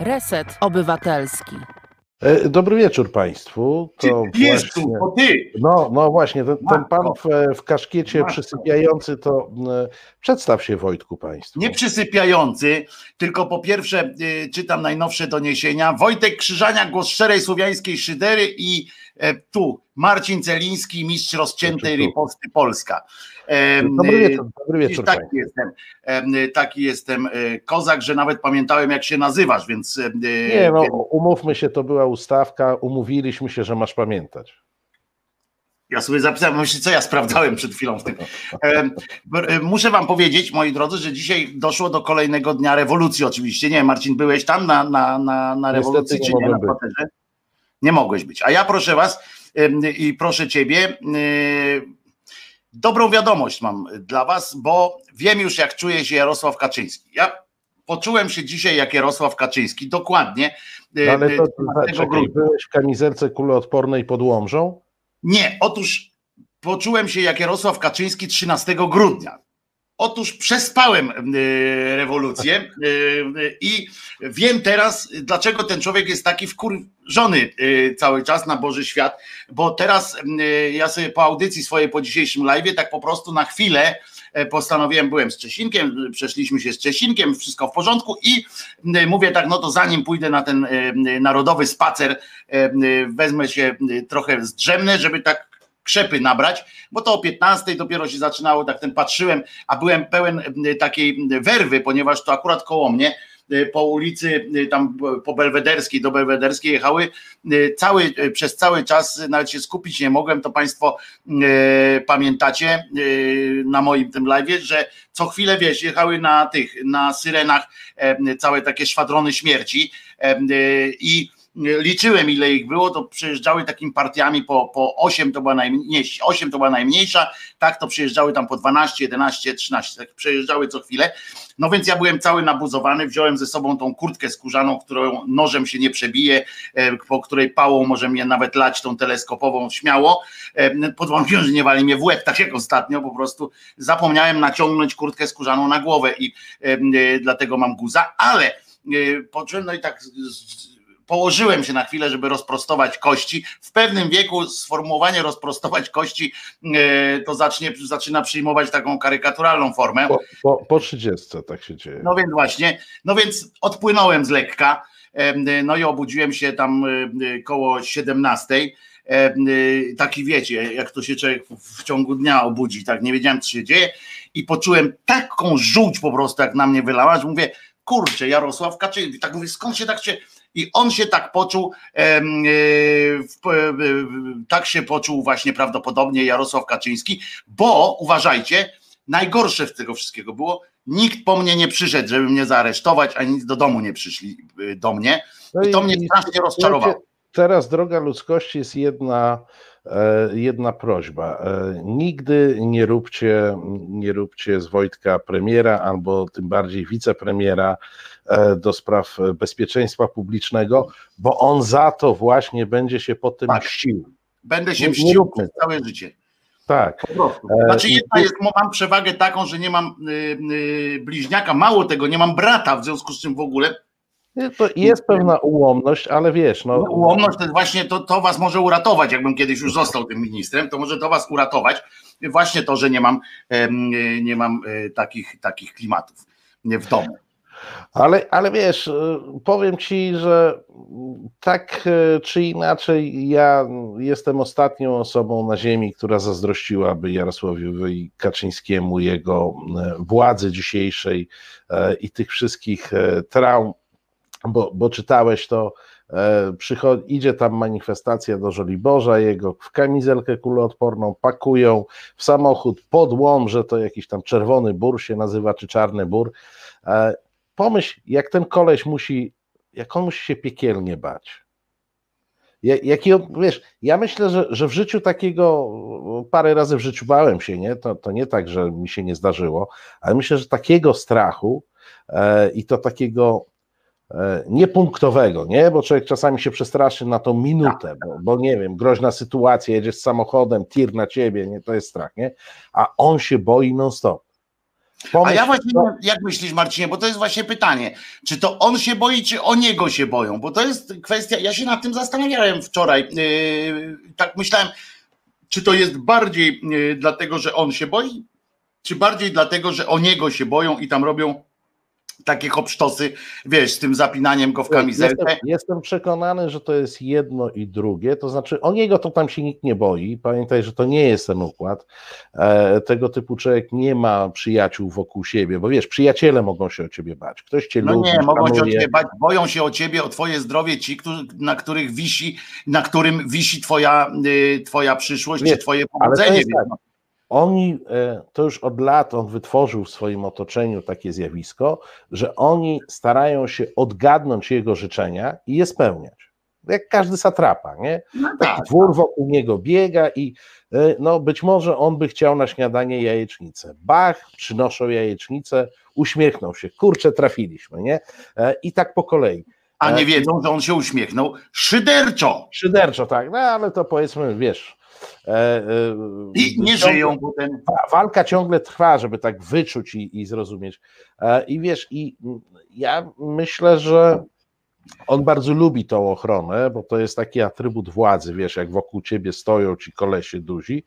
Reset Obywatelski. E, dobry wieczór Państwu. To ty, właśnie, to ty. No, no właśnie, ten, ten pan w, w kaszkiecie Matko. przysypiający, to e, przedstaw się Wojtku Państwu. Nie przysypiający, tylko po pierwsze y, czytam najnowsze doniesienia. Wojtek Krzyżania, głos szczerej słowiańskiej szydery i e, tu Marcin Celiński, mistrz rozciętej riposty Polska. Dobry wieczór, dobry wieczór. Taki jestem, taki jestem e, kozak, że nawet pamiętałem, jak się nazywasz, więc. E, Nie, no, umówmy się, to była ustawka, umówiliśmy się, że masz pamiętać. Ja sobie zapisałem, myślę, co ja sprawdzałem przed chwilą w tym. E, muszę wam powiedzieć, moi drodzy, że dzisiaj doszło do kolejnego dnia rewolucji oczywiście. Nie, Marcin, byłeś tam na, na, na, na rewolucji, czy nie na kwaterze? Nie mogłeś być. A ja proszę was i proszę ciebie, dobrą wiadomość mam dla Was, bo wiem już, jak czuje się Jarosław Kaczyński. Ja poczułem się dzisiaj jak Jarosław Kaczyński, dokładnie. E, no ale to, to czekaj, byłeś w kamizelce kuloodpornej pod Łomżą? Nie, otóż poczułem się jak Jarosław Kaczyński 13 grudnia. Otóż przespałem e, rewolucję e, i wiem teraz, dlaczego ten człowiek jest taki wkurzony e, cały czas na Boży Świat, bo teraz ja sobie po audycji swojej, po dzisiejszym live, tak po prostu na chwilę postanowiłem, byłem z Czesinkiem, przeszliśmy się z Czesinkiem, wszystko w porządku i mówię tak, no to zanim pójdę na ten narodowy spacer, wezmę się trochę zdrzemnę, żeby tak krzepy nabrać, bo to o 15 dopiero się zaczynało, tak ten patrzyłem, a byłem pełen takiej werwy, ponieważ to akurat koło mnie po ulicy tam po Belwederskiej do Belwederskiej jechały cały, przez cały czas nawet się skupić nie mogłem, to Państwo e, pamiętacie e, na moim tym live, że co chwilę wiesz, jechały na tych, na syrenach e, całe takie szwadrony śmierci i liczyłem ile ich było, to przyjeżdżały takimi partiami po, po 8 to była najmniejsza, 8 to była najmniejsza, tak to przyjeżdżały tam po 12, 11, 13, tak przejeżdżały co chwilę. No więc ja byłem cały nabuzowany, wziąłem ze sobą tą kurtkę skórzaną, którą nożem się nie przebije, e, po której pałą może mnie nawet lać tą teleskopową śmiało, e, pod warunkiem, że nie wali mnie w łeb, tak jak ostatnio, po prostu zapomniałem naciągnąć kurtkę skórzaną na głowę i e, dlatego mam guza, ale poczułem, no i tak położyłem się na chwilę, żeby rozprostować kości. W pewnym wieku sformułowanie rozprostować kości e, to zacznie, zaczyna przyjmować taką karykaturalną formę. Po, po, po 30 tak się dzieje. No więc właśnie, no więc odpłynąłem z lekka, e, no i obudziłem się tam e, koło 17 taki wiecie, jak to się człowiek w ciągu dnia obudzi, tak nie wiedziałem co się dzieje i poczułem taką żółć po prostu jak na mnie wylała, że mówię, kurczę Jarosław Kaczyński, tak mówię, skąd się tak się i on się tak poczuł, e, tak się poczuł właśnie prawdopodobnie Jarosław Kaczyński, bo uważajcie, najgorsze z tego wszystkiego było, nikt po mnie nie przyszedł, żeby mnie zaaresztować, ani nic do domu nie przyszli y, do mnie. No I to mnie strasznie rozczarowało. Teraz, droga ludzkości, jest jedna, e, jedna prośba. E, nigdy nie róbcie, nie róbcie z Wojtka premiera, albo tym bardziej wicepremiera E, do spraw bezpieczeństwa publicznego, bo on za to właśnie będzie się potem tak. mścił. Będę się mścił przez całe życie. Tak. E, znaczy jedna jest, mam przewagę taką, że nie mam y, y, bliźniaka, mało tego, nie mam brata, w związku z czym w ogóle jest pewna ułomność, ale wiesz, no. no. Ułomność to jest właśnie to, to was może uratować, jakbym kiedyś już został tym ministrem, to może to was uratować. Właśnie to, że nie mam, nie mam e, takich, takich klimatów w domu. Ale, ale wiesz, y, powiem ci, że tak y, czy inaczej, ja jestem ostatnią osobą na Ziemi, która zazdrościłaby Jarosławowi Kaczyńskiemu jego władzy dzisiejszej i tych wszystkich traum, bo, bo czytałeś to. Przychodzi, idzie tam manifestacja do Żoliborza, jego w kamizelkę kuloodporną pakują w samochód pod że to jakiś tam czerwony bur się nazywa, czy czarny bur pomyśl, jak ten koleś musi, jak on musi się piekielnie bać. Jaki wiesz, ja myślę, że, że w życiu takiego, parę razy w życiu bałem się, nie? To, to nie tak, że mi się nie zdarzyło, ale myślę, że takiego strachu e, i to takiego e, niepunktowego, nie? Bo człowiek czasami się przestraszy na tą minutę, bo, bo, nie wiem, groźna sytuacja, jedziesz samochodem, tir na ciebie, nie? To jest strach, nie? A on się boi non stop. A ja właśnie, jak myślisz Marcinie, bo to jest właśnie pytanie, czy to on się boi, czy o niego się boją, bo to jest kwestia, ja się nad tym zastanawiałem wczoraj, yy, tak myślałem, czy to jest bardziej yy, dlatego, że on się boi, czy bardziej dlatego, że o niego się boją i tam robią takie hopsztosy, wiesz, z tym zapinaniem go w kamizelkę. Jestem, jestem, przekonany, że to jest jedno i drugie, to znaczy o niego to tam się nikt nie boi, pamiętaj, że to nie jest ten układ, e, tego typu człowiek nie ma przyjaciół wokół siebie, bo wiesz, przyjaciele mogą się o ciebie bać, ktoś cię no lubi, nie, mogą się o ciebie bać, boją się o ciebie, o twoje zdrowie ci, na których wisi, na którym wisi twoja, y, twoja przyszłość, czy twoje powodzenie. Tak, oni, e, to już od lat on wytworzył w swoim otoczeniu takie zjawisko, że oni starają się odgadnąć jego życzenia i je spełniać. Jak każdy satrapa, nie? No Taki tak. dwór wokół niego biega i e, no być może on by chciał na śniadanie jajecznicę. Bach, przynoszą jajecznicę, uśmiechnął się, kurczę, trafiliśmy, nie? E, I tak po kolei. A nie wiedzą, że on się uśmiechnął szyderczo. Szyderczo, tak, no ale to powiedzmy, wiesz, I nie ciągle, żyją potem. Walka ciągle trwa, żeby tak wyczuć i, i zrozumieć. E, I wiesz, i ja myślę, że on bardzo lubi tą ochronę, bo to jest taki atrybut władzy, wiesz, jak wokół ciebie stoją ci kolesie duzi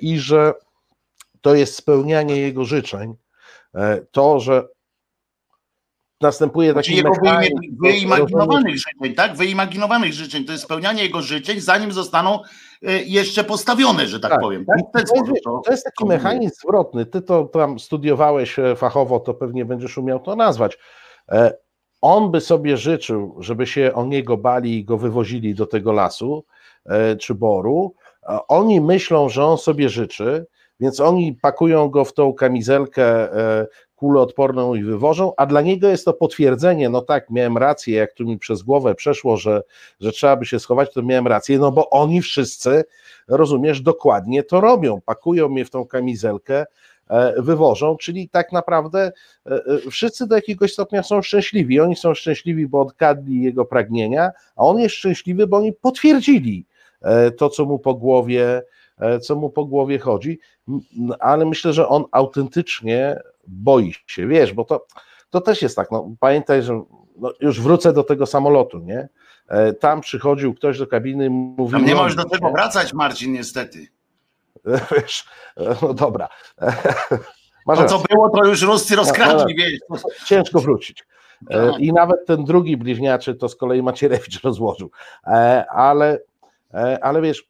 i że to jest spełnianie jego życzeń. To, że następuje taki jego wyimaginowanych życzeń, tak? Wyimaginowanych życzeń. To jest spełnianie jego życzeń, zanim zostaną e, jeszcze postawione, że tak, tak powiem. Tak? To, jest, to, to jest taki mechanizm zwrotny. Ty to tam studiowałeś e, fachowo, to pewnie będziesz umiał to nazwać. E, on by sobie życzył, żeby się o niego bali i go wywozili do tego lasu czy boru. Oni myślą, że on sobie życzy, więc oni pakują go w tą kamizelkę kuloodporną i wywożą, a dla niego jest to potwierdzenie, no tak, miałem rację, jak tu mi przez głowę przeszło, że, że trzeba by się schować, to miałem rację, no bo oni wszyscy, rozumiesz, dokładnie to robią, pakują mnie w tą kamizelkę, e, wywożą, czyli tak naprawdę e, e, wszyscy do jakiegoś stopnia są szczęśliwi. Oni są szczęśliwi, bo odkadli jego pragnienia, a on jest szczęśliwy, bo oni potwierdzili to, co mu po głowie, co mu po głowie chodzi, ale myślę, że on autentycznie boi się, wiesz, bo to, to też jest tak, no, pamiętaj, że no, już wrócę do tego samolotu, nie? E, tam przychodził ktoś do kabiny mówił... Tam nie możesz do tego wracać, Marcin, niestety. Wiesz, e, no dobra. Masz to, co było, to już Ruscy no, rozkradli, no, wiesz. Ciężko wrócić. No. I nawet ten drugi bliźniaczy to z kolei Macierewicz rozłożył. Ale, ale wiesz,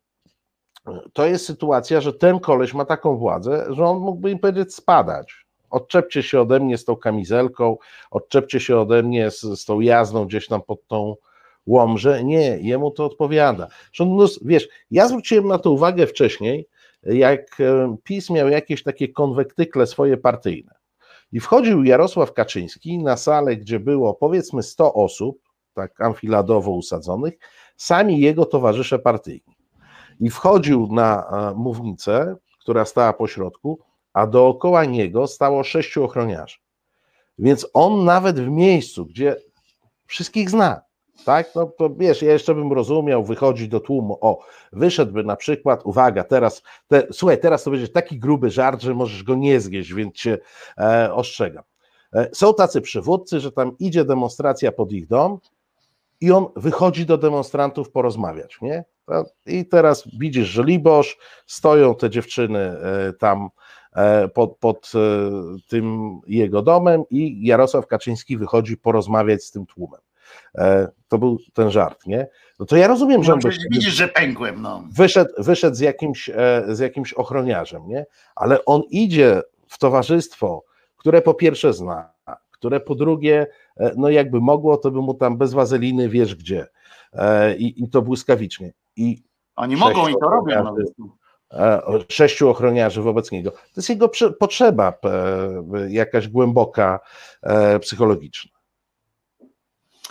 to jest sytuacja, że ten koleś ma taką władzę, że on mógłby im powiedzieć spadać odczepcie się ode mnie z tą kamizelką, odczepcie się ode mnie z, z tą jazdą gdzieś tam pod tą łomże. Nie, jemu to odpowiada. No, wiesz, ja zwróciłem na to uwagę wcześniej, jak e, PiS miał jakieś takie konwektykle swoje partyjne. I wchodził Jarosław Kaczyński na salę, gdzie było powiedzmy 100 osób, tak amfiladowo usadzonych, sami jego towarzysze partyjni. I wchodził na e, mównicę, która stała po środku, a dookoła niego stało sześciu ochroniarzy. Więc on nawet w miejscu, gdzie wszystkich zna, tak, no to wiesz, ja jeszcze bym rozumiał, wychodzi do tłumu, o, wyszedłby na przykład, uwaga, teraz, te, słuchaj, teraz to będzie taki gruby żart, że możesz go nie zgieść, więc cię e, ostrzegam. E, są tacy przywódcy, że tam idzie demonstracja pod ich dom i on wychodzi do demonstrantów porozmawiać, nie? I teraz widzisz, że Libosz, stoją te dziewczyny e, tam pod, pod e, tym jego domem i Jarosław Kaczyński wychodzi porozmawiać z tym tłumem. E, to był ten żart, nie? No to ja rozumiem, że. No, widzisz, że pękłem. No. Wyszedł, wyszedł z, jakimś, z jakimś ochroniarzem, nie? Ale on idzie w towarzystwo, które po pierwsze zna, które po drugie, no jakby mogło, to by mu tam bez wazeliny wiesz gdzie. I, i to błyskawicznie. I Oni mogą i to robią. No. E, sześciu ochroniarzy wobec niego. To jest jego potrzeba jakaś głęboka, e, psychologiczna.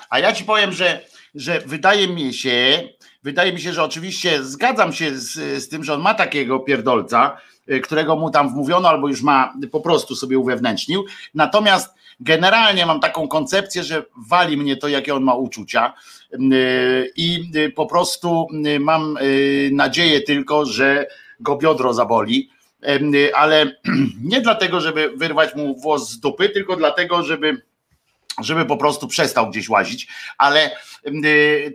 A ja ci powiem, że, że wydaje mi się, wydaje mi się, że oczywiście zgadzam się z, z tym, że on ma takiego pierdolca, e, którego mu tam wmówiono, albo już ma po prostu sobie uwewnętrznił. Natomiast generalnie mam taką koncepcję, że wali mnie to, jakie on ma uczucia. I po prostu mam nadzieję tylko, że go biodro zaboli. Ale nie dlatego, żeby wyrwać mu włos z dupy, tylko dlatego, żeby żeby po prostu przestał gdzieś łazić, ale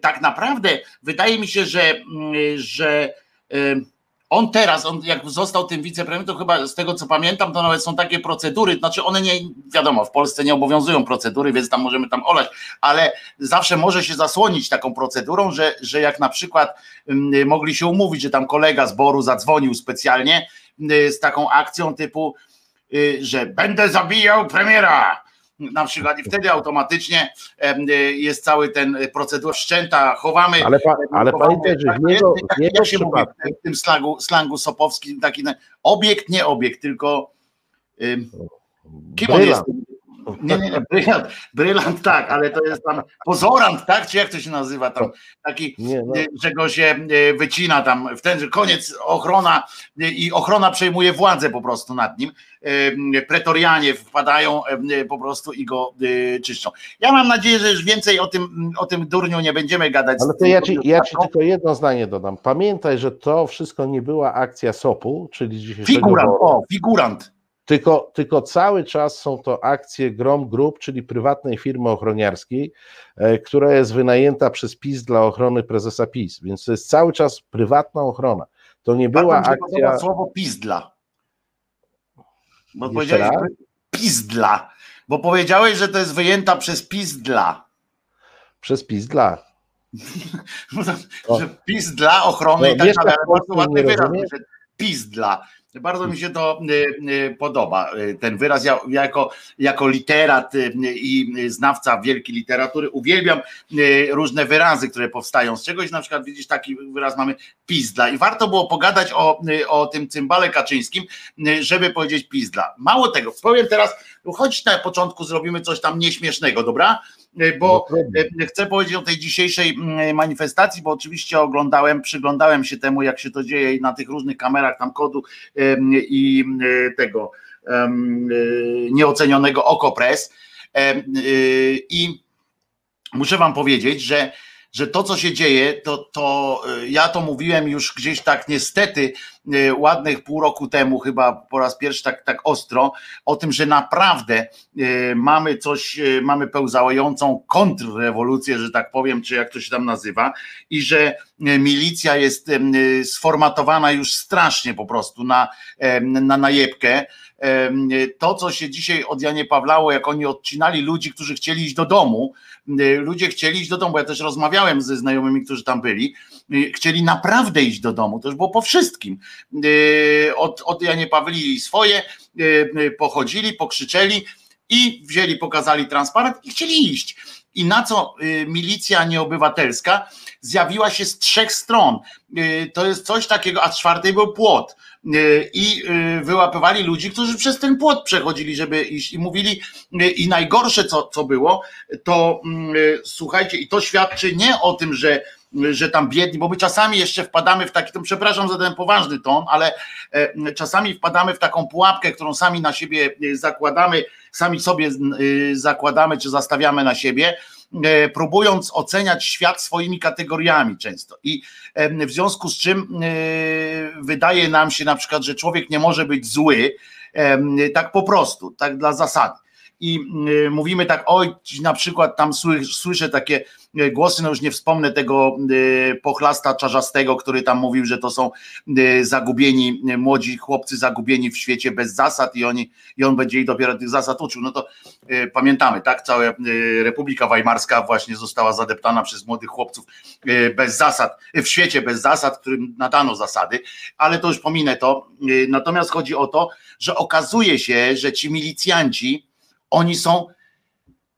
tak naprawdę wydaje mi się, że, że on teraz, on jak został tym wicepremierem, to chyba z tego co pamiętam, to nawet są takie procedury, znaczy one nie, wiadomo, w Polsce nie obowiązują procedury, więc tam możemy tam olać, ale zawsze może się zasłonić taką procedurą, że, że jak na przykład mogli się umówić, że tam kolega z Boru zadzwonił specjalnie z taką akcją typu, y, że będę zabijał premiera, na przykład i wtedy automatycznie jest cały ten procedura wszczęta, chowamy. Ale, pa, ale pamiętaj, że tak, w niego jak się mówi w tym slangu, slangu sopowskim, taki obiekt, nie obiekt, tylko kim on jest? Nie, nie, nie, brylant, brylant tak, ale to jest tam pozorant, tak? Czy jak to się nazywa tam? Taki, nie, no. że go się e, wycina tam, w ten koniec ochrona e, i ochrona przejmuje władzę po prostu nad nim. Pretorianie wpadają po prostu i go czyszczą. Ja mam nadzieję, że już więcej o tym, o tym durniu nie będziemy gadać. Ale to ja ci, ja ci tylko jedno zdanie dodam. Pamiętaj, że to wszystko nie była akcja SOP-u, czyli dzisiejszego Figurant, o, figurant. Tylko, tylko cały czas są to akcje Grom Group, czyli prywatnej firmy ochroniarskiej, e, która jest wynajęta przez PiS dla ochrony prezesa PiS, więc to jest cały czas prywatna ochrona. To nie była akcja. słowo pizdla. Bo Jeszcze powiedziałeś raz? pizdla. Bo powiedziałeś, że to jest wyjęta przez pizdla. Przez pizdla. że pizdla ochrony no, i tak dalej. Bardzo ładny wyraz. Pizdla. Bardzo mi się to y, y, podoba, y, ten wyraz. Ja jako, jako literat i znawca wielkiej literatury uwielbiam różne wyrazy, które powstają z czegoś. Na przykład widzisz, taki wyraz mamy pizdla. I warto było pogadać o, o tym cymbale Kaczyńskim, żeby powiedzieć pizdla. Mało tego, powiem teraz, choć na początku zrobimy coś tam nieśmiesznego, dobra? E, bo no chcę powiedzieć o tej dzisiejszej mm, manifestacji, bo oczywiście oglądałem, przyglądałem się temu, jak się to dzieje na tych różnych kamerach tam kodu i tego nieocenionego okopres. I muszę wam powiedzieć, że że to, co się dzieje, to, to y, ja to mówiłem już gdzieś tak niestety y, ładnych pół roku temu, chyba po raz pierwszy tak, tak ostro, o tym, że naprawdę y, mamy coś, mamy pełzającą kontrrewolucję, że tak powiem, czy jak to się tam nazywa, i że milicja jest sformatowana już strasznie po prostu na, na najebkę to, co się dzisiaj od Janie Pawlało, jak oni odcinali ludzi, którzy chcieli iść do domu, ludzie chcieli iść do domu, ja też rozmawiałem ze znajomymi, którzy tam byli, chcieli naprawdę iść do domu, to już było po wszystkim. Od, od Janie Pawli swoje, pochodzili, pokrzyczeli i wzięli, pokazali transparent i chcieli iść. I na co milicja nieobywatelska zjawiła się z trzech stron. To jest coś takiego, a czwartej był płot E, i e, wyłapywali ludzi, którzy przez ten płot przechodzili, żeby iść i mówili e, i najgorsze co, co było, to mm, słuchajcie, i to świadczy nie o tym, że że tam biedni, bo my czasami jeszcze wpadamy w taki, to przepraszam za ten poważny ton, ale czasami wpadamy w taką pułapkę, którą sami na siebie zakładamy, sami sobie zakładamy czy zastawiamy na siebie, E, próbując oceniać świat swoimi kategoriami często. I w związku z czym e, wydaje nam się na przykład, że człowiek nie może być zły, tak po prostu, tak dla zasady i y, mówimy tak, oj, na przykład tam słyszę takie y, głosy, no już nie wspomnę tego y, pochlasta czarzastego, który tam mówił, że to są zagubieni, młodzi chłopcy zagubieni w świecie bez zasad i oni, i on będzie ich dopiero tych zasad uczył. No to pamiętamy, tak, cała Republika Weimarska właśnie została zadeptana przez młodych chłopców bez zasad, w świecie bez zasad, którym nadano zasady, ale to już pominę to. Natomiast chodzi o to, że okazuje się, że ci milicjanci, oni są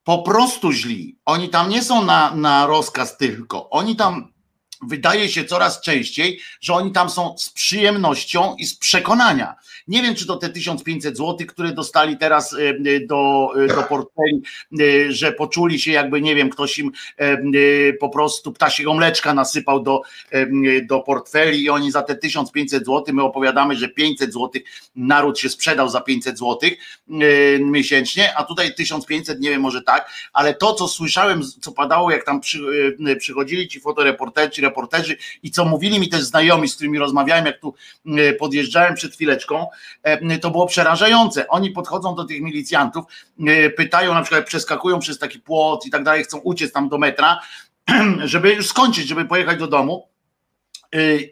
po prostu źli. Oni tam nie są na, na rozkaz tylko. Oni tam wydaje się coraz częściej, że oni tam są z przyjemnością i z przekonania. Nie wiem, czy to te 1500 zł, które dostali teraz e, e, do, e, do portfeli, że poczuli się jakby, nie wiem, ktoś im po prostu ptasiego mleczka nasypał do, do portfeli i oni za te 1500 zł, my opowiadamy, że 500 zł naród się sprzedał za 500 zł miesięcznie, a tutaj 1500, nie wiem, może tak, ale to, co słyszałem, co padało, jak tam przy, przychodzili ci fotoreporterzy, reporterzy i co mówili mi też znajomi, z którymi rozmawiałem, jak tu podjeżdżałem przed chwileczką, to było przerażające. Oni podchodzą do tych milicjantów, pytają na przykład, przeskakują przez taki płot i tak dalej, chcą uciec tam do metra, żeby już skończyć, żeby pojechać do domu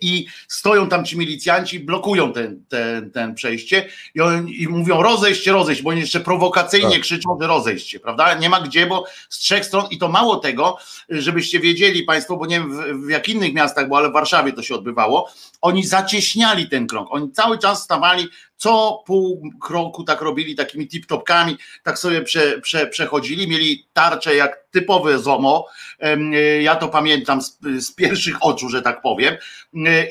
i stoją tam ci milicjanci, blokują ten, ten, ten przejście i, oni, i mówią rozejść, rozejść, bo oni jeszcze prowokacyjnie tak. krzyczą, że rozejście, prawda? Nie ma gdzie, bo z trzech stron i to mało tego, żebyście wiedzieli Państwo, bo nie wiem w, w jak innych miastach, bo ale w Warszawie to się odbywało, oni zacieśniali ten krąg, oni cały czas stawali co pół kroku tak robili takimi tip-topkami, tak sobie prze, prze, przechodzili, mieli tarcze jak typowe ZOMO, ja to pamiętam z, z pierwszych oczu, że tak powiem,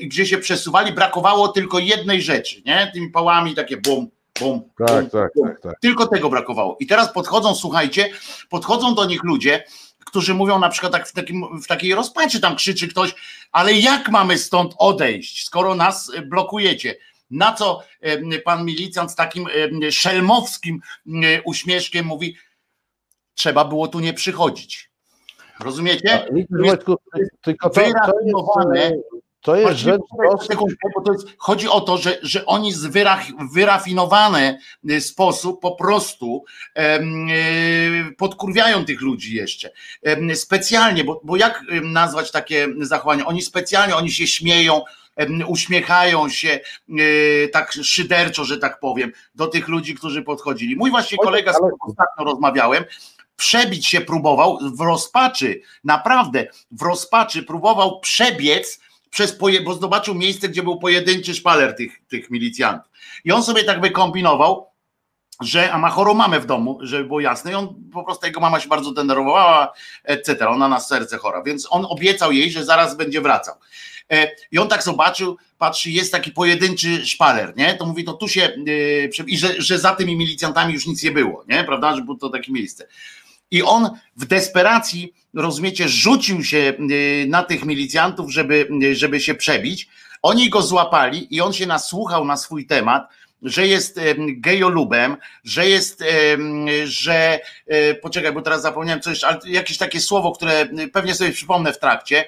gdzie się przesuwali, brakowało tylko jednej rzeczy, nie? Tymi pałami takie bum, bum, tak, bum, tak, bum. tak, tak. Tylko tego brakowało. I teraz podchodzą, słuchajcie, podchodzą do nich ludzie, którzy mówią na przykład tak w, takim, w takiej rozpaczy, tam krzyczy ktoś, ale jak mamy stąd odejść, skoro nas blokujecie? Na co pan milicjant z takim szelmowskim uśmieszkiem mówi, trzeba było tu nie przychodzić. Rozumiecie? Tylko to, to jest, to jest rzecz dosyć... Chodzi o to, że, że oni z wyrafinowany sposób po prostu e, podkurwiają tych ludzi jeszcze. specjalnie, bo, bo jak nazwać takie zachowania? Oni specjalnie, oni się śmieją, uśmiechają się e, tak szyderczo, że tak powiem, do tych ludzi, którzy podchodzili. Mój właśnie kolega, z którym ostatnio rozmawiałem, przebić się próbował w rozpaczy, naprawdę w rozpaczy próbował przebiec przez, bo zobaczył miejsce, gdzie był pojedynczy szpaler tych, tych milicjantów. I on sobie tak wykombinował, że a ma chorą mamę w domu, żeby było jasne, i on po prostu jego mama się bardzo denerwowała, etc. Ona na serce chora, więc on obiecał jej, że zaraz będzie wracał. E, I on tak zobaczył, patrzy, jest taki pojedynczy szpaler, nie? To mówi, to tu się, e, i że, że za tymi milicjantami już nic nie było, nie? Prawda, że było to takie miejsce. I on w desperacji, rozumiecie, rzucił się na tych milicjantów, żeby, żeby się przebić. Oni go złapali i on się nasłuchał na swój temat że jest gejolubem, że jest, że poczekaj, bo teraz zapomniałem coś, ale jakieś takie słowo, które pewnie sobie przypomnę w trakcie.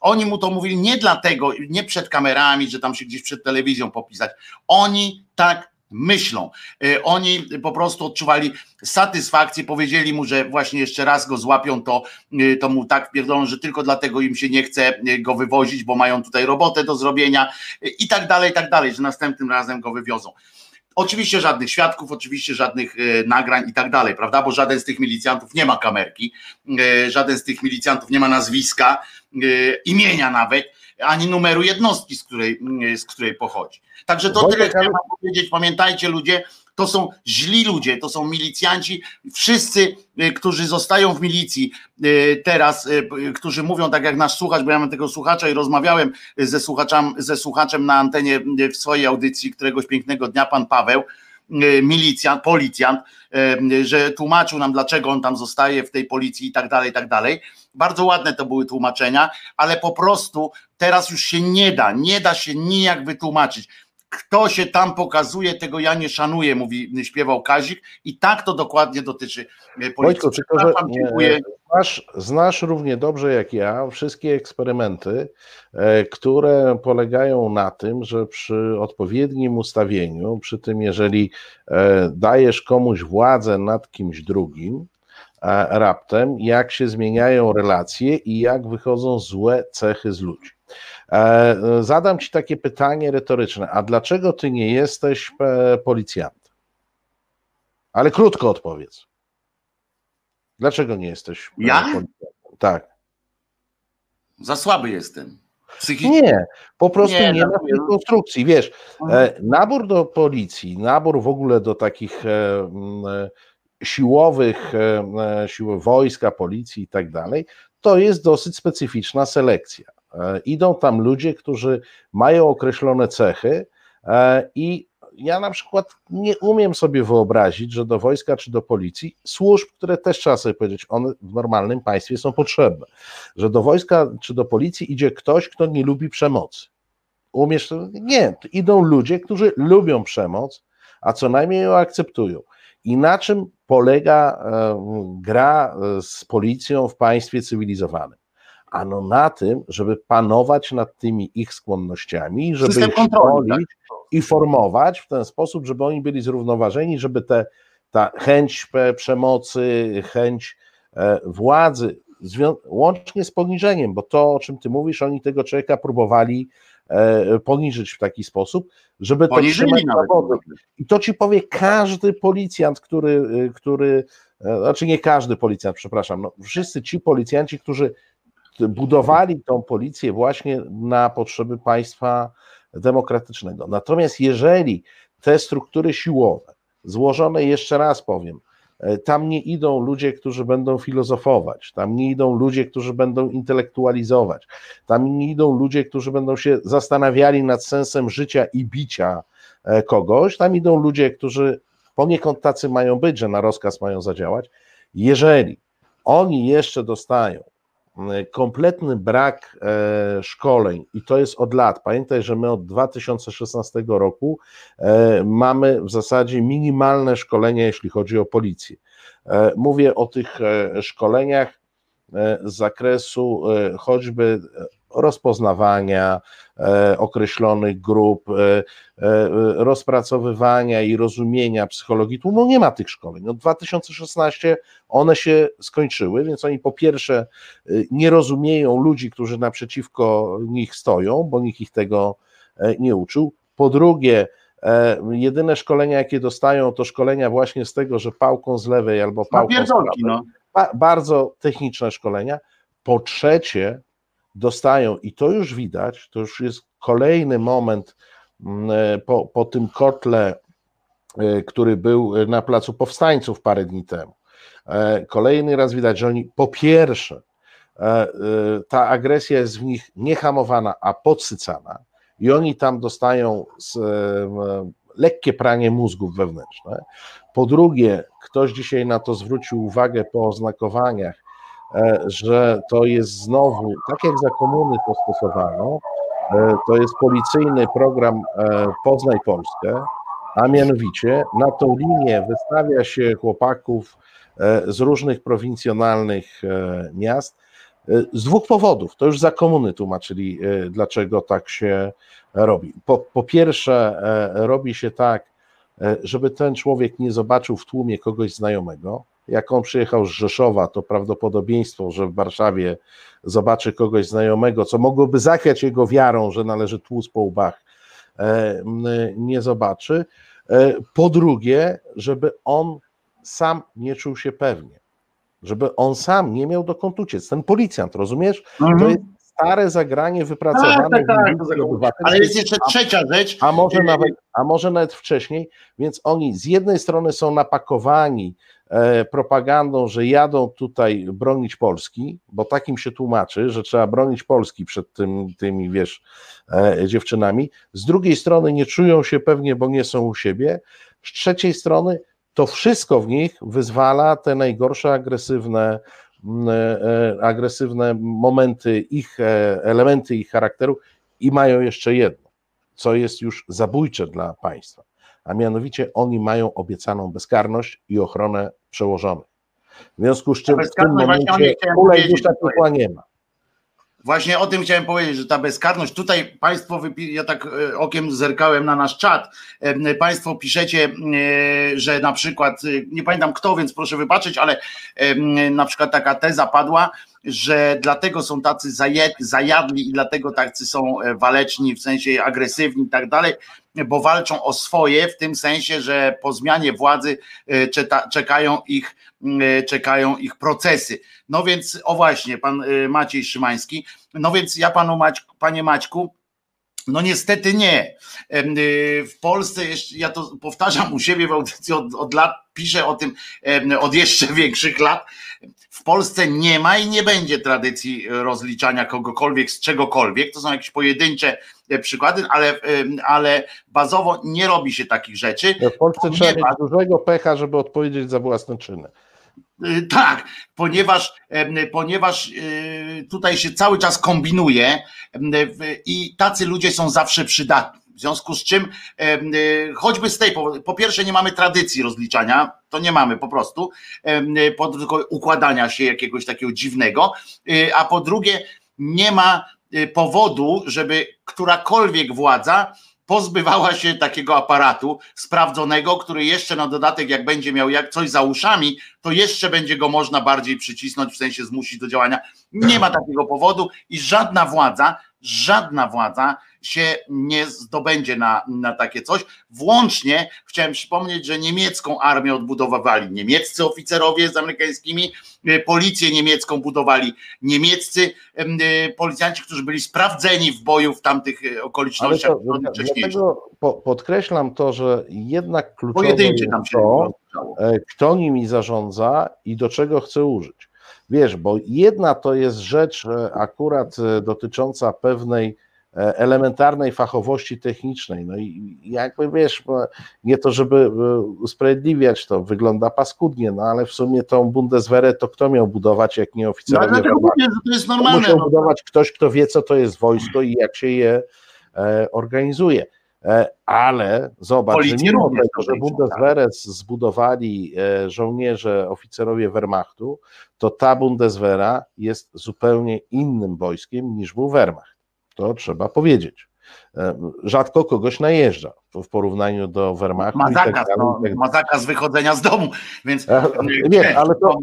Oni mu to mówili nie dlatego, nie przed kamerami, że tam się gdzieś przed telewizją popisać. Oni tak myślą. E, oni po prostu odczuwali satysfakcję, powiedzieli mu, że właśnie jeszcze raz go złapią, to, e, to mu tak pierdolą, że tylko dlatego im się nie chce e, go wywozić, bo mają tutaj robotę do zrobienia i tak dalej, i tak dalej, że następnym razem go wywiozą. Oczywiście żadnych świadków, oczywiście żadnych nagrań i tak dalej, prawda? Bo żaden z tych milicjantów nie ma kamerki, żaden z tych milicjantów nie ma nazwiska, imienia nawet, ani numeru jednostki, z której, z której pochodzi. Także to tyle chciałem powiedzieć. Pamiętajcie ludzie, to są źli ludzie, to są milicjanci, wszyscy, y, którzy zostają w milicji y, teraz, y, którzy mówią tak jak nasz słuchacz, bo ja mam tego słuchacza i rozmawiałem ze słuchaczem, ze słuchaczem na antenie w swojej audycji któregoś pięknego dnia, pan Paweł, milicjant, policjant, że tłumaczył nam, dlaczego on tam zostaje w tej policji i tak dalej, i tak dalej. Bardzo ładne to były tłumaczenia, ale po prostu teraz już się nie da, nie da się nijak wytłumaczyć kto się tam pokazuje, tego ja nie szanuję, mówi, śpiewał Kazik i tak to dokładnie dotyczy e, policji. Wojtku, tylko, że dziękuję. Znasz, znasz równie dobrze jak ja wszystkie eksperymenty, e, które polegają na tym, że przy odpowiednim ustawieniu, przy tym jeżeli e, dajesz komuś władzę nad kimś drugim, raptem, jak się zmieniają relacje i jak wychodzą złe cechy z ludzi. E, zadam Ci takie pytanie retoryczne. A dlaczego Ty nie jesteś e, policjantem? Ale krótko odpowiedz. Dlaczego nie jesteś e, ja? policjantem? Tak. Za słaby jestem. Psychicznie. Nie, po prostu nie, nie ma tej konstrukcji. Wiesz, nabór do policji, nabór w ogóle do takich siłowych sił wojska, policji i tak dalej, to jest dosyć specyficzna selekcja. E, idą tam ludzie, którzy mają określone cechy e, i ja na przykład nie umiem sobie wyobrazić, że do wojska czy do policji, służb, które też trzeba sobie powiedzieć, one w normalnym państwie są potrzebne, że do wojska czy do policji idzie ktoś, kto nie lubi przemocy. Umiesz? Nie, idą ludzie, którzy lubią przemoc, a co najmniej ją akceptują. I na czym polega e, gra z policją w państwie cywilizowanym? Ano na tym, żeby panować nad tymi ich skłonnościami, żeby System ich kontroli, szkolić i formować w ten sposób, żeby oni byli zrównoważeni, żeby te, ta chęć przemocy, chęć e, władzy, łącznie z poniżeniem, bo to, o czym ty mówisz, oni tego człowieka próbowali e, poniżyć w taki sposób, żeby to trzymać na. I to ci powie każdy policjant, który, y, który e, znaczy nie każdy policjant, przepraszam, no, wszyscy ci policjanci, którzy budowali tą policję właśnie na potrzeby państwa demokratycznego. Natomiast jeżeli te struktury siłowe, złożone jeszcze raz powiem, e, tam nie idą ludzie, którzy będą filozofować, tam nie idą ludzie, którzy będą intelektualizować, tam nie idą ludzie, którzy będą się zastanawiali nad sensem życia i bicia e, kogoś, tam idą ludzie, którzy poniekąd tacy mają być, że na rozkaz mają zadziałać. Jeżeli oni jeszcze dostają kompletny brak e, szkoleń i to jest od lat. Pamiętaj, że my od 2016 roku e, mamy w zasadzie minimalne szkolenia, jeśli chodzi o policję. E, mówię o tych e, szkoleniach e, z zakresu e, choćby rozpoznawania e, określonych grup, e, e, rozpracowywania i rozumienia psychologii tłumu. Nie ma tych szkoleń. Od 2016 one się skończyły, więc oni po pierwsze nie rozumieją ludzi, którzy naprzeciwko nich stoją, bo nikt ich tego nie uczył. Po drugie, jedyne szkolenia, jakie dostają, to szkolenia właśnie z tego, że pałką z lewej albo pałką z prawej. no. Ba- bardzo techniczne szkolenia. Po trzecie, dostają, i to już widać, to już jest kolejny moment mm, e, po, po tym kotle, e, który był na Placu Powstańców parę dni temu. E, Kolejny raz widać, że oni po pierwsze, ta agresja jest w nich niehamowana, a podsycana, i oni tam dostają lekkie pranie mózgów wewnętrzne. Po drugie, ktoś dzisiaj na to zwrócił uwagę po oznakowaniach, że to jest znowu, tak jak za komuny to stosowano, e, to jest policyjny program e, Poznaj Polskę, a mianowicie na tą linię wystawia się chłopaków e, z różnych prowincjonalnych e, miast e, z dwóch powodów. To już za komuny tłumaczyli, e, dlaczego tak się robi. Po, po pierwsze, e, robi się tak, e, żeby ten człowiek nie zobaczył w tłumie kogoś znajomego. Jak on przyjechał z Rzeszowa, to prawdopodobieństwo, że w Warszawie zobaczy kogoś znajomego, co mogłoby zachwiać jego wiarą, że należy tłuc po łbach, e, nie zobaczy. E, Po drugie, żeby on sam nie czuł się pewnie, żeby on sam nie miał dokąd uciec. Ten policjant, rozumiesz? To Mhm. jest stare zagranie wypracowane Tak, tak, tak. Ale jest jeszcze trzecia rzecz. A może nawet, a może nawet wcześniej, więc oni z jednej strony są napakowani e, propagandą, że jadą tutaj bronić Polski, bo takim się tłumaczy, że trzeba bronić Polski przed tym, tymi, wiesz, e, dziewczynami. Z drugiej strony nie czują się pewnie, bo nie są u siebie. Z trzeciej strony to wszystko w nich wyzwala te najgorsze agresywne, agresywne momenty ich, e, elementy ich charakteru i mają jeszcze jedno co jest już zabójcze dla państwa, a mianowicie oni mają obiecaną bezkarność i ochronę przełożonych. W związku z czym w tym momencie dusza to piekła nie ma. Właśnie o tym chciałem powiedzieć, że ta bezkarność, tutaj Państwo, ja tak e, okiem zerkałem na nasz czat, Państwo piszecie, e, że na przykład, e, nie pamiętam kto, więc proszę wybaczyć, ale na przykład taka teza padła, że dlatego są tacy zajadli i dlatego tacy są e, waleczni, w sensie agresywni i tak dalej, bo walczą o swoje, w tym sensie, że po zmianie władzy e, czekają ich, e, czekają ich procesy. No więc, o właśnie, pan Maciej Szymański, no więc ja panu Maćku, panie Maćku, no niestety nie. Y, W Polsce, ja to powtarzam u siebie w audycji od, od lat, piszę o tym od jeszcze większych lat. W Polsce nie ma i nie będzie tradycji rozliczania kogokolwiek z czegokolwiek. To są jakieś pojedyncze e, przykłady, ale, ale bazowo nie robi się takich rzeczy. W Polsce trzeba mieć Ponieważ- dużego pecha, żeby odpowiedzieć za własne czyny. Y, Tak, ponieważ, ponieważ y, tutaj się cały czas kombinuje i tacy ludzie są zawsze przydatni. W związku z czym, y, choćby z tej, po, pierwsze, nie mamy tradycji rozliczania, to nie mamy po prostu, po, tylko układania się jakiegoś takiego dziwnego, a po drugie, nie ma powodu, żeby którakolwiek władza pozbywała się takiego aparatu sprawdzonego, który jeszcze na dodatek, jak będzie miał jak coś za uszami, to jeszcze będzie go można bardziej przycisnąć, w sensie zmusić do działania. Nie ma takiego powodu i żadna władza, żadna władza się nie zdobędzie na, na takie coś. Włącznie chciałem przypomnieć, że niemiecką armię odbudowywali niemieccy oficerowie z amerykańskimi, e, policję niemiecką budowali niemieccy e, policjanci, którzy byli sprawdzeni w boju w tamtych e, okolicznościach. To, dlatego podkreślam to, że jednak kluczowe jest to, kto nimi zarządza i do czego chce użyć. Wiesz, bo jedna to jest rzecz akurat dotycząca pewnej elementarnej fachowości technicznej. No i jakby wiesz, nie to, żeby e, usprawiedliwiać to, wygląda paskudnie, no ale w sumie tą Bundeswehrę to kto miał budować, jak nie oficerowie? No, dlatego mówię, że to jest normalne. Musiał no. budować ktoś, kto wie, co to jest wojsko i jak się je e, organizuje. E, ale zobacz, że mimo tego, że Bundeswehrę tak. zbudowali e, żołnierze, oficerowie Wehrmachtu, to ta Bundeswehra jest zupełnie innym wojskiem niż był Wehrmacht to trzeba powiedzieć. E, rzadko kogoś najeżdża w porównaniu do Wehrmachtu. Ma zakaz, tak no, tak ma zakaz wychodzenia z domu, więc... E, nie, ale to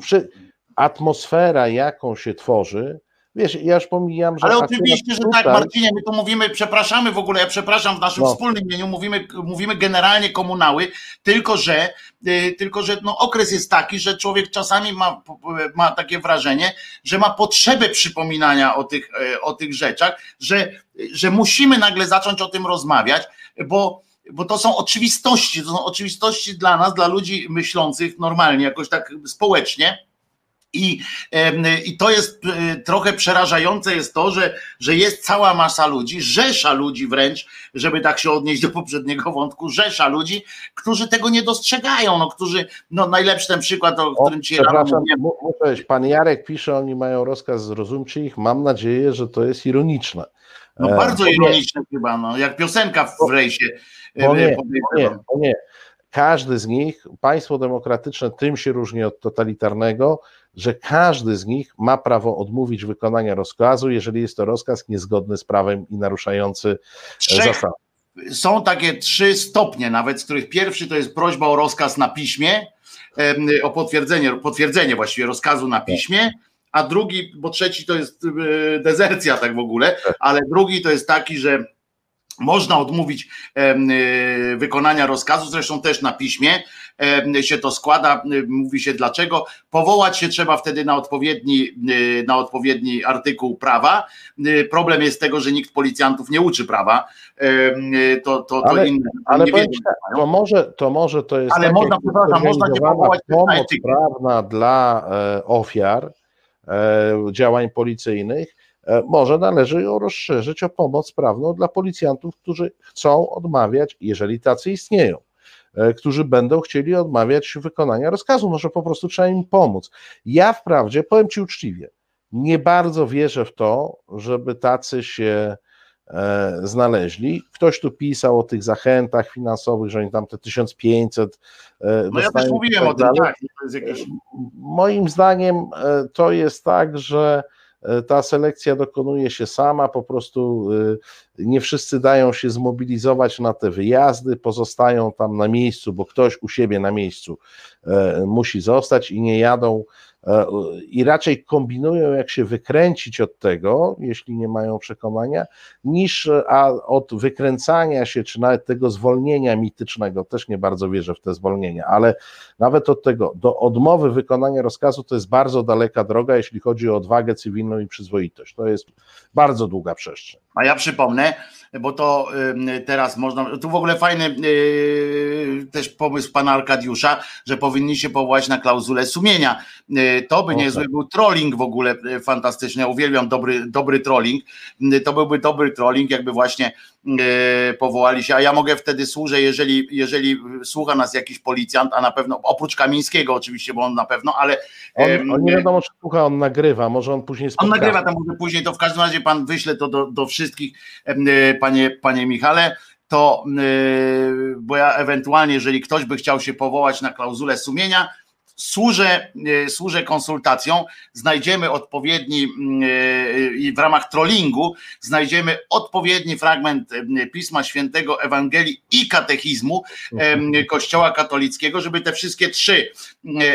przy, atmosfera, jaką się tworzy, Wiesz, ja już pomijam, że. Ale oczywiście, że tak, Marcinie, my tu mówimy, przepraszamy w ogóle, ja przepraszam w naszym no. wspólnym imieniu, mówimy, mówimy generalnie komunały, tylko że, y, tylko że no, okres jest taki, że człowiek czasami ma, ma takie wrażenie, że ma potrzebę przypominania o tych, e, o tych rzeczach, że, że musimy nagle zacząć o tym rozmawiać, bo bo to są oczywistości, to są oczywistości dla nas, dla ludzi myślących normalnie, jakoś tak społecznie, i, I to jest e, trochę przerażające jest to, że, że jest cała masa ludzi, rzesza ludzi wręcz, żeby tak się odnieść do poprzedniego wątku, rzesza ludzi, którzy tego nie dostrzegają, no, którzy, no najlepszy ten przykład, o którym ci rano mówiłem. Pan Jarek pisze, oni mają rozkaz zrozumcie ich, mam nadzieję, że to jest ironiczne. No e, bardzo ironiczne chyba, no, jak piosenka w rejsie. E, nie, bo nie, bo nie. Każdy z nich, państwo demokratyczne tym się różni od totalitarnego, że każdy z nich ma prawo odmówić wykonania rozkazu, jeżeli jest to rozkaz niezgodny z prawem i naruszający e, zasady. Są takie trzy stopnie, nawet z których pierwszy to jest prośba o rozkaz na piśmie, o potwierdzenie, potwierdzenie właściwie rozkazu na piśmie, a drugi, bo trzeci to jest e, dezercja tak w ogóle, tak. ale drugi to jest taki, że można odmówić y, wykonania rozkazu, zresztą też na piśmie się to składa, mówi się dlaczego. Powołać się trzeba wtedy na odpowiedni, y, na odpowiedni artykuł prawa. Problem jest tego, że nikt policjantów nie uczy prawa. To, to, to ale, inne. Ale nie to, może, to może to jest. Ale można, przepraszam, można nie powołać pomoc prawna dla e, ofiar e, działań policyjnych E, może należy ją rozszerzyć o pomoc prawną dla policjantów, którzy chcą odmawiać, jeżeli tacy istnieją, e, którzy będą chcieli odmawiać wykonania rozkazu. Może po prostu trzeba im pomóc. Ja wprawdzie, powiem Ci uczciwie, nie bardzo wierzę w to, żeby tacy się e, znaleźli. Ktoś tu pisał o tych zachętach finansowych, że oni tam te 1500 No ja też mówiłem tak o tym, tak. Moim zdaniem to jest tak, że E, ta selekcja dokonuje się sama, po prostu e, nie wszyscy dają się zmobilizować na te wyjazdy, pozostają tam na miejscu, bo ktoś u siebie na miejscu e, musi zostać i nie jadą. E, i raczej kombinują, jak się wykręcić od tego, jeśli nie mają przekonania, niż a od wykręcania się, czy nawet tego zwolnienia mitycznego, też nie bardzo wierzę w te zwolnienia, ale nawet od tego, do odmowy wykonania rozkazu to jest bardzo daleka droga, jeśli chodzi o odwagę cywilną i przyzwoitość. To jest bardzo długa przestrzeń. A ja przypomnę, bo to teraz można, tu w ogóle fajny yy, też pomysł pana Arkadiusza, że powinni się powołać na klauzulę sumienia. Yy, to by niezły był trolling w ogóle yy, fantastyczny. Ja uwielbiam dobry, dobry trolling. To byłby dobry trolling, jakby właśnie powołali się, a ja mogę wtedy służę, jeżeli, jeżeli słucha nas jakiś policjant, a na pewno, oprócz Kamińskiego oczywiście, bo on na pewno, ale... On, on nie wiadomo, czy słucha, on nagrywa, może on później spotka. On nagrywa, tam może później, to w każdym razie pan wyśle to do, do wszystkich panie, panie Michale, to yy, bo ja ewentualnie, jeżeli ktoś by chciał się powołać na klauzulę sumienia, służę, e, służę konsultacją, znajdziemy odpowiedni mm, e, i w ramach trollingu znajdziemy odpowiedni fragment Pisma Świętego, Ewangelii i katechizmu Kościoła katolickiego, żeby te wszystkie trzy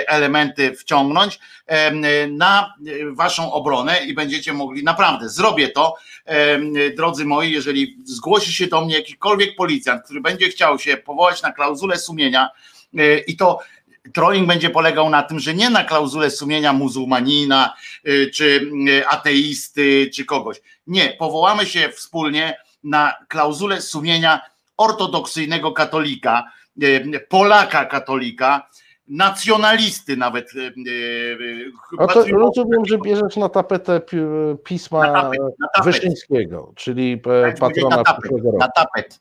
elementy wciągnąć na waszą obronę i będziecie mogli, naprawdę, zrobię to, drodzy moi, jeżeli zgłosi się do mnie jakikolwiek policjant, który będzie chciał się powołać na klauzulę sumienia e, i to trolling będzie polegał na tym, że nie na klauzulę sumienia muzułmanina, e, czy e, ateisty, czy kogoś. Nie, powołamy się wspólnie na klauzulę sumienia ortodoksyjnego katolika, Polaka katolika, nacjonalisty nawet. No to rozumiem, że bierzesz na tapetę pisma na tapet, na tapet. Wyszyńskiego, czyli patrona na tapet. Na tapet.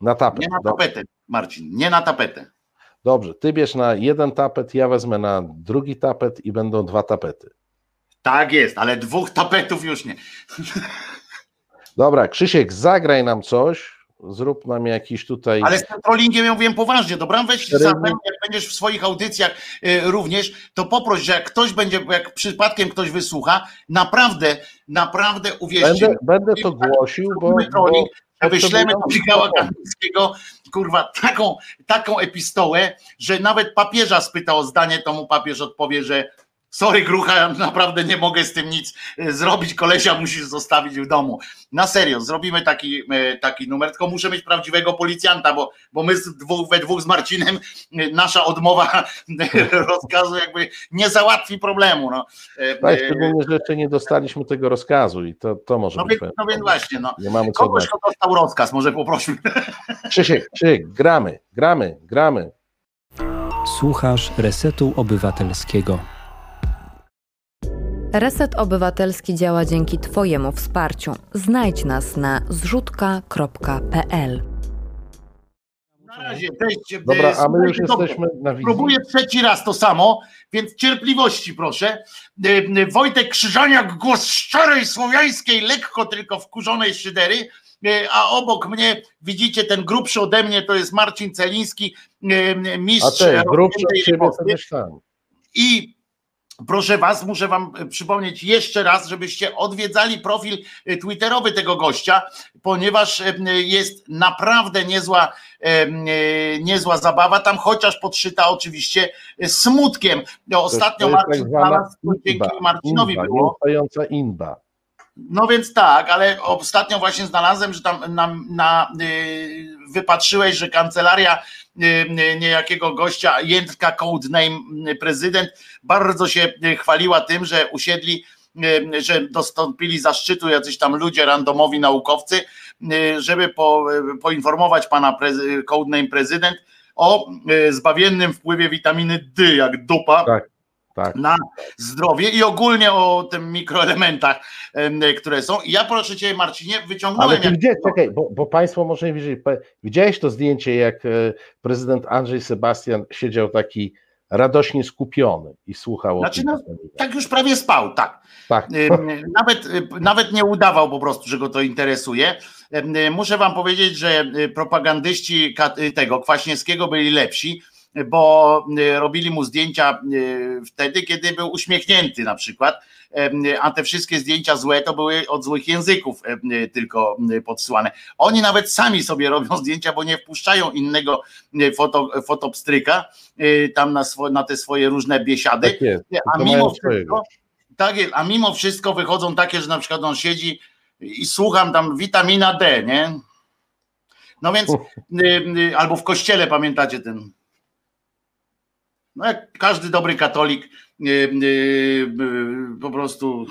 Na tapet. Nie na tapetę, Marcin, nie na tapetę. Dobrze, ty bierz na jeden tapet, ja wezmę na drugi tapet i będą dwa tapety. Tak jest, ale dwóch tapetów już nie. Dobra, Krzysiek, zagraj nam coś, zrób nam jakiś tutaj. Ale z tym trollingiem ja mówię poważnie, dobra? Weź jak będziesz w swoich audycjach y, również, to poproś, że jak ktoś będzie, jak przypadkiem ktoś wysłucha, naprawdę, naprawdę uwierzcie. Będę, będę to głosił, bo, trolling, bo wyślemy do Michała Kamińskiego, kurwa, taką, taką epistołę, że nawet papieża spyta o zdanie, to mu papież odpowie, że Sorry, grucha, ja naprawdę nie mogę z tym nic e, zrobić. Kolesia musisz zostawić w domu. Na serio, zrobimy taki, e, taki numer, tylko muszę mieć prawdziwego policjanta, bo, bo my dwóch, we dwóch z Marcinem, e, nasza odmowa rozkazu jakby nie załatwi problemu. No. Tak, szczególnie, że jeszcze nie dostaliśmy tego rozkazu i to, to może no być. Więc, no więc właśnie, no. Nie mamy Kogoś, kto dostał rozkaz, może poprosimy. Krzysiek, Krzysiek, gramy, gramy, gramy. Słuchasz Resetu Obywatelskiego. Reset Obywatelski działa dzięki Twojemu wsparciu. Znajdź nas na zrzutka.pl. Na razie, cześć. Dobra, a my już jesteśmy na wizji. Próbuję trzeci raz to samo, więc cierpliwości proszę. E, e, Wojtek Krzyżaniak, głos szczerej słowiańskiej, lekko tylko wkurzonej szydery, e, a obok mnie widzicie ten grubszy ode mnie, to jest Marcin Celiński, mistrz. A ty, grubszy od ciebie. I Proszę Was, muszę Wam e, przypomnieć jeszcze raz, żebyście odwiedzali profil e, Twitterowy tego gościa, ponieważ e, jest naprawdę niezła, niezła zabawa tam, chociaż podszyta oczywiście smutkiem. Ostatnio tak Marcin znalazł, dzięki Marcinowi inba, było. inba. No więc tak, ale ostatnio właśnie znalazłem, że tam na, na wypatrzyłeś, że kancelaria niejakiego gościa, Jędrka Codename prezydent, bardzo się chwaliła tym, że usiedli, że dostąpili zaszczytu jacyś tam ludzie, randomowi naukowcy, żeby po, poinformować pana prezy, Codename prezydent o zbawiennym wpływie witaminy D, jak dupa. Tak tak. na zdrowie i ogólnie o tym mikroelementach, które są. I ja proszę Cię, Marcinie, wyciągnąłem. Ale jak... gdzie, czekaj, bo, bo Państwo może nie widzieli. Widziałeś to zdjęcie, jak e, prezydent Andrzej Sebastian siedział taki radośnie skupiony i słuchał znaczy, o tym. No, tak już prawie spał, tak. tak. Nawet, nawet nie udawał po prostu, że go to interesuje. Muszę Wam powiedzieć, że e, propagandyści tego Kwaśniewskiego byli lepsi bo y, robili mu zdjęcia y, wtedy, kiedy był uśmiechnięty na przykład, a te wszystkie zdjęcia złe to były od złych języków tylko podsyłane. Oni nawet sami sobie robią zdjęcia, bo nie wpuszczają innego foto, fotopstryka tam na, swo, na te swoje różne biesiady, tak jest, a mimo wszystko tak jest, a mimo wszystko wychodzą takie, że na przykład on siedzi i słucham tam witamina D, nie? No więc, albo w kościele pamiętacie ten no jak każdy dobry katolik, yy, yy, po prostu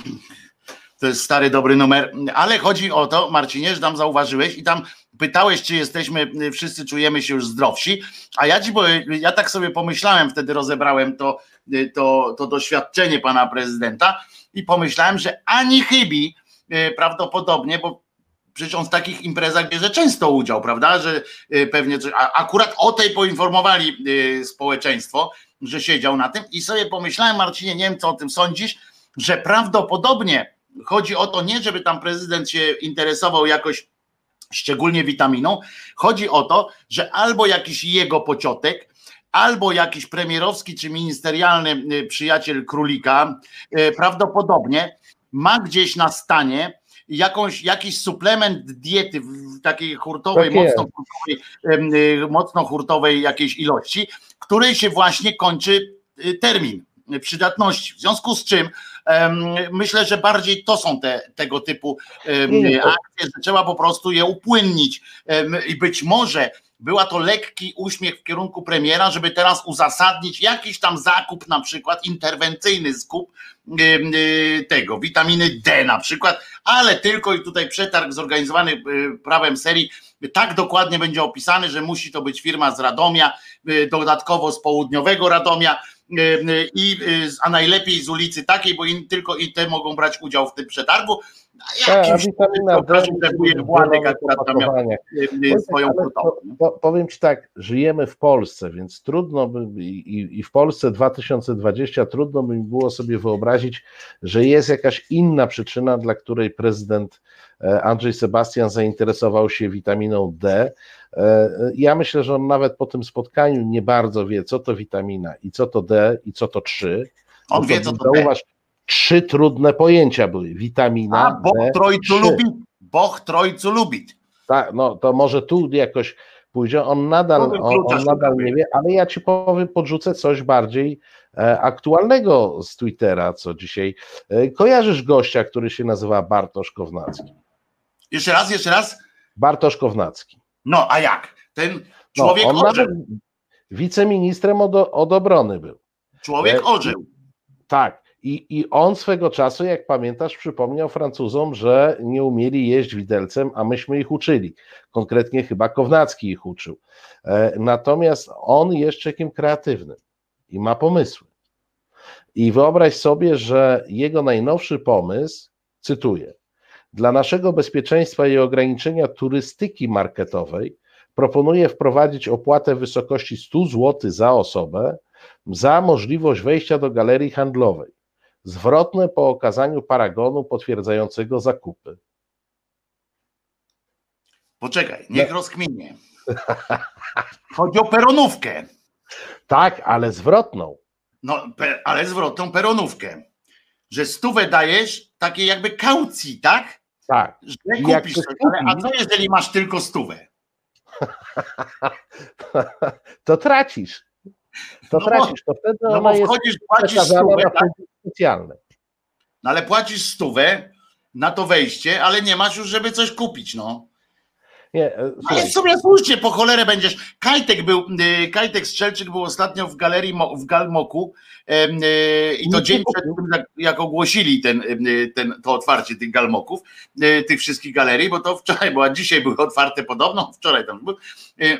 to jest stary, dobry numer, ale chodzi o to, Marcinie, że tam zauważyłeś i tam pytałeś, czy jesteśmy, wszyscy czujemy się już zdrowsi, a ja ci ja tak sobie pomyślałem, wtedy rozebrałem to, to, to doświadczenie pana prezydenta i pomyślałem, że ani chybi prawdopodobnie, bo przecież on w takich imprezach bierze często udział, prawda, że pewnie, a akurat o tej poinformowali społeczeństwo, że siedział na tym i sobie pomyślałem, Marcinie, nie wiem co o tym sądzisz, że prawdopodobnie chodzi o to nie, żeby tam prezydent się interesował jakoś szczególnie witaminą, chodzi o to, że albo jakiś jego pociotek, albo jakiś premierowski czy ministerialny przyjaciel królika, prawdopodobnie ma gdzieś na stanie jakąś, jakiś suplement diety w takiej hurtowej, Tak mocno hurtowej, y, mocno hurtowej jakiejś ilości, której się właśnie kończy y, termin przydatności. W związku z czym myślę, że bardziej to są te, tego typu akcje, że trzeba po prostu je upłynnić i być może była to lekki uśmiech w kierunku premiera, żeby teraz uzasadnić jakiś tam zakup, na przykład interwencyjny skup y, tego, witaminy D na przykład, ale tylko i tutaj przetarg zorganizowany y, prawem serii tak dokładnie będzie opisany, że musi to być firma z Radomia, y, dodatkowo z południowego Radomia i a najlepiej z ulicy takiej, bo in, tylko i te mogą brać udział w tym przetargu. A Tak, witamina D wujek Władek akurat y, y, swoją po- po- Powiem Ci tak, żyjemy w Polsce, więc trudno by i, i- w Polsce 2020 trudno by mi było sobie wyobrazić, że jest jakaś inna przyczyna, dla której prezydent e, Andrzej Sebastian zainteresował się witaminą D. E, Ja myślę, że on nawet po tym spotkaniu nie bardzo wie, co to witamina i co to D i co to 3. On wie, co to D. Zauważ, trzy trudne pojęcia były. Witamina A Boch Trojcu lubi. Boch Trojcu lubi. Tak, no to może tu jakoś pójdzie. On nadal, on, on nadal nie wie, ale ja ci powiem, podrzucę coś bardziej e, aktualnego z Twittera, co dzisiaj. E, kojarzysz gościa, który się nazywa Bartosz Kownacki? Jeszcze raz, jeszcze raz. Bartosz Kownacki. No, a jak? Ten No, człowiek on orzeł. nawet wiceministrem od, od obrony był. Człowiek e. Tak. I, I on swego czasu, jak pamiętasz, przypomniał Francuzom, że nie umieli jeść widelcem, a myśmy ich uczyli. Konkretnie chyba Kownacki ich uczył. E, Natomiast on jest człowiekiem kreatywnym i ma pomysły. I wyobraź sobie, że jego najnowszy pomysł, cytuję, dla naszego bezpieczeństwa i ograniczenia turystyki marketowej proponuję wprowadzić opłatę w wysokości 100 zł za osobę za możliwość wejścia do galerii handlowej. Zwrotne po okazaniu paragonu potwierdzającego zakupy. Poczekaj, niech rozkminie. Chodzi o peronówkę. Tak, ale zwrotną. No, ale zwrotną peronówkę. Że stówę dajesz takiej jakby kaucji, tak? Tak. Że kupisz coś. Ale, a co jeżeli masz tylko stówę? To tracisz. To No tracisz. To wtedy No bo wchodzisz, płacisz stówę, tak? No ale płacisz stówę na to wejście, ale nie masz już, żeby coś kupić, no. Nie, e, Ale słuchaj, w sumie słusznie, po cholerę będziesz. Kajtek był, y, Kajtek Strzelczyk był ostatnio w galerii Mo- w Galmoku y, i to Nie dzień przed tym, jak, ogłosili ten, y, ten, to otwarcie tych Galmoków, tych wszystkich galerii, bo to wczoraj, bo a dzisiaj były otwarte podobno, wczoraj tam był.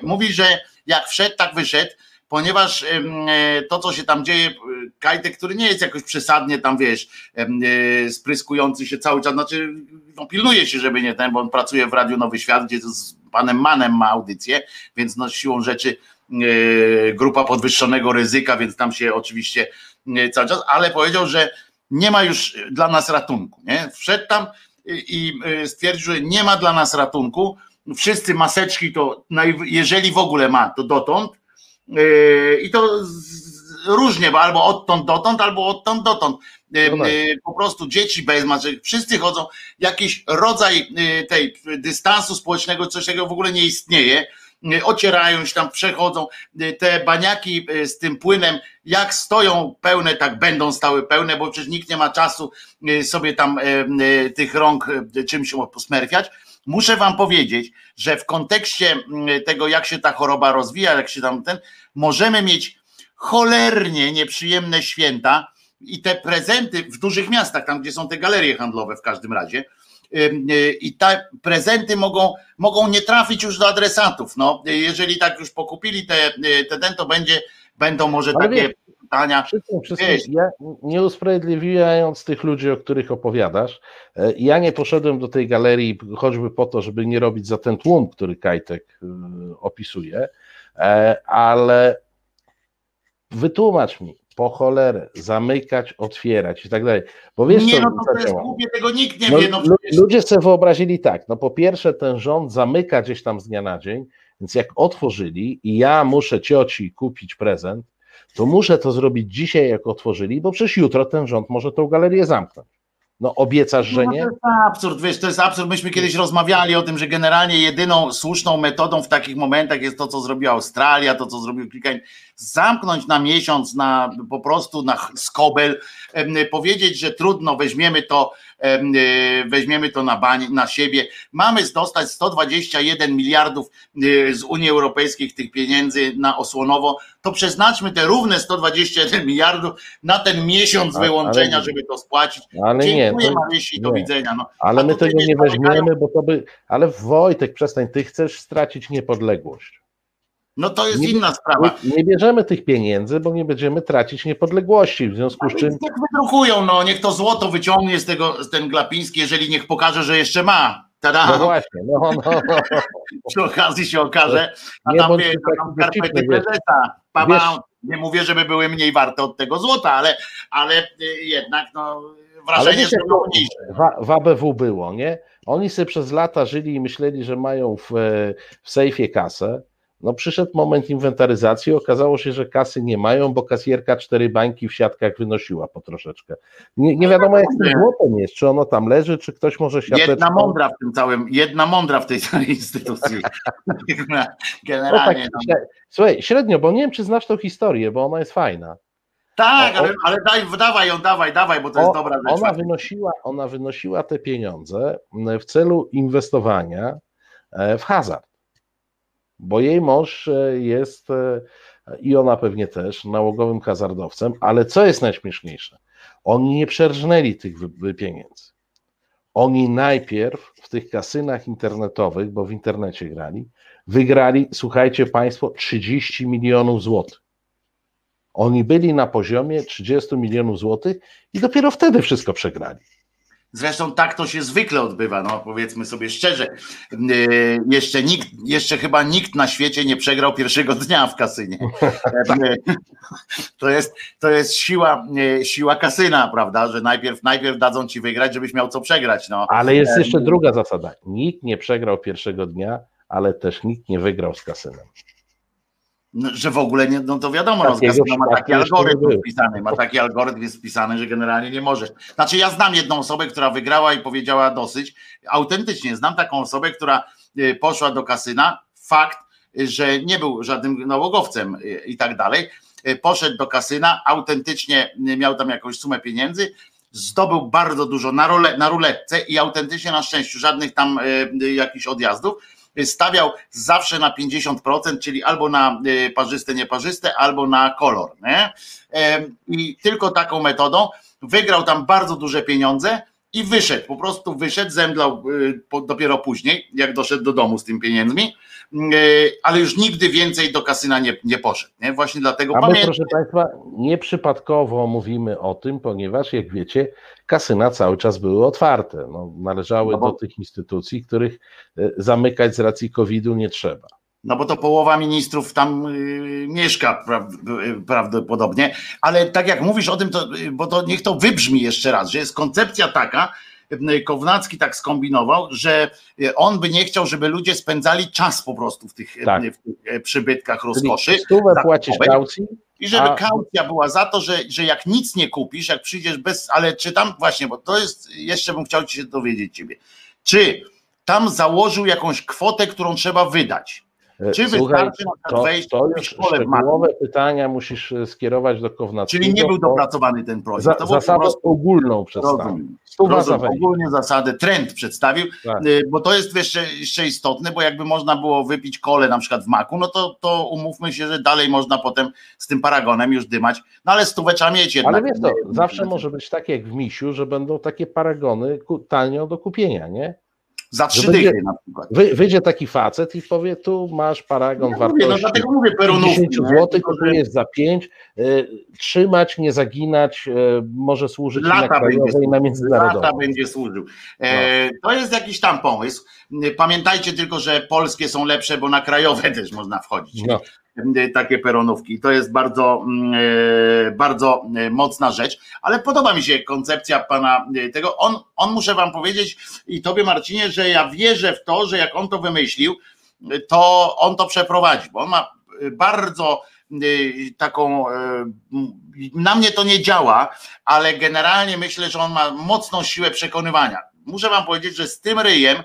Mówi, że jak wszedł, tak wyszedł, ponieważ e, to, co się tam dzieje, y, Kajtek, który nie jest jakoś przesadnie tam, wiesz, e, spryskujący się cały czas, znaczy no, pilnuje się, żeby nie ten, bo on pracuje w Radiu Nowy Świat, gdzie z panem Manem ma audycję, więc no siłą rzeczy e, grupa podwyższonego ryzyka, więc tam się oczywiście e, cały czas, ale powiedział, że nie ma już dla nas ratunku, nie? Wszedł tam i, e, stwierdził, że nie ma dla nas ratunku, wszyscy maseczki to, jeżeli w ogóle ma, to dotąd, I to różnie, bo albo odtąd dotąd, albo odtąd dotąd. Yy, No tak. yy, Po prostu dzieci bez maseczek, wszyscy chodzą, jakiś rodzaj yy, tej dystansu społecznego, coś takiego w ogóle nie istnieje. Yy, Ocierają się tam, przechodzą. Yy, Te baniaki yy, z tym płynem, jak stoją pełne, tak będą stały pełne, bo przecież nikt nie ma czasu yy, sobie tam yy, yy, tych rąk yy, czymś posmerfiać. Muszę wam powiedzieć, że w kontekście mm, tego, jak się ta choroba rozwija, jak się tam ten, możemy mieć cholernie nieprzyjemne święta i te prezenty w dużych miastach, tam gdzie są te galerie handlowe w każdym razie, y, i te prezenty mogą, mogą nie trafić już do adresatów. No, jeżeli tak już pokupili te, y, te ten, to będzie, będą może Ale takie wiesz, pytania. Wszystkim, Wiesz. ja nie usprawiedliwiając tych ludzi, o których opowiadasz, e, ja nie poszedłem do tej galerii choćby po to, żeby nie robić za ten tłum, który Kajtek e, opisuje, e, ale wytłumacz mi, po cholerę, zamykać, otwierać i tak dalej, bo wiesz Nie, no to, to jest głupie, tego nikt nie No, wie. No, ludzie sobie wyobrazili tak, no po pierwsze ten rząd zamyka gdzieś tam z dnia na dzień, Więc jak otworzyli i ja muszę cioci kupić prezent, to muszę to zrobić dzisiaj, jak otworzyli, bo przecież jutro ten rząd może tą galerię zamknąć. No obiecasz, że No nie? to jest absurd, wiesz, to jest absurd. Myśmy kiedyś rozmawiali o tym, że generalnie jedyną słuszną metodą w takich momentach jest to, co zrobiła Australia, to, co zrobił kilka. Zamknąć na miesiąc, na po prostu na skobel, powiedzieć, że trudno, weźmiemy to, weźmiemy to na, bani, na siebie. Mamy dostać 121 miliardów e, z Unii Europejskiej tych pieniędzy na osłonowo, to przeznaczmy te równe 121 miliardów na ten miesiąc Ale- wyłączenia, ale- żeby to spłacić. Ale nie, Dziękuję to, Marysi, do nie. widzenia. No. ale my to tego nie weźmiemy, bo to by. Ale Wojtek, przestań, ty chcesz stracić niepodległość. No to jest Nie- inna sprawa. Nie, nie bierzemy tych pieniędzy, bo nie będziemy tracić niepodległości. W związku z czym Niech wydrukują, no niech to złoto wyciągnie z tego z ten Glapiński, jeżeli niech pokaże, że jeszcze ma. Tada, No właśnie, no, no, no. przy okazji się okaże, a Nie tam, wie, tam wiesz. prezesa. Pa, Wiesz- pa, nie mówię, żeby były mniej warte od tego złota, ale, ale y, jednak no, wrażenie zrobiło to mniejsze. w, w ABW było, nie? Oni sobie przez lata żyli i myśleli, że mają w, e, w sejfie kasę. No przyszedł moment inwentaryzacji, okazało się, że kasy nie mają, bo kasjerka cztery bańki w siatkach wynosiła po troszeczkę. Nie, nie wiadomo jak tym złotem jest, czy ono tam leży, czy ktoś może siateczką... Jedna mądra w tym całym, jedna mądra w tej całej instytucji. No tak, Generalnie. No, śre- Słuchaj, średnio, bo nie wiem, czy znasz tą historię, bo ona jest fajna. tak, ale, ale daj, dawaj ją, dawaj, dawaj, bo to jest O, dobra rzecz. Ona wynosiła, ona wynosiła te pieniądze m, w celu inwestowania e, w hazard. Bo jej mąż e, jest e, i ona pewnie też nałogowym hazardowcem, ale co jest najśmieszniejsze? Oni nie przerżnęli tych pieniędzy. Oni najpierw w tych kasynach internetowych, bo w internecie grali, wygrali, słuchajcie Państwo, 30 milionów złotych. Oni byli na poziomie 30 milionów złotych i dopiero wtedy wszystko przegrali. Zresztą tak to się zwykle odbywa, no powiedzmy sobie szczerze. Yy, Jeszcze nikt, jeszcze chyba nikt na świecie nie przegrał pierwszego dnia w kasynie. To jest, to jest siła, yy, siła kasyna, prawda? Że najpierw, najpierw dadzą ci wygrać, żebyś miał co przegrać. No. Ale jest jeszcze druga zasada. Nikt nie przegrał pierwszego dnia, ale też nikt nie wygrał z kasynem. No, że w ogóle nie, no to wiadomo, no, ma taki algorytm wpisany, ma taki algorytm jest wpisany, że generalnie nie możesz. Znaczy ja znam jedną osobę, która wygrała i powiedziała dosyć, autentycznie znam taką osobę, która y, poszła do kasyna, fakt, że nie był żadnym nałogowcem y, i tak dalej, y, poszedł do kasyna, autentycznie miał tam jakąś sumę pieniędzy, zdobył bardzo dużo na, rule, na ruletce i autentycznie na szczęściu żadnych tam jakichś odjazdów, stawiał zawsze na 50%, czyli albo na y, parzyste, nieparzyste, albo na kolor. Nie? I tylko taką metodą wygrał tam bardzo duże pieniądze i wyszedł, po prostu wyszedł, zemdlał y, dopiero później, jak doszedł do domu z tym pieniędzmi, y, ale już nigdy więcej do kasyna nie, nie poszedł. Nie? Właśnie dlatego A my, pamiętam. proszę Państwa, nieprzypadkowo mówimy o tym, ponieważ, jak wiecie, kasyna cały czas były otwarte. No, należały No bo- do tych instytucji, których e, zamykać z racji COVID-u nie trzeba. No bo to połowa ministrów tam y, mieszka y, prawdopodobnie, ale tak jak mówisz o tym, to, y, bo to niech to wybrzmi jeszcze raz, że jest koncepcja taka, y, Kownacki tak skombinował, że on by nie chciał, żeby ludzie spędzali czas po prostu w tych, Tak. w tych przybytkach rozkoszy stówę płacisz kaucji, i żeby A- kaucja była za to, że, że jak nic nie kupisz, jak przyjdziesz bez, ale czy tam właśnie, bo to jest, jeszcze bym chciał ci się dowiedzieć ciebie, czy tam założył jakąś kwotę, którą trzeba wydać? E, Czy słuchaj, wystarczy na to, wejść to w już szkole w szczegółowe pytania musisz e, skierować do Kownackiego. Czyli nie był dopracowany ten projekt. Za, to zasadę prostu ogólną przedstawił. rozumiem. Ogólnie zasadę, trend przedstawił, Tak. y, bo to jest jeszcze, jeszcze istotne, bo jakby można było wypić kole na przykład w maku, no to, to umówmy się, że dalej można potem z tym paragonem już dymać, no ale stówę trzeba mieć jednak. Ale wiesz to, zawsze może być tak jak w Misiu, że będą takie paragony tanio do kupienia, nie? Za trzy dychy na przykład. Wy, wyjdzie taki facet i powie, tu masz paragon Ja mówię, no wartości dlatego mówię perunówki. 10 nie? zł, kupujesz za 5, y, trzymać, nie zaginać, y, może służyć na Lata będzie krajowej i na Lata międzynarodową. będzie służył. E, to jest jakiś tam pomysł. Pamiętajcie tylko, że polskie są lepsze, bo na krajowe też można wchodzić. No. E, takie peronówki. To jest bardzo, mm, e, bardzo e, mocna rzecz, ale podoba mi się koncepcja pana tego. On, on muszę wam powiedzieć i tobie Marcinie, że ja wierzę w to, że jak on to wymyślił, to on to przeprowadzi, bo on ma bardzo taką, na mnie to nie działa, ale generalnie myślę, że on ma mocną siłę przekonywania. Muszę wam powiedzieć, że z tym ryjem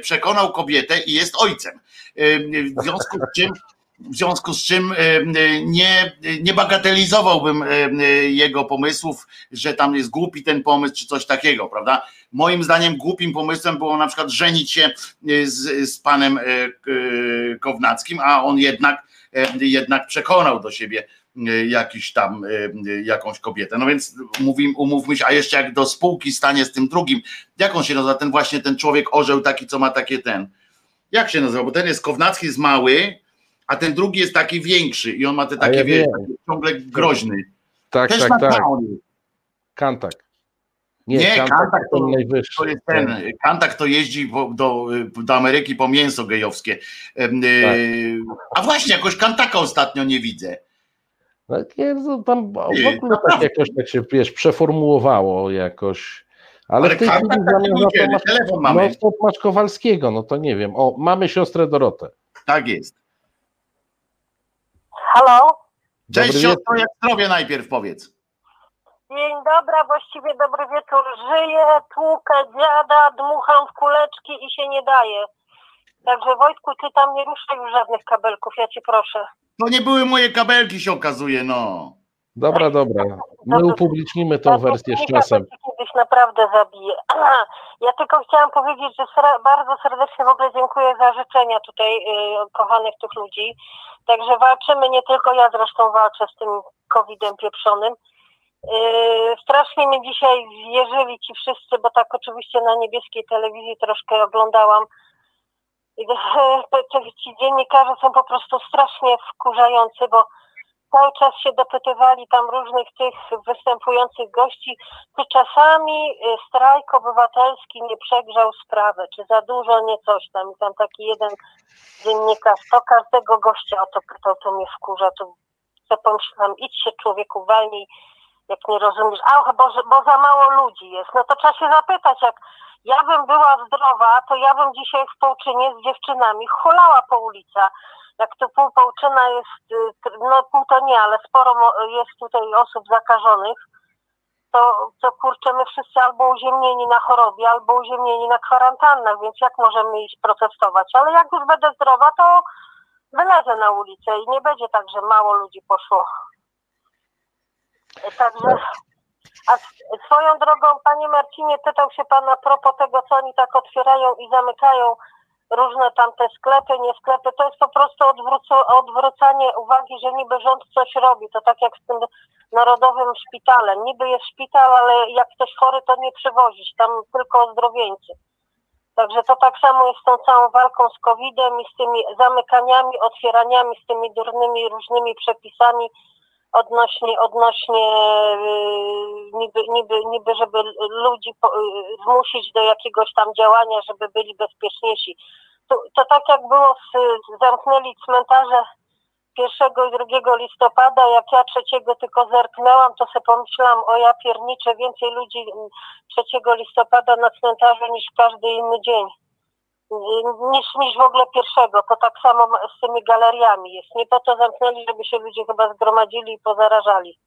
przekonał kobietę i jest ojcem. W związku z czym w związku z czym nie, nie bagatelizowałbym jego pomysłów, że tam jest głupi ten pomysł, czy coś takiego, prawda? Moim zdaniem głupim pomysłem było na przykład żenić się z, z panem Kownackim, a on jednak, jednak przekonał do siebie jakiś tam, jakąś kobietę. No więc mówim, umówmy się, a jeszcze jak do spółki stanie z tym drugim, jak on się nazywa, ten właśnie ten człowiek orzeł taki, co ma takie ten, jak się nazywa, bo ten jest Kownacki, jest mały, a ten drugi jest taki większy i on ma te takie, ja wie, ciągle groźny. Tak, Też tak, tak. Kantak. Nie, Kantak to- ten najwyższy. To jest ten, Kantak to jeździ po, do, do Ameryki po mięso gejowskie. Y, A właśnie, jakoś Kantaka ostatnio nie widzę. No, nie, no, tam w Nie, ogóle tak jakoś tak się, wiesz, przeformułowało jakoś. Ale, Ale w tej Kantak chwili tak zamiast nie to masz, Telefon mamy. no, to masz Kowalskiego, no to nie wiem. O, mamy siostrę Dorotę. Tak jest. Halo? Cześć siostro, jak zdrowie najpierw powiedz. Dzień dobry, właściwie dobry wieczór. Żyję, tłukę dziada, dmucham w kuleczki i się nie daje. Także Wojtku, ty tam nie ruszaj już żadnych kabelków, ja cię proszę. To nie były moje kabelki się okazuje, no. Dobra, dobra. My upublicznimy tą wersję z czasem. kiedyś naprawdę zabije. Ja tylko chciałam powiedzieć, że bardzo serdecznie w ogóle dziękuję za życzenia tutaj y, kochanych tych ludzi. Także walczymy, nie tylko ja zresztą walczę z tym covidem pieprzonym. Yy, strasznie mnie dzisiaj wierzyli ci wszyscy, bo tak oczywiście na niebieskiej telewizji troszkę oglądałam. I te, ci dziennikarze są po prostu strasznie wkurzający, bo cały czas się dopytywali tam różnych tych występujących gości, czy czasami y, strajk obywatelski nie przegrzał sprawę, czy za dużo, nie coś tam. I tam taki jeden dziennikarz, to każdego gościa o to pytał, to mnie wkurza, to co pomyślałam, idź się człowieku walnij, jak nie rozumiesz, a bo, bo za mało ludzi jest. No to trzeba się zapytać, jak ja bym była zdrowa, to ja bym dzisiaj w Połczynie z dziewczynami hulała po ulicach. Jak tu pół Połczyna jest, y, no pół to nie, ale sporo jest tutaj osób zakażonych, to, to kurczę, my wszyscy albo uziemnieni na chorobie, albo uziemnieni na kwarantannach, więc jak możemy iść protestować? Ale jak już będę zdrowa, to wylezę na ulicę i nie będzie tak, że mało ludzi poszło. Także, a swoją drogą, panie Marcinie, pytał się pan a propos tego, co oni tak otwierają i zamykają różne tam te sklepy, nie sklepy, to jest po prostu odwrócanie uwagi, że niby rząd coś robi. To tak jak z tym narodowym szpitalem. Niby jest szpital, ale jak ktoś chory, to nie przywozić, tam tylko ozdrowieńcy. Także to tak samo jest z tą całą walką z COVID-em i z tymi zamykaniami, otwieraniami, z tymi durnymi różnymi przepisami odnośnie, odnośnie yy, niby, niby, niby, żeby ludzi yy, zmusić do jakiegoś tam działania, żeby byli bezpieczniejsi. To, to tak jak było, z, zamknęli cmentarze 1 i 2 listopada, jak ja trzeciego tylko zerknęłam, to sobie pomyślałam, o ja pierniczę, więcej ludzi mm, 3 listopada na cmentarzu niż w każdy inny dzień. Niż, niż w ogóle pierwszego. To tak samo z tymi galeriami jest. Nie po to zamknęli, żeby się ludzie chyba zgromadzili i pozarażali.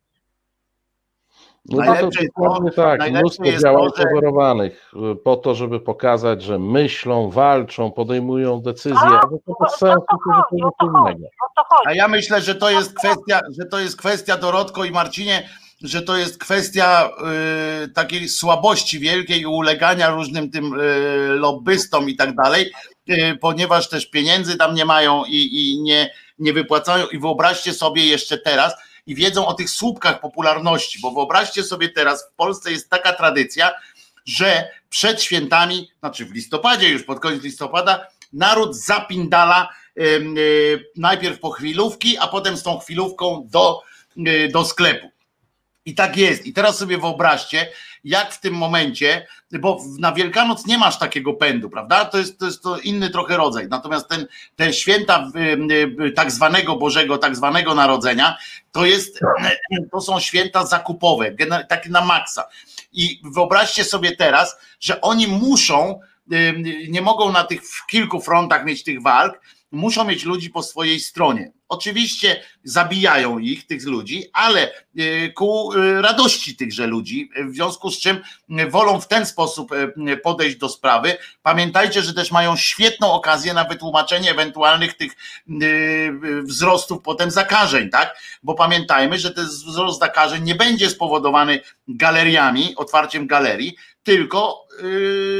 No to, to Najlepsze jest to- dokładnie tak, najlepsze mnóstwo jest działań to, że- pozorowanych y, po to, żeby pokazać, że myślą, walczą, podejmują decyzje, A, ale to sensu to chodzi, zupełnie o co to chodzi, innego. o to chodzi. A ja myślę, że to jest kwestia, że to jest kwestia Dorotko i Marcinie, że to jest kwestia y, takiej słabości wielkiej i ulegania różnym tym y, lobbystom i tak dalej, y, ponieważ też pieniędzy tam nie mają i, i nie, nie wypłacają. I wyobraźcie sobie jeszcze teraz, i wiedzą o tych słupkach popularności, bo wyobraźcie sobie teraz, w Polsce jest taka tradycja, że przed świętami, znaczy w listopadzie, już pod koniec listopada, naród zapindala y, najpierw po chwilówki, a potem z tą chwilówką do, y, do sklepu. I tak jest. I teraz sobie wyobraźcie, jak w tym momencie, bo na Wielkanoc nie masz takiego pędu, prawda? To jest, to jest to inny trochę rodzaj. Natomiast ten, te święta y, y, tak zwanego Bożego, tak zwanego Narodzenia, to jest, to są święta zakupowe, takie na maksa. I wyobraźcie sobie teraz, że oni muszą nie mogą na tych kilku frontach mieć tych walk, muszą mieć ludzi po swojej stronie. Oczywiście zabijają ich, tych ludzi, ale y, ku y, radości tychże ludzi, w związku z czym wolą w ten sposób y, podejść do sprawy. Pamiętajcie, że też mają świetną okazję na wytłumaczenie ewentualnych tych wzrostów potem zakażeń, tak? Bo pamiętajmy, że ten wzrost zakażeń nie będzie spowodowany galeriami, otwarciem galerii, tylko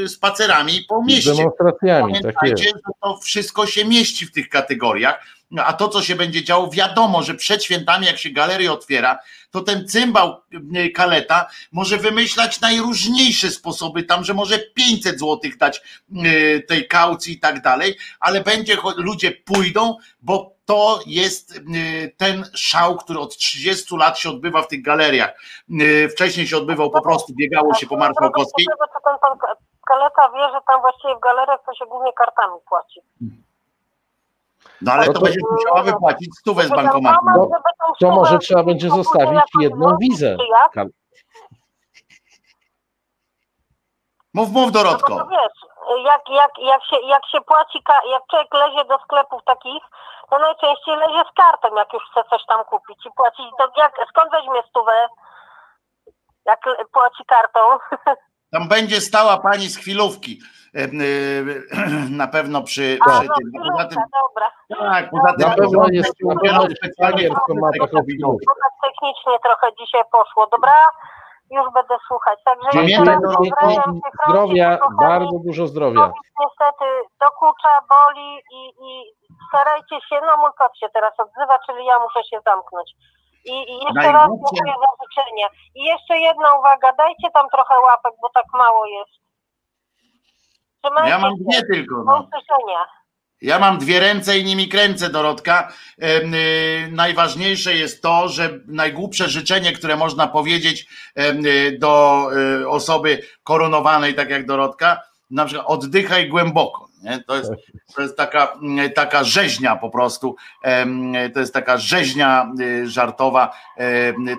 spacerami po mieście. Demonstracjami, tak Pamiętajcie, jest. że to wszystko się mieści w tych kategoriach a to, co się będzie działo, wiadomo, że przed świętami, jak się galeria otwiera, to ten cymbał y, kaleta może wymyślać najróżniejsze sposoby, tam, że może 500 złotych dać y, tej kaucji i tak dalej, ale będzie, ludzie pójdą, bo to jest y, ten szał, który od 30 lat się odbywa w tych galeriach. Wcześniej się odbywał po prostu, biegało się po Marszałkowskiej. Kaleta wie, że tam właściwie w galeriach to się głównie kartami płaci. No ale No to, to- będziesz musiała wypłacić stówę z bankomatu. No, To może trzeba będzie zostawić jedną wizę. Mów, mów No Dorotko. to wiesz, jak, jak, jak, się, jak się płaci, jak człowiek lezie do sklepów takich, to najczęściej lezie z kartą, jak już chce coś tam kupić i płaci. To jak, skąd weźmie stówę, jak płaci kartą? Tam będzie stała pani z chwilówki. E, Na pewno przy, A, przy no, tym. Poza tym, dobra. tak, poza tym Na pewno jest dopiero na pewno jest specjalnie. Bo tak technicznie trochę dzisiaj poszło, dobra? Już będę słuchać. Także tych zdrowia, kochani. bardzo dużo zdrowia. Niestety dokucza, boli i, i starajcie się, no mój kot się teraz odzywa, czyli ja muszę się zamknąć. I, i jeszcze raz dziękuję za życzenia. I jeszcze jedna uwaga, dajcie tam trochę łapek, bo tak mało jest. Trzymajcie Ja mam dwie tylko. Do No. usłyszenia. Ja mam dwie ręce i nimi kręcę, Dorotka. Y, najważniejsze jest to, że najgłupsze życzenie, które można powiedzieć y, do y, osoby koronowanej, tak jak Dorotka, na przykład oddychaj głęboko. Nie? To, jest, to jest taka, mm, taka rzeźnia po prostu. To jest taka rzeźnia żartowa.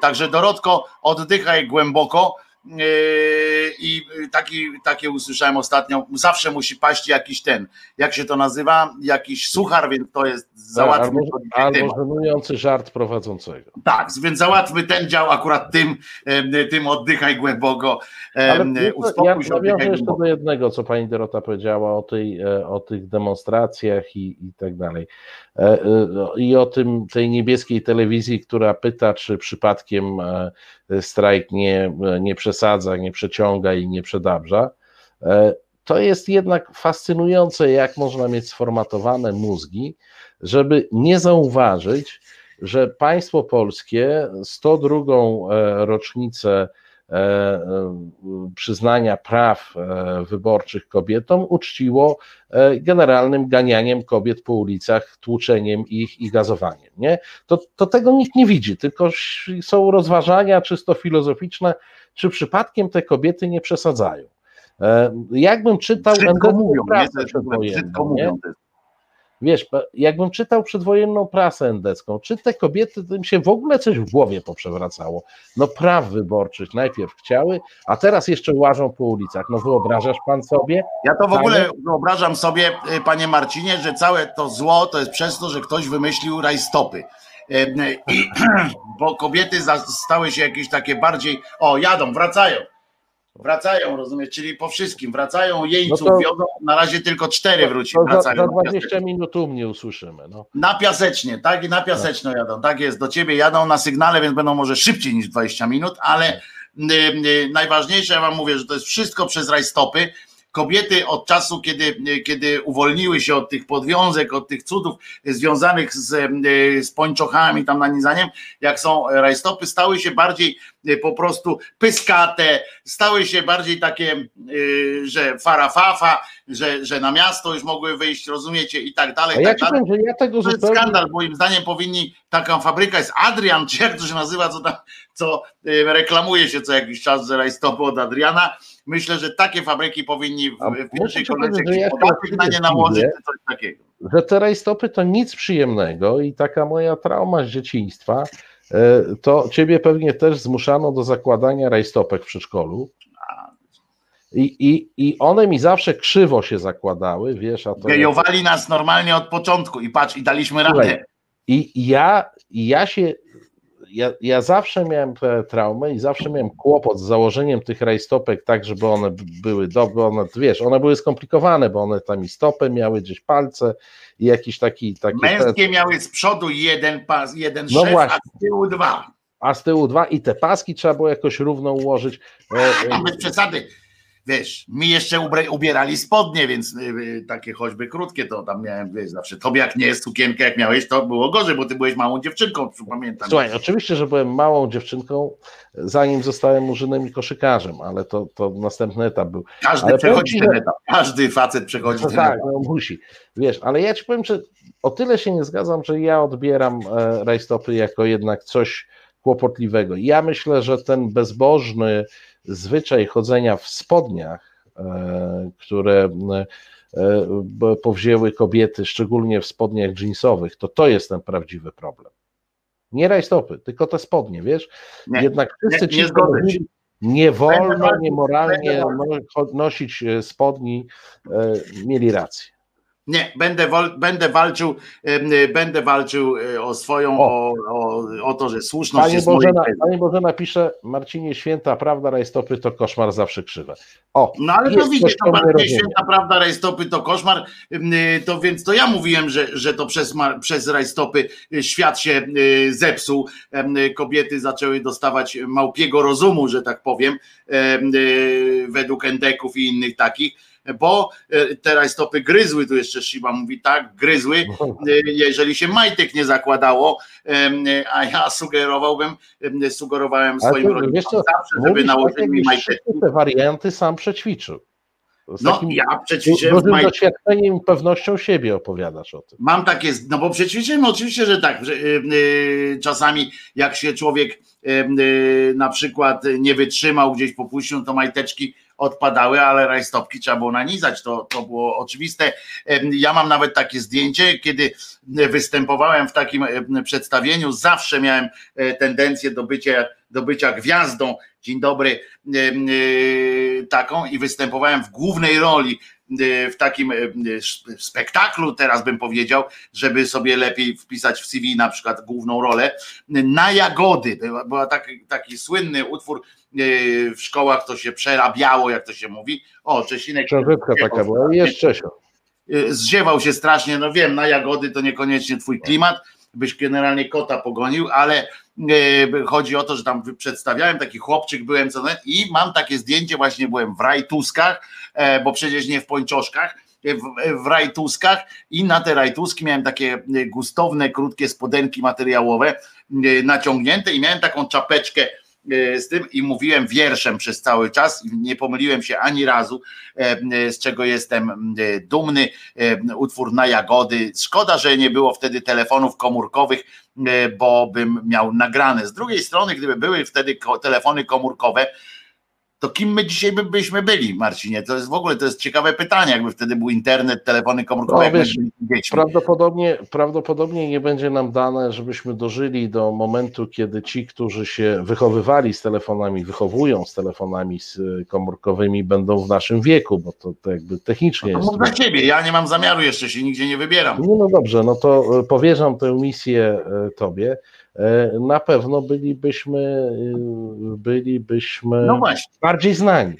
Także Dorotko, oddychaj głęboko. Yy, I taki, takie usłyszałem ostatnio. Zawsze musi paść jakiś ten, jak się to nazywa, jakiś suchar, więc to jest załatwmy albo, albo żenujący żart prowadzącego. Tak, więc załatwmy ten dział akurat tym, tym oddychaj głęboko, Ale uspokój ja się, oddychaj jeszcze głęboko. do jednego, co pani Dorota powiedziała o, tej, e, o tych demonstracjach i, i tak dalej. E, e, I o tym tej niebieskiej telewizji, która pyta, czy przypadkiem e, strajk nie, nie przesadza, nie przeciąga i nie przedabrza. To jest jednak fascynujące, jak można mieć sformatowane mózgi, żeby nie zauważyć, że państwo polskie 102 e, rocznicę przyznania praw e, wyborczych kobietom uczciło e, generalnym ganianiem kobiet po ulicach, tłuczeniem ich i gazowaniem. Nie? To, to tego nikt nie widzi, tylko są rozważania czysto filozoficzne, czy przypadkiem te kobiety nie przesadzają. E, Jakbym czytał Brzydko mówią, nie? brzydko mówią. Wiesz, jakbym czytał przedwojenną prasę endecką, czy te kobiety, to im się w ogóle coś w głowie poprzewracało. No praw wyborczych najpierw chciały, a teraz jeszcze łażą po ulicach. No wyobrażasz pan sobie? Ja to w Tak. ogóle wyobrażam sobie, y, panie Marcinie, że całe to zło to jest przez to, że ktoś wymyślił rajstopy. I, bo kobiety stały się jakieś takie bardziej. O, jadą, wracają. Wracają, rozumiesz, czyli po wszystkim. Wracają, jeńców No to- wiodą. Na razie tylko cztery wróci. To za, Wracają za na 20 piasecznie. minut u mnie usłyszymy. No. Na piasecznie, tak? I na piaseczno jadą. Tak jest, do ciebie jadą na sygnale, więc będą może szybciej niż 20 minut, ale y, y, najważniejsze, ja wam mówię, że to jest wszystko przez rajstopy. Kobiety od czasu, kiedy, y, kiedy uwolniły się od tych podwiązek, od tych cudów związanych z, y, z pończochami, tam nanizaniem, jak są rajstopy, stały się bardziej y, po prostu pyskate, stały się bardziej takie, y, że farafafa, że, że na miasto już mogły wyjść, rozumiecie, i tak dalej. I ja tak ci dalej. powiem, ja tego To jest zupełnie skandal, moim zdaniem powinni, taką fabryka jest Adrian, czy jak to się nazywa, co tam, co y, reklamuje się co jakiś czas, że rajstopy od Adriana. Myślę, że takie fabryki powinni w, w pierwszej ci kolejności ja podatek na nie nałożyć, czy coś takiego. że te rajstopy to nic przyjemnego i taka moja trauma z dzieciństwa, to ciebie pewnie też zmuszano do zakładania rajstopek w przedszkolu. I, i, I one mi zawsze krzywo się zakładały, wiesz, a to. Gejowali nas normalnie od początku i patrz, i daliśmy radę. Słuchaj, I ja, i ja się. Ja, ja zawsze miałem traumę i zawsze miałem kłopot z założeniem tych rajstopek tak, żeby one były dobre, one, wiesz, one były skomplikowane, bo one tam i stopę miały gdzieś palce i jakiś taki, taki Męskie miały z przodu jeden pas, jeden No szef, właśnie. a z tyłu dwa. a z tyłu dwa i te paski trzeba było jakoś równo ułożyć. E, e, A bez przesady. Wiesz, mi jeszcze ubierali spodnie, więc y, y, takie choćby krótkie to tam miałem, wiesz, zawsze. Tobie jak nie sukienkę jak miałeś, to było gorzej, bo ty byłeś małą dziewczynką, pamiętam. Słuchaj, oczywiście, że byłem małą dziewczynką, zanim zostałem murzynem i koszykarzem, ale to, to następny etap był. Każdy ale przechodzi ten etap. Każdy facet przechodzi No ten tak, etap. no musi. Wiesz, ale ja ci powiem, że o tyle się nie zgadzam, że ja odbieram e, rajstopy jako jednak coś kłopotliwego. Ja myślę, że ten bezbożny zwyczaj chodzenia w spodniach, e, które e, b- powzięły kobiety, szczególnie w spodniach jeansowych, to to jest ten prawdziwy problem. Nie rajstopy, tylko te spodnie, wiesz? Nie, Jednak wszyscy nie- ci, nie mówili, nie wolno, niemoralnie no, nosić e, spodni, e, mieli rację. Nie, będę, będę walczył, y, będę walczył y, o swoją, o, o, o to, że słuszność Pani jest Bożena, mojej Pani Bożena pisze, Marcinie Święta, prawda, rajstopy to koszmar zawsze krzywe. O, No ale to widzisz, to rozumie. święta prawda, rajstopy to koszmar, y, to więc to ja mówiłem, że, że to przez, przez rajstopy świat się zepsuł, kobiety zaczęły dostawać małpiego rozumu, że tak powiem, em, według endeków i innych takich, bo y, te rajstopy gryzły, tu jeszcze Shiba mówi tak, gryzły, y, jeżeli się majtek nie zakładało, y, a ja sugerowałbym, em, sugerowałem swoim co, zawsze, żeby tak, nałożyli mi wszystkie te warianty sam przećwiczył. Z No takim ja przećwiczyłem dużym maj... doświadczeniem i pewnością siebie opowiadasz o tym. Mam takie, no bo przećwiczyłem oczywiście, że tak, że, y, y, czasami jak się człowiek y, y, na przykład nie wytrzymał, gdzieś popuścił, to majteczki odpadały, ale rajstopki trzeba było nanizać, to, to było oczywiste. Ja mam nawet takie zdjęcie, kiedy występowałem w takim przedstawieniu, zawsze miałem e, tendencję do bycia, do bycia gwiazdą, dzień dobry, y, taką i występowałem w głównej roli w takim sz- spektaklu, teraz bym powiedział, żeby sobie lepiej wpisać w CV na przykład główną rolę, na jagody. Była, taki, taki słynny utwór y, w szkołach, to się przerabiało, jak to się mówi. O, Czesinek. Książeczka taka była, jest Czesio. Y, Zdziewał się strasznie, no wiem, na jagody to niekoniecznie twój klimat, byś generalnie kota pogonił, ale chodzi o to, że tam przedstawiałem, taki chłopczyk byłem co i mam takie zdjęcie, właśnie byłem w rajtuskach, e, bo przecież nie w pończoszkach, e, w, w rajtuskach i na te rajtuski miałem takie e, gustowne, krótkie spodenki materiałowe e, naciągnięte i miałem taką czapeczkę e, z tym i mówiłem wierszem przez cały czas, nie pomyliłem się ani razu, e, e, z czego jestem e, dumny, e, utwór na jagody. Szkoda, że nie było wtedy telefonów komórkowych, e, bo bym miał nagrane. Z drugiej strony, gdyby były wtedy telefony komórkowe, to kim my dzisiaj by, byśmy byli, Marcinie? To jest w ogóle to jest ciekawe pytanie, jakby wtedy był internet, telefony komórkowe, No, wiesz. Prawdopodobnie, prawdopodobnie nie będzie nam dane, żebyśmy dożyli do momentu, kiedy ci, którzy się wychowywali z telefonami, wychowują z telefonami z, y, komórkowymi, będą w naszym wieku, bo to, to jakby technicznie To jest. dla ciebie, ja nie mam zamiaru jeszcze się nigdzie nie wybieram. No, no dobrze, no to e, powierzam tę misję e, tobie. E, Na pewno bylibyśmy, e, bylibyśmy No bardziej znani.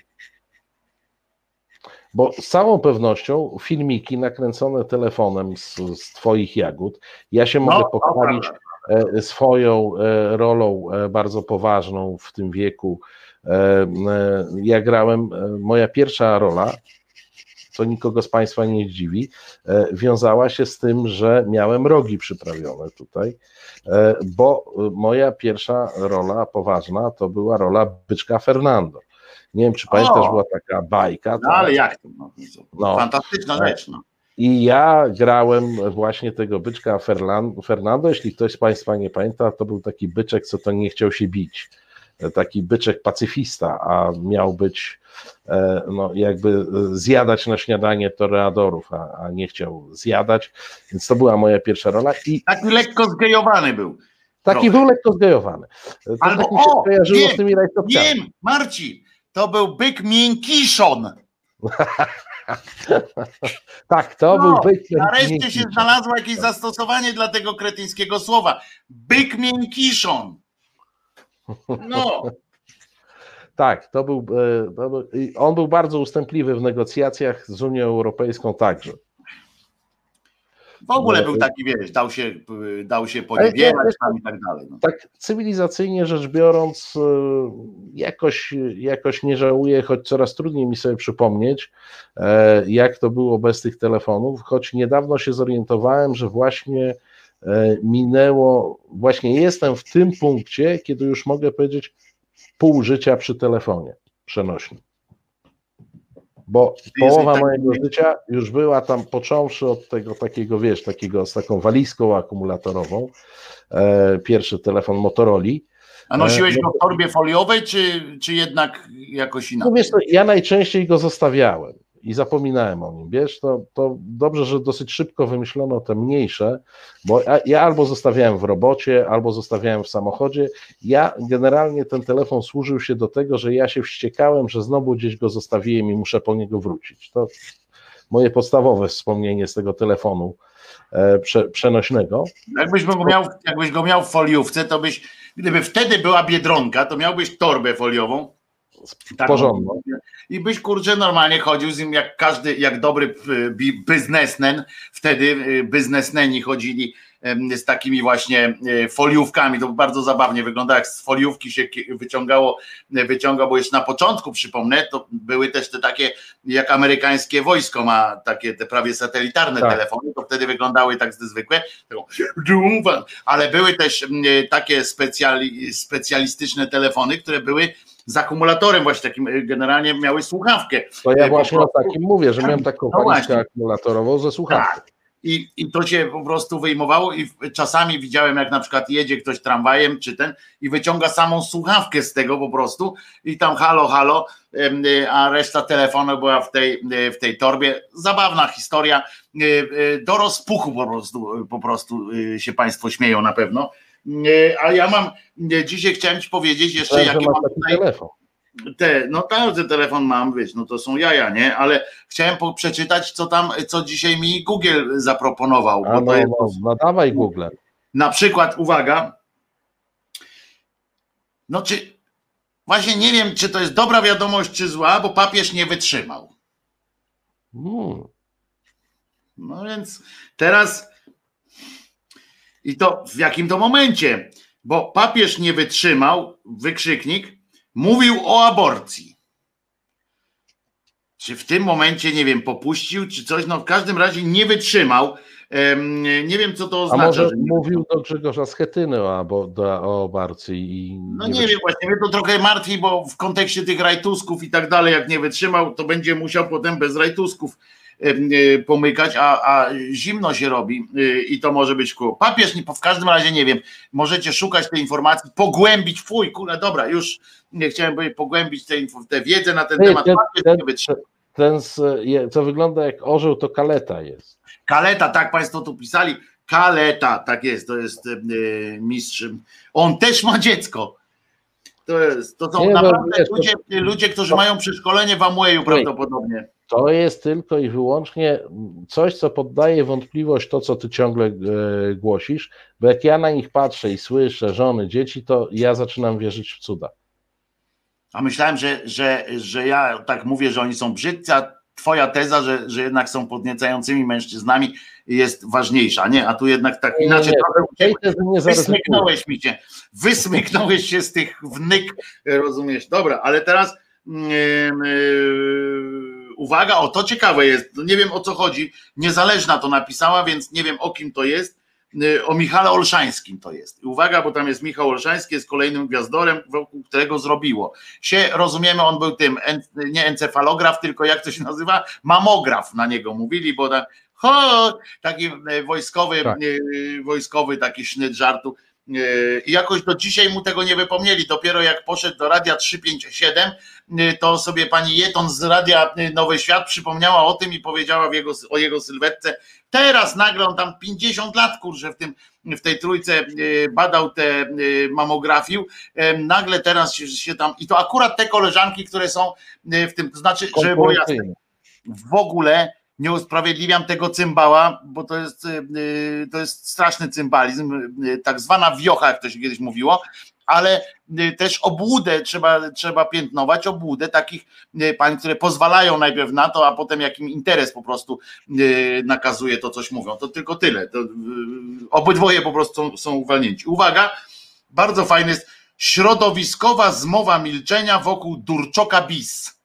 Bo z całą pewnością filmiki nakręcone telefonem z, z Twoich jagód, ja się mogę No, pochwalić e, swoją e, rolą bardzo poważną w tym wieku. Ja grałem, moja pierwsza rola, co nikogo z Państwa nie zdziwi, e, wiązała się z tym, że miałem rogi przyprawione tutaj, e, bo e, moja pierwsza rola poważna to była rola byczka Fernando. Nie wiem, czy pamiętasz, O! była taka bajka. No tak? ale jak to? No, No. Fantastyczna rzecz. No. I ja grałem właśnie tego byczka Fernando. Jeśli ktoś z Państwa nie pamięta, to był taki byczek, co to nie chciał się bić. Taki byczek pacyfista, a miał być e, no, jakby zjadać na śniadanie toreadorów, a, a nie chciał zjadać. Więc to była moja pierwsza rola i Taki lekko zgejowany był. taki Trochę. był lekko zgejowany. To Albo, tak mi się o, skojarzyło wiem, z tymi rajstopkami. Wiem, Marcin, to był byk miękiszon. Tak, to No, był byk. Nareszcie się znalazło jakieś zastosowanie dla tego kretyńskiego słowa. Byk miękiszon. No, Tak, to był, e, to był. On był bardzo ustępliwy w negocjacjach z Unią Europejską także. w ogóle No, był to- taki, wiesz, dał się, dał się poniewierać tam i tak dalej. No. Tak cywilizacyjnie rzecz biorąc, e, jakoś, jakoś nie żałuję, choć coraz trudniej mi sobie przypomnieć, e, jak to było bez tych telefonów, choć niedawno się zorientowałem, że właśnie e, minęło, właśnie jestem w tym punkcie, kiedy już mogę powiedzieć pół życia przy telefonie przenośnym. Bo połowa tak- mojego życia już była tam, począwszy od tego takiego, wiesz, takiego z taką walizką akumulatorową, e, pierwszy telefon Motorola. A nosiłeś E, go w torbie foliowej, czy, czy jednak jakoś No inaczej? wiesz, to ja najczęściej go zostawiałem i zapominałem o nim, wiesz, to, to dobrze, że dosyć szybko wymyślono te mniejsze, bo ja, albo zostawiałem w robocie, albo zostawiałem w samochodzie. Ja generalnie ten telefon służył się do tego, że ja się wściekałem, że znowu gdzieś go zostawiłem i muszę po niego wrócić. To moje podstawowe wspomnienie z tego telefonu e, prze, przenośnego. Jakbyś go, miał, jakbyś go miał w foliówce, to byś, gdyby wtedy była biedronka, to miałbyś torbę foliową. Taką, Porządną. I byś kurczę normalnie chodził z nim jak każdy, jak dobry bi- biznesmen. Wtedy y, biznesmeni chodzili z takimi właśnie y, foliówkami. To bardzo zabawnie wygląda, jak z foliówki się wyciągało, wyciągał, bo jeszcze na początku przypomnę, to były też te takie, jak amerykańskie wojsko ma takie te prawie satelitarne Tak. telefony, to wtedy wyglądały tak zwykłe, ale były też takie specjali, specjalistyczne telefony, które były z akumulatorem właśnie takim, y, generalnie miały słuchawkę. To ja Po właśnie o takim mówię, że miałem taką No akumulatorową ze słuchawką. Tak. I, I to się po prostu wyjmowało i czasami widziałem, jak na przykład jedzie ktoś tramwajem czy ten i wyciąga samą słuchawkę z tego po prostu i tam halo, halo, y, a reszta telefonu była w tej, y, w tej torbie. Zabawna historia. y, y, Do rozpuchu po prostu, po prostu y, się Państwo śmieją na pewno. Y, A ja mam, y, dzisiaj chciałem Ci powiedzieć jeszcze, jakie mam taki tutaj telefon. te, no każdy telefon mam, wiesz, no to są jaja, nie? Ale chciałem po, przeczytać, co tam, co dzisiaj mi Google zaproponował. A no, jest, no, no dawaj Google. na przykład, uwaga, no czy, właśnie nie wiem, czy to jest dobra wiadomość, czy zła, bo papież nie wytrzymał. Hmm. No więc teraz i to w jakim to momencie? Bo papież nie wytrzymał, wykrzyknik, mówił o aborcji. Czy w tym momencie, nie wiem, popuścił, czy coś, no w każdym razie nie wytrzymał. Nie wiem, co to A oznacza. może że nie mówił do Grzegorza Schetyny o, o aborcji i No nie wiem, właśnie mnie to trochę martwi, bo w kontekście tych rajtusków i tak dalej, jak nie wytrzymał, to będzie musiał potem bez rajtusków pomykać, a, a zimno się robi e, i to może być kół. Papież, nie- w każdym razie nie wiem, możecie szukać tej informacji, pogłębić, fuj, kule, dobra, już nie chciałem pogłębić tę tę wiedzę na ten Ty, temat. Papież ten- nie ten, je- co wygląda jak orzeł, to kaleta jest. Kaleta, tak Państwo tu pisali. Kaleta, tak jest, to jest e, mistrz. On też ma dziecko. To, jest, to są Nie, no, naprawdę wiesz, to- ludzie, ludzie, którzy mają przeszkolenie w Amwayu prawdopodobnie. To jest tylko i wyłącznie coś, co poddaje wątpliwość to, co ty ciągle e, głosisz, bo jak ja na nich patrzę i słyszę żony, dzieci, to ja zaczynam wierzyć w cuda. A myślałem, że, że, że ja tak mówię, że oni są brzydcy, a twoja teza, że, że jednak są podniecającymi mężczyznami jest ważniejsza, nie? A tu jednak tak inaczej nie, nie. Wysmyknąłeś mi się, wysmyknąłeś się z tych wnyk, rozumiesz? Dobra, ale teraz mm, yy, uwaga, o to ciekawe jest, no nie wiem o co chodzi, niezależna to napisała, więc nie wiem o kim to jest, yy, o Michale Olszańskim to jest. Uwaga, bo tam jest Michał Olszański, jest kolejnym gwiazdorem, wokół którego zrobiło się, rozumiemy, on był tym, nie encefalograf, tylko jak to się nazywa, mamograf na niego mówili, bo ho, taki e, wojskowy, Tak. e, wojskowy taki sznyt żartu. I jakoś do dzisiaj mu tego nie wypomnieli. Dopiero jak poszedł do radia 357, to sobie pani Jeton z radia Nowy Świat przypomniała o tym i powiedziała jego, o jego sylwetce. Teraz nagle on tam 50 lat, kurczę, w tym w tej trójce badał te mamografił, nagle teraz się, się tam, i to akurat te koleżanki, które są w tym, to znaczy, żeby było jasne, w ogóle nie usprawiedliwiam tego cymbała, bo to jest, y, to jest straszny cymbalizm, y, tak zwana wiocha, jak to się kiedyś mówiło, ale y, też obłudę trzeba, trzeba piętnować, obłudę takich pań, które pozwalają najpierw na to, a potem jakim interes po prostu nakazuje to, coś mówią. To tylko tyle. To obydwoje po prostu są uwalnięci. Uwaga, bardzo fajny jest środowiskowa zmowa milczenia wokół Durczoka Bis.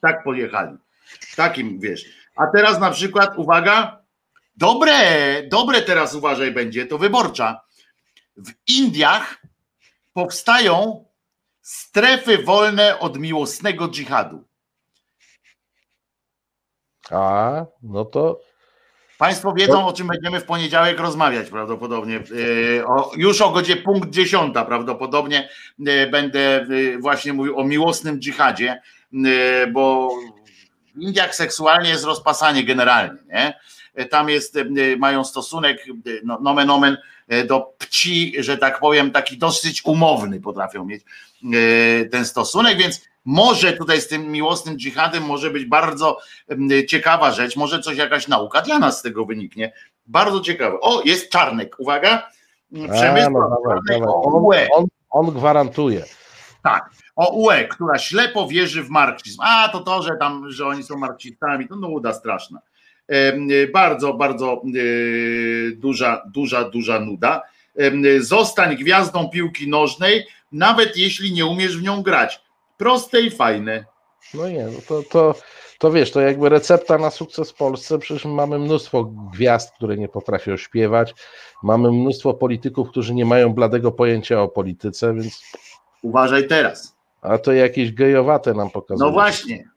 Tak pojechali takim, wiesz. A teraz na przykład, uwaga, dobre, dobre teraz uważaj będzie, to wyborcza. W Indiach powstają strefy wolne od miłosnego dżihadu. A, no to. Państwo wiedzą, o czym będziemy w poniedziałek rozmawiać prawdopodobnie. E, już o godzinie punkt dziesiąta prawdopodobnie e, będę e, właśnie mówił o miłosnym dżihadzie, bo Indiach seksualnie jest rozpasanie generalnie, nie? Tam jest, e, mają stosunek, e, no, nomen omen, e, do pci, że tak powiem, taki dosyć umowny potrafią mieć ten stosunek, więc może tutaj z tym miłosnym dżihadem może być bardzo ciekawa rzecz, może coś, jakaś nauka dla nas z tego wyniknie. Bardzo ciekawe. O, jest Czarnek, uwaga. Przemysł no, on, on, on gwarantuje. Tak o UE, która ślepo wierzy w marksizm. A to to, że tam, że oni są marksistami, to nuda straszna. Bardzo, bardzo e, duża, duża, duża nuda. Zostań gwiazdą piłki nożnej, nawet jeśli nie umiesz w nią grać. Proste i fajne. No nie, no to, to, to wiesz, to jakby recepta na sukces w Polsce. Przecież mamy mnóstwo gwiazd, które nie potrafią śpiewać. Mamy mnóstwo polityków, którzy nie mają bladego pojęcia o polityce, więc. Uważaj teraz. A to jakieś gejowate nam pokazuje. No właśnie.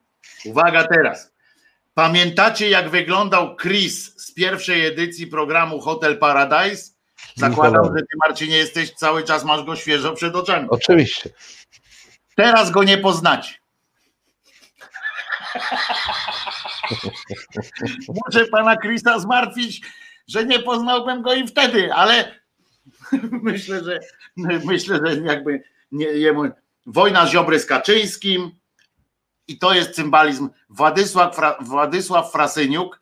Uwaga teraz. Pamiętacie, jak wyglądał Chris z pierwszej edycji programu Hotel Paradise? Zakładam, że ty, Marcinie, jesteś cały czas, masz go świeżo przed oczami. Oczywiście. Teraz go nie poznacie. Muszę pana Chrisa zmartwić, że nie poznałbym go i wtedy, ale myślę, że myślę, że jakby nie, jemu wojna Ziobry z Kaczyńskim i to jest symbalizm. Władysław, Fra, Władysław Frasyniuk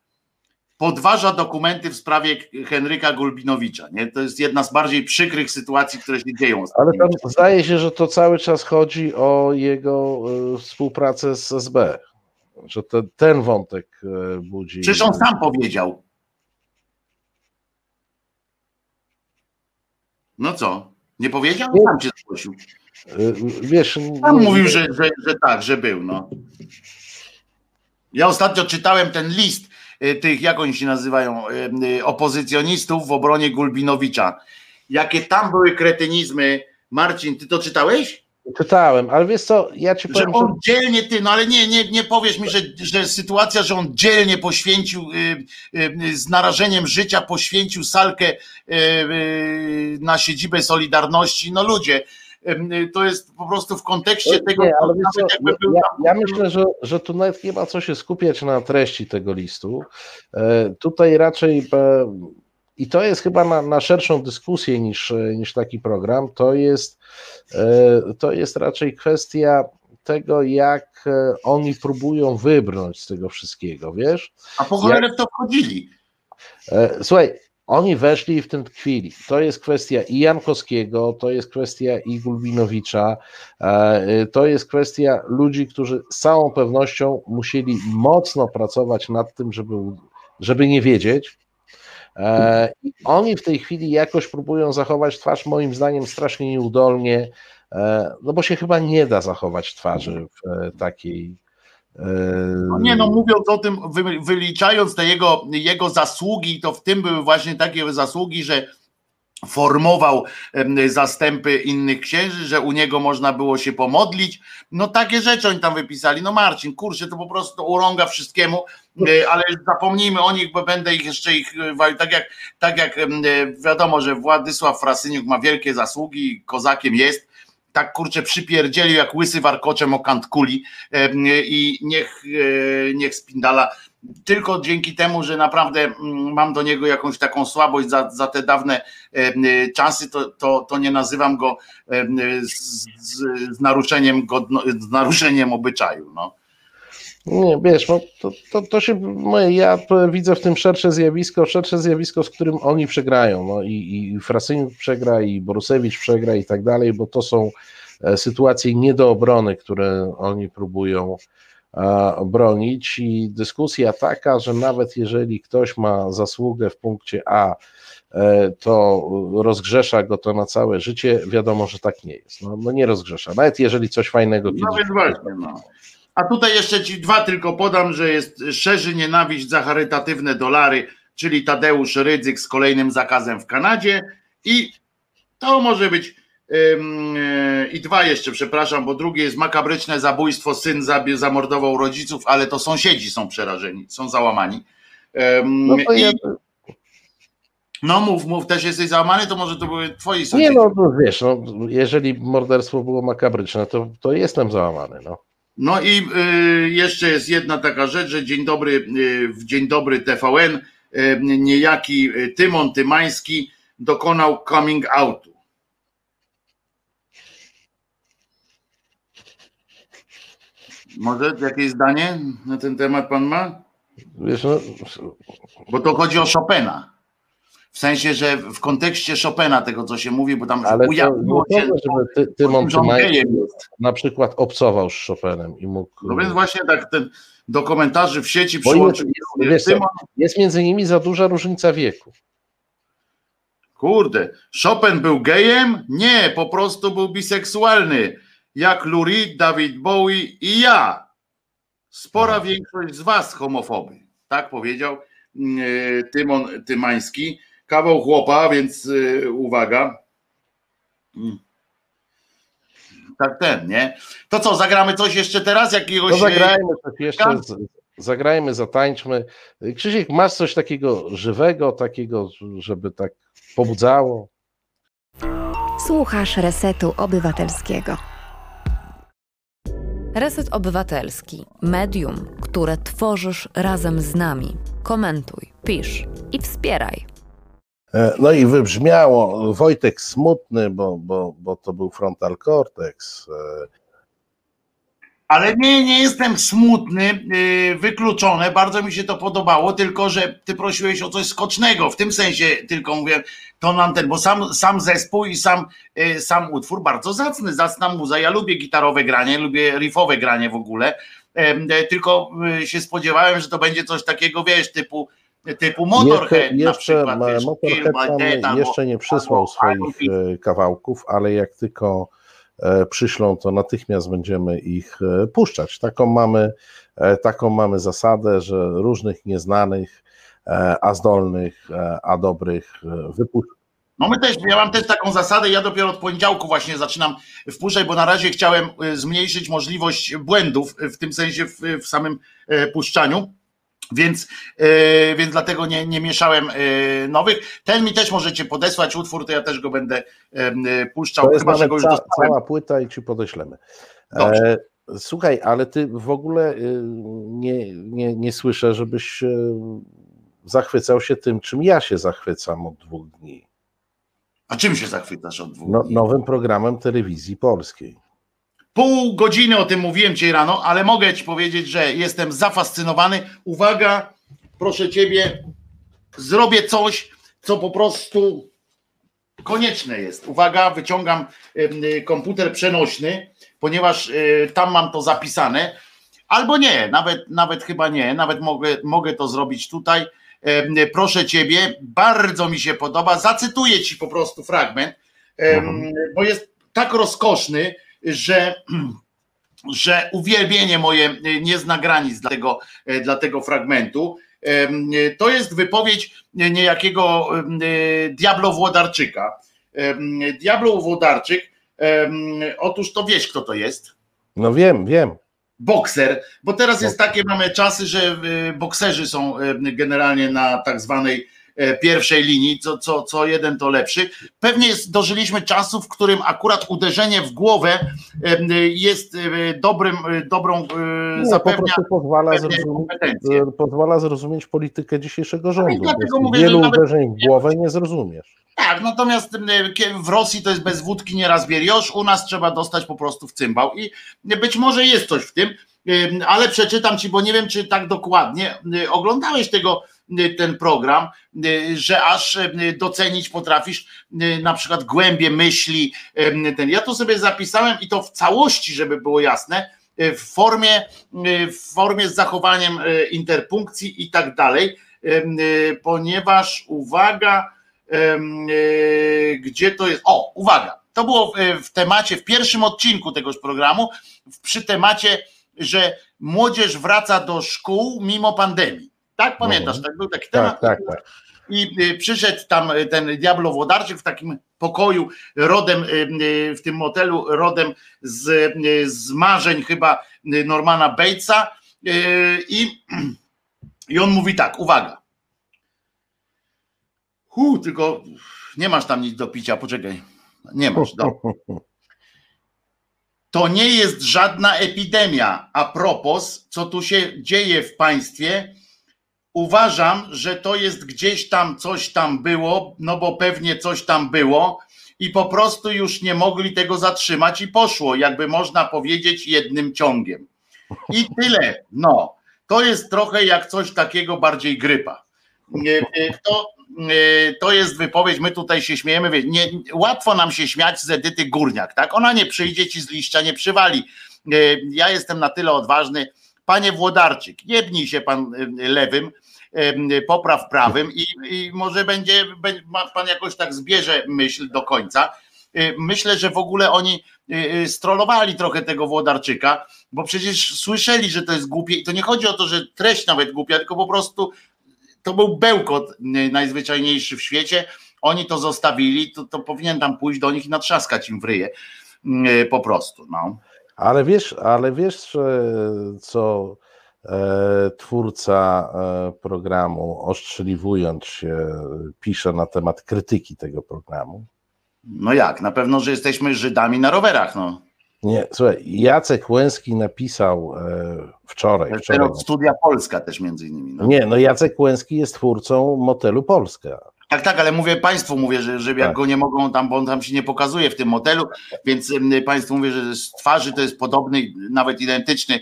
podważa dokumenty w sprawie Henryka Gulbinowicza. Nie? To jest jedna z bardziej przykrych sytuacji, które się dzieją. Ale tam zdaje się, że to cały czas chodzi o jego y, współpracę z SB. Że te, ten wątek y, budzi. Przecież on sam powiedział. No co? Nie powiedział? Sam cię zgłosił. Y, wiesz. Tam mówił, że, że, że tak, że był. No. Ja ostatnio czytałem ten list y, tych, jak oni się nazywają, y, opozycjonistów w obronie Gulbinowicza. Jakie tam były kretynizmy. Marcin, ty to czytałeś? Czytałem, ale wiesz co, ja ci powiem, że on że... dzielnie ty, no ale nie, nie, nie powiesz mi, że, że sytuacja, że on dzielnie poświęcił y, y, z narażeniem życia, poświęcił salkę y, na siedzibę Solidarności, no ludzie, to jest po prostu w kontekście tego, nie, ale co, ja, ja, myślę, że, że tu nawet nie ma co się skupiać na treści tego listu. E, tutaj raczej e, i to jest chyba na, na szerszą dyskusję niż, niż taki program, to jest, e, to jest raczej kwestia tego, jak oni próbują wybrnąć z tego wszystkiego, wiesz? A po cholerę jak... w to wchodzili. Słuchaj, oni weszli w tym tkwili. To jest kwestia i Jankowskiego, to jest kwestia i Gulbinowicza, e, to jest kwestia ludzi, którzy z całą pewnością musieli mocno pracować nad tym, żeby, żeby nie wiedzieć. E, I oni w tej chwili jakoś próbują zachować twarz, moim zdaniem, strasznie nieudolnie, e, no bo się chyba nie da zachować twarzy w takiej no nie, no mówiąc o tym, wyliczając te jego, jego zasługi, to w tym były właśnie takie zasługi, że formował zastępy innych księży, że u niego można było się pomodlić. No takie rzeczy oni tam wypisali. No Marcin, kurczę, to po prostu urąga wszystkiemu, e, ale zapomnijmy o nich, bo będę ich jeszcze ich, e, tak jak, tak jak e, wiadomo, że Władysław Frasyniuk ma wielkie zasługi, kozakiem jest, tak kurczę przypierdzielił jak łysy warkoczem o kant kuli i niech, niech Spindala tylko dzięki temu, że naprawdę mm, mam do niego jakąś taką słabość za, za te dawne e, czasy, to, to, to nie nazywam go e, z, z, z naruszeniem godno, z naruszeniem obyczaju. No. Nie, wiesz, no, to, to, to się, ja widzę w tym szersze zjawisko, szersze zjawisko, z którym oni przegrają, no i, i Frasyniuk przegra, i Borusewicz przegra i tak dalej, bo to są e, sytuacje nie do obrony, które oni próbują bronić i dyskusja taka, że nawet jeżeli ktoś ma zasługę w punkcie A, e, to rozgrzesza go to na całe życie, wiadomo, że tak nie jest. No, no nie rozgrzesza, nawet jeżeli coś fajnego No więc właśnie, no. A tutaj jeszcze ci dwa tylko podam, że jest szerzy nienawiść za charytatywne dolary, czyli Tadeusz Rydzyk z kolejnym zakazem w Kanadzie i to może być E, I dwa jeszcze, przepraszam, bo drugie jest makabryczne zabójstwo. Syn zabił, zamordował rodziców, ale to sąsiedzi są przerażeni, są załamani. No, I... ja... no mów, mów, też jesteś załamany, to może to były twoi sąsiedzi. Nie no, no wiesz, no, jeżeli morderstwo było makabryczne, to, to jestem załamany. No. No i y, jeszcze jest jedna taka rzecz, że dzień dobry, y, w Dzień Dobry TVN y, niejaki Tymon Tymański dokonał coming outu. Może jakieś zdanie na ten temat pan ma? Wiesz, no... Bo to chodzi o Chopina. W sensie, że w kontekście Chopina tego, co się mówi, bo tam Ale ujawniło się, żeby ty, Tymon na przykład obcował z Chopinem i mógł... No więc właśnie tak ten, do komentarzy w sieci przyłączył... Jest, Tymon... jest między nimi za duża różnica wieku. Kurde, Chopin był gejem? Nie, po prostu był biseksualny jak Lurid, David Bowie i ja. Spora no. większość z was homofoby. Tak powiedział mm, e, Tymon Tymański. Kawał chłopa, więc e, uwaga. Mm. Tak ten, nie? To co, zagramy coś jeszcze teraz? Jakiegoś... No zagrajmy coś jeszcze, zagrajmy, zatańczmy. Krzysiek, masz coś takiego żywego, takiego, żeby tak pobudzało? Słuchasz Resetu Obywatelskiego. Reset Obywatelski. Medium, które tworzysz razem z nami. Komentuj, pisz i wspieraj. E, no i wybrzmiało Wojtek smutny, bo, bo, bo to był frontal cortex. E, ale nie, nie jestem smutny, yy, wykluczone, bardzo mi się to podobało, tylko że ty prosiłeś o coś skocznego, w tym sensie tylko mówię, to nam ten, bo sam, sam zespół i sam, yy, sam utwór bardzo zacny, zacna muza, ja lubię gitarowe granie, lubię riffowe granie w ogóle, yy, tylko y, się spodziewałem, że to będzie coś takiego, wiesz, typu typu Motorhead jeszcze, na przykład. Wiesz, Motorhead jeszcze nie przysłał swoich y, kawałków, ale jak tylko E, przyślą, to natychmiast będziemy ich e, puszczać. Taką mamy, e, taką mamy zasadę, że różnych nieznanych, a zdolnych, a dobrych wypuszczamy. No my też, ja mam też taką zasadę, ja dopiero od poniedziałku właśnie zaczynam wpuszczać, bo na razie chciałem zmniejszyć możliwość błędów, w tym sensie w, w samym puszczaniu. Więc, yy, więc dlatego nie, nie mieszałem yy, nowych. Ten mi też możecie podesłać utwór, to ja też go będę yy, puszczał. To jest Chyba, już ca, cała płyta i ci podeślemy. E, słuchaj, ale ty w ogóle nie, nie, nie słyszę, żebyś zachwycał się tym, czym ja się zachwycam od dwóch dni. A czym się zachwycasz od dwóch no, dni? Nowym programem telewizji polskiej. Pół godziny o tym mówiłem dzisiaj rano, ale mogę ci powiedzieć, że jestem zafascynowany. Uwaga, proszę ciebie, zrobię coś, co po prostu konieczne jest. Uwaga, wyciągam komputer przenośny, ponieważ e, tam mam to zapisane. Albo nie, nawet, nawet chyba nie, nawet mogę, mogę to zrobić tutaj. Proszę ciebie, bardzo mi się podoba. Zacytuję ci po prostu fragment, mhm. bo jest tak rozkoszny że, że uwielbienie moje nie zna granic dla tego, dla tego fragmentu. To jest wypowiedź niejakiego Diablo Włodarczyka. Diablo Włodarczyk, otóż to wiesz, kto to jest? No wiem, wiem. Bokser, bo teraz jest takie, mamy czasy, że bokserzy są generalnie na tak zwanej E, pierwszej linii, co, co, co jeden to lepszy. Pewnie jest, dożyliśmy czasu, w którym akurat uderzenie w głowę jest e, dobrym, e, dobrą Nie, zapewnia po pozwala zrozumieć, pozwala zrozumieć politykę dzisiejszego rządu. No dlatego mówię, wielu uderzeń w głowę nie zrozumiesz. Tak, natomiast w Rosji to jest bez wódki nie raz bieriosz, u nas trzeba dostać po prostu w cymbał i być może jest coś w tym, ale przeczytam ci, bo nie wiem, czy tak dokładnie oglądałeś tego ten program, y, że aż y, docenić potrafisz na przykład głębie myśli. Ten. Ja to sobie zapisałem i to w całości, żeby było jasne, w formie, w formie z zachowaniem interpunkcji i tak dalej, ponieważ uwaga, gdzie to jest? O, uwaga, to było w temacie, w pierwszym odcinku tegoż programu, przy temacie, że młodzież wraca do szkół mimo pandemii. Tak, pamiętasz, no. tak był taki temat. Tak, tak, tak. I y, przyszedł tam y, ten Diablo Włodarczyk w takim pokoju rodem y, w tym motelu, rodem z, z marzeń chyba Normana Batesa i, i on mówi tak, uwaga. Hu, tylko nie masz tam nic do picia, poczekaj. Nie masz, do. To nie jest żadna epidemia. A propos, co tu się dzieje w państwie, uważam, że to jest gdzieś tam coś tam było, no bo pewnie coś tam było i po prostu już nie mogli tego zatrzymać i poszło, jakby można powiedzieć, jednym ciągiem. I tyle. No, to jest trochę jak coś takiego bardziej grypa. To, to jest wypowiedź, my tutaj się śmiejemy, nie, łatwo nam się śmiać z Edyty Górniak, tak? Ona nie przyjdzie ci z liścia, nie przywali. Ja jestem na tyle odważny, Panie Włodarczyk, jebnij się pan lewym, popraw prawym i, i może będzie, pan jakoś tak zbierze myśl do końca. Y, myślę, że w ogóle oni y, y, strollowali trochę tego Włodarczyka, bo przecież słyszeli, że to jest głupie i to nie chodzi o to, że treść nawet głupia, tylko po prostu to był bełkot najzwyczajniejszy w świecie. Oni to zostawili, to, to powinien tam pójść do nich i natrzaskać im w ryje. Po prostu. No. Ale wiesz, ale wiesz, co e, twórca e, programu, ostrzeliwując się, pisze na temat krytyki tego programu? No jak? Na pewno, że jesteśmy Żydami na rowerach, no. Nie, słuchaj, Jacek Łęski napisał e, wczoraj. wczoraj Studia Polska też między innymi. No. Nie, no Jacek Łęski jest twórcą motelu Polska. Tak, tak, ale mówię Państwu, mówię, że, że jak tak. go nie mogą tam, bo on tam się nie pokazuje w tym motelu, więc Państwu mówię, że z twarzy to jest podobny, nawet identyczny,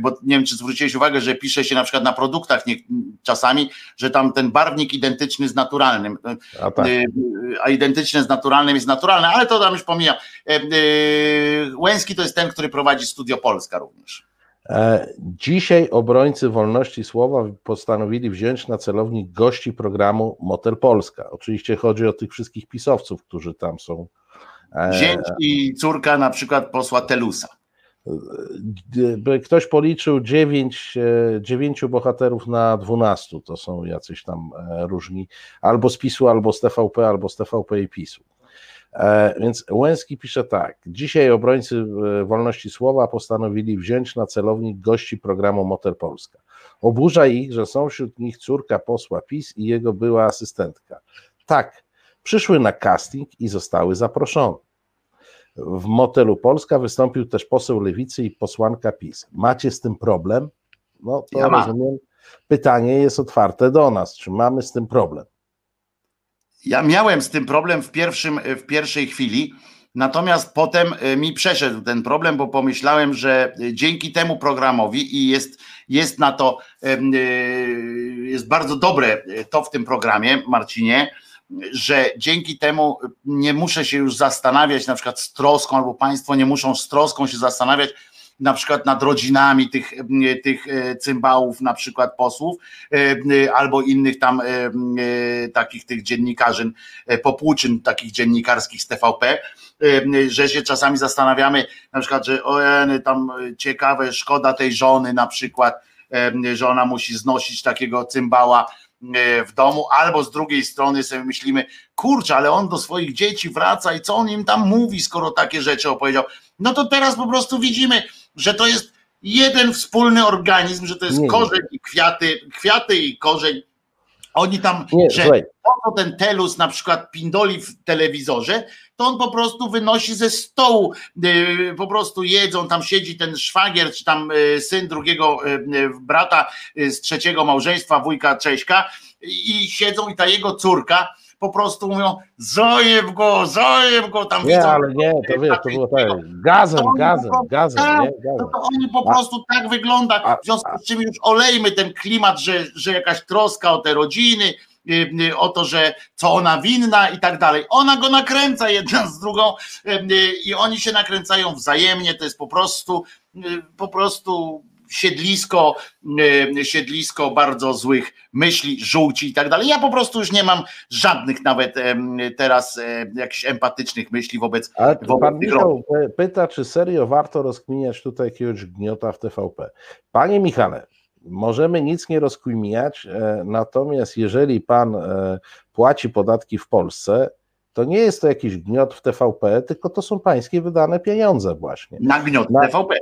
bo nie wiem, czy zwróciłeś uwagę, że pisze się na przykład na produktach nie, czasami, że tam ten barwnik identyczny z naturalnym, a, tak. a identyczne z naturalnym jest naturalne, ale to tam już pomijam. Łęski to jest ten, który prowadzi Studio Polska również. E, dzisiaj obrońcy wolności słowa postanowili wziąć na celownik gości programu Motel Polska. Oczywiście chodzi o tych wszystkich pisowców, którzy tam są. E, Zięć i córka na przykład posła Telusa. E, ktoś policzył 9, 9 bohaterów na 12, to są jacyś tam różni, albo z PiSu, albo z TVP, albo z TVP i PiSu. E, więc Łęski pisze tak. Dzisiaj obrońcy e, wolności słowa postanowili wziąć na celownik gości programu Motel Polska. Oburza ich, że są wśród nich córka posła PiS i jego była asystentka. Tak, przyszły na casting i zostały zaproszone. W Motelu Polska wystąpił też poseł Lewicy i posłanka PiS. Macie z tym problem? No to ja rozumiem. Pytanie jest otwarte do nas. Czy mamy z tym problem? Ja miałem z tym problem w, pierwszym, w pierwszej chwili, natomiast potem e, mi przeszedł ten problem, bo pomyślałem, że e, dzięki temu programowi i jest, jest na to, e, jest bardzo dobre to w tym programie, Marcinie, że dzięki temu nie muszę się już zastanawiać, na przykład z troską, albo Państwo nie muszą z troską się zastanawiać, na przykład nad rodzinami tych, tych e, cymbałów, na przykład posłów, e, albo innych tam e, takich tych dziennikarzy, popłuczyn takich dziennikarskich z TVP, że się czasami zastanawiamy, na przykład, że o, tam ciekawe, szkoda tej żony na przykład, że ona musi znosić takiego cymbała w domu, albo z drugiej strony sobie myślimy, kurczę, ale on do swoich dzieci wraca i co on im tam mówi, skoro takie rzeczy opowiedział. No to teraz po prostu widzimy, że to jest jeden wspólny organizm, że to jest nie, korzeń i kwiaty, kwiaty i korzeń. Oni tam, nie, że po ten telus na przykład pindoli w telewizorze, to on po prostu wynosi ze stołu, y, po prostu jedzą, tam siedzi ten szwagier, czy tam y, syn drugiego y, brata z trzeciego małżeństwa, wujka Cześka i siedzą i ta jego córka, po prostu mówią, zojeb go, zojeb go, tam nie, widzą. ale nie, to wiesz, to było tak, gazem, gazem, gazem, tak, nie, gazem. To oni po prostu a, tak wygląda, w związku z czym już olejmy ten klimat, że, że jakaś troska o te rodziny, y, y, o to, że co ona winna i tak dalej. Ona go nakręca jedna z drugą y, i oni się nakręcają wzajemnie, to jest po prostu po prostu siedlisko, e, siedlisko bardzo złych myśli, żółci i tak dalej. Ja po prostu już nie mam żadnych nawet teraz e, jakichś empatycznych myśli wobec. Ale wobec pan Michał pyta, czy serio warto rozkminiać tutaj jakiegoś gniota w TVP. Panie Michale, możemy nic nie rozkminiać, e, natomiast jeżeli pan płaci podatki w Polsce, to nie jest to jakiś gniot w TVP, tylko to są pańskie wydane pieniądze właśnie. Na gniot Na, TVP.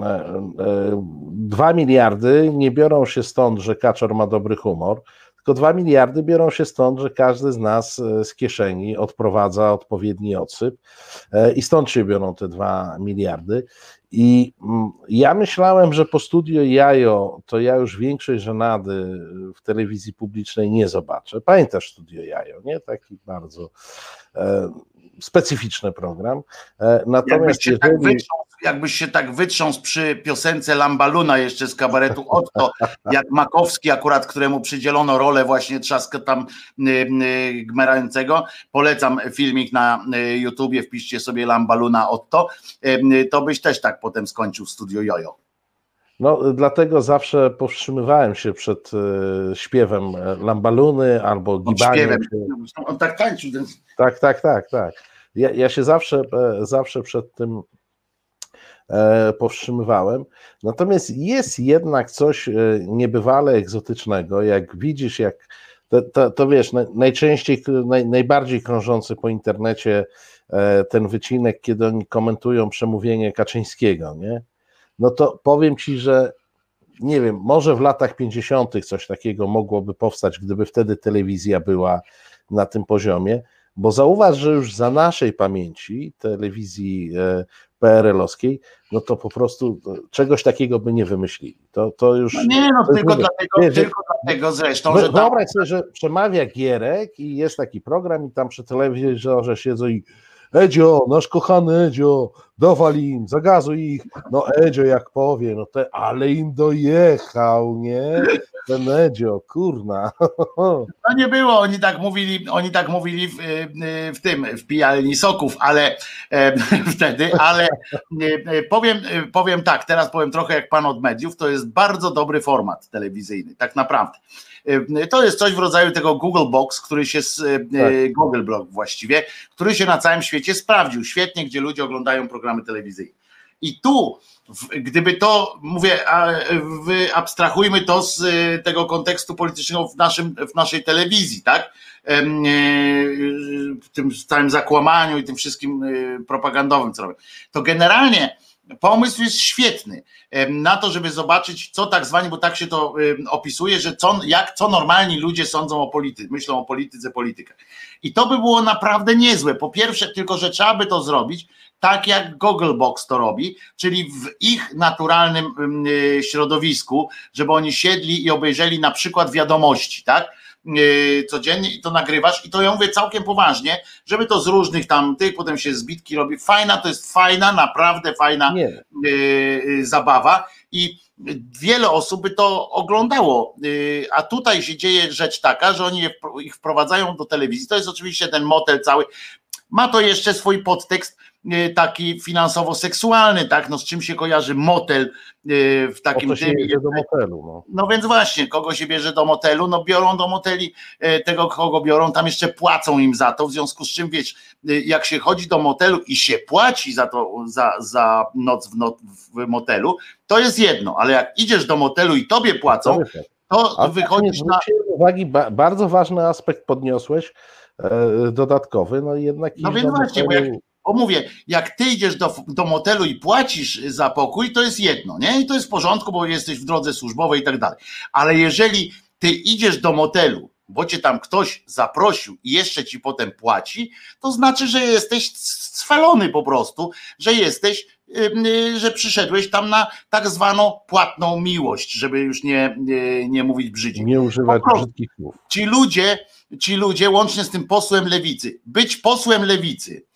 E, e, dwa miliardy nie biorą się stąd, że kaczor ma dobry humor, tylko dwa miliardy biorą się stąd, że każdy z nas e, z kieszeni odprowadza odpowiedni odsyp i stąd się biorą te dwa miliardy. I mm, ja myślałem, że po studio Jajo to ja już większość żenady w telewizji publicznej nie zobaczę. Pamiętasz studio Jajo, nie? Taki bardzo specyficzny program. Natomiast jeżeli... Tak jakbyś się tak wytrząsł przy piosence Lambaluna jeszcze z kabaretu Otto, jak Makowski akurat, któremu przydzielono rolę właśnie trzaska tam y, y, gmerającego. Polecam filmik na y, YouTubie, wpiszcie sobie Lambaluna Otto, to byś też tak potem skończył studio Jojo. No, dlatego zawsze powstrzymywałem się przed y, śpiewem Lambaluny albo gibaniem. On tak tańczył. Tak, tak, tak, tak. Ja, ja się zawsze, e, zawsze przed tym E, powstrzymywałem. Natomiast jest jednak coś e, niebywale egzotycznego, jak widzisz, jak to, to, to wiesz, najczęściej, naj, najbardziej krążący po internecie e, ten wycinek, kiedy oni komentują przemówienie Kaczyńskiego, nie? No to powiem ci, że nie wiem, może w latach 50. coś takiego mogłoby powstać, gdyby wtedy telewizja była na tym poziomie, bo zauważ, że już za naszej pamięci telewizji PRL-owskiej, no to po prostu czegoś takiego by nie wymyślili. To, to już. No nie, no tylko, dlatego, wiesz, tylko dlatego zresztą. Że wyobraź tam... sobie, że przemawia Gierek i jest taki program, i tam przy telewizorze siedzą i Edzio, nasz kochany Edzio, dowal im, zagazuj ich. No Edzio jak powie, no te, ale im dojechał, nie? Ten Edzio, kurna. No nie było, oni tak mówili, oni tak mówili w, w tym, w pijalni soków, ale e, wtedy, ale e, powiem, powiem tak, teraz powiem trochę jak pan od mediów, to jest bardzo dobry format telewizyjny, tak naprawdę. E, to jest coś w rodzaju tego Google Box, który się, e, tak. Google Blog właściwie, który się na całym świecie sprawdził świetnie, gdzie ludzie oglądają programy telewizyjne. I tu, gdyby to, mówię, abstrahujmy to z e, tego kontekstu politycznego w, naszym, w naszej telewizji, tak? W tym całym zakłamaniu i tym wszystkim propagandowym, co robią. To generalnie Pomysł jest świetny na to, żeby zobaczyć, co tak zwani, bo tak się to opisuje, że co, jak, co normalni ludzie sądzą o polityce, myślą o polityce, politykach. I to by było naprawdę niezłe. Po pierwsze, tylko że trzeba by to zrobić tak, jak Googlebox to robi, czyli w ich naturalnym y, środowisku, żeby oni siedli i obejrzeli na przykład wiadomości, tak? E, codziennie i to nagrywasz i to ja mówię całkiem poważnie, żeby to z różnych tam tych, potem się zbitki robi. Fajna, to jest fajna, naprawdę fajna Nie. E, zabawa i wiele osób by to oglądało, a tutaj się dzieje rzecz taka, że oni ich wprowadzają do telewizji. To jest oczywiście ten motel cały. Ma to jeszcze swój podtekst e, taki finansowo-seksualny, tak? No z czym się kojarzy motel e, w takim po się do motelu. No. no więc właśnie, kogo się bierze do motelu? No biorą do moteli e, tego, kogo biorą, tam jeszcze płacą im za to, w związku z czym wiesz, jak się chodzi do motelu i się płaci za to, za, za noc w, w motelu, to jest jedno, ale jak idziesz do motelu i tobie płacą, to A wychodzisz na... uwagi, bardzo ważny aspekt podniosłeś, dodatkowy, no jednak. No więc właśnie, bo, jak, bo mówię, jak ty idziesz do, do motelu i płacisz za pokój, to jest jedno, nie? I to jest w porządku, bo jesteś w drodze służbowej i tak dalej. Ale jeżeli ty idziesz do motelu, bo cię tam ktoś zaprosił i jeszcze ci potem płaci, to znaczy, że jesteś sfalony po prostu, że jesteś, y, że przyszedłeś tam na tak zwaną płatną miłość, żeby już nie, nie, mówić brzydko. Nie używać brzydkich słów. Ci ludzie, ci ludzie, łącznie z tym posłem lewicy, być posłem lewicy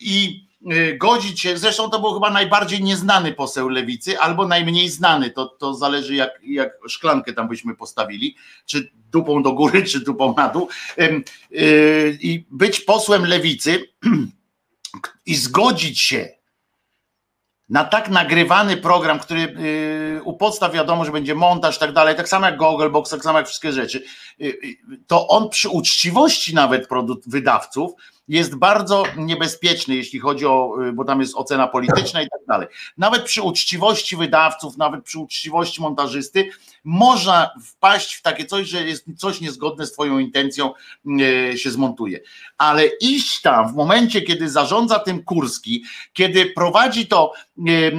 i y, godzić się, zresztą to był chyba najbardziej nieznany poseł lewicy, albo najmniej znany, to, to zależy jak, jak szklankę tam byśmy postawili, czy dupą do góry, czy dupą na dół, y, i być posłem lewicy i zgodzić się na tak nagrywany program, który yy, u podstaw wiadomo, że będzie montaż i tak dalej, tak samo jak Googlebox, tak samo jak wszystkie rzeczy, yy, to on przy uczciwości nawet wydawców jest bardzo niebezpieczny, jeśli chodzi o, y, bo tam jest ocena polityczna i tak dalej. Nawet przy uczciwości wydawców, nawet przy uczciwości montażysty, można wpaść w takie coś, że jest coś niezgodne z Twoją intencją, y, się zmontuje. Ale iść tam w momencie, kiedy zarządza tym Kurski, kiedy prowadzi to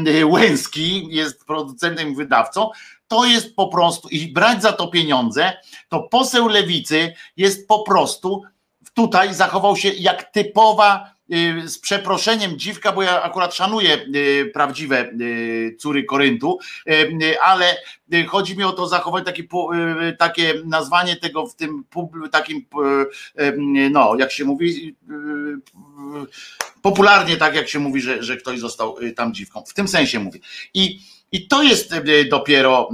y, Łęski, jest producentem i wydawcą, to jest po prostu i brać za to pieniądze, to poseł lewicy jest po prostu tutaj zachował się jak typowa z przeproszeniem dziwka, bo ja akurat szanuję y, prawdziwe y, córy Koryntu, ale chodzi mi o to zachować takie, takie nazwanie tego w tym takim, no jak się mówi, popularnie tak jak się mówi, że, że ktoś został tam dziwką. W tym sensie mówię. I i to jest e, dopiero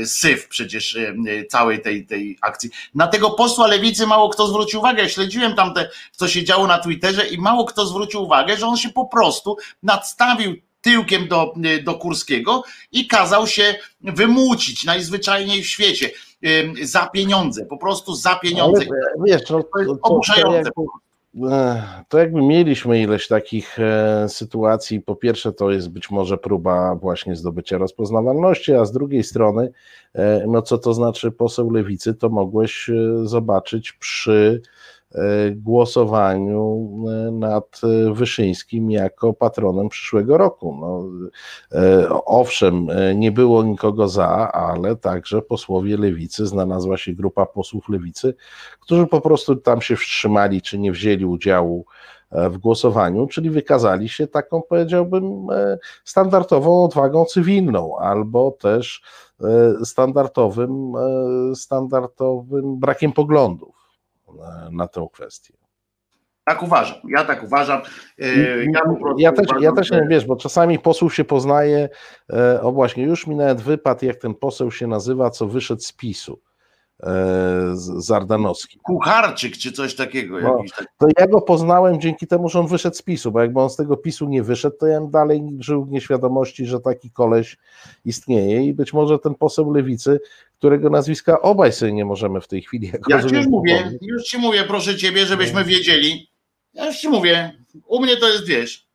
e, syf przecież e, całej tej, tej akcji. Na tego posła lewicy mało kto zwrócił uwagę. Ja śledziłem tam te, co się działo na Twitterze i mało kto zwrócił uwagę, że on się po prostu nadstawił tyłkiem do, do Kurskiego i kazał się wymucić najzwyczajniej w świecie za pieniądze, po prostu za pieniądze. Ale, wiesz, to, to, to, to, to, to jakby mieliśmy ileś takich e, sytuacji. Po pierwsze, to jest być może próba właśnie zdobycia rozpoznawalności, a z drugiej strony, e, no co to znaczy poseł lewicy, to mogłeś e, zobaczyć przy głosowaniu e, nad e, Wyszyńskim jako patronem przyszłego roku. No, owszem, nie było nikogo za, ale także posłowie lewicy, znalazła się grupa posłów lewicy, którzy po prostu tam się wstrzymali, czy nie wzięli udziału w głosowaniu, czyli wykazali się taką, powiedziałbym, standardową odwagą cywilną, albo też standardowym, standardowym brakiem poglądów na tę kwestię. Tak uważam, ja tak uważam. E, ja, ja też, uważam, ja też nie wiesz, bo czasami posłów się poznaje, e, o właśnie, już mi nawet wypadł, jak ten poseł się nazywa, co wyszedł z PiSu. E, Zardanowski. Kucharczyk czy coś takiego. No, to ja go poznałem dzięki temu, że on wyszedł z PiSu, bo jakby on z tego PiSu nie wyszedł, to ja bym dalej żył w nieświadomości, że taki koleś istnieje i być może ten poseł Lewicy, którego nazwiska obaj sobie nie możemy w tej chwili jako Ja ci już mówię, już ci mówię, proszę ciebie, żebyśmy no. wiedzieli. Ja już ci mówię, u mnie to jest, wiesz.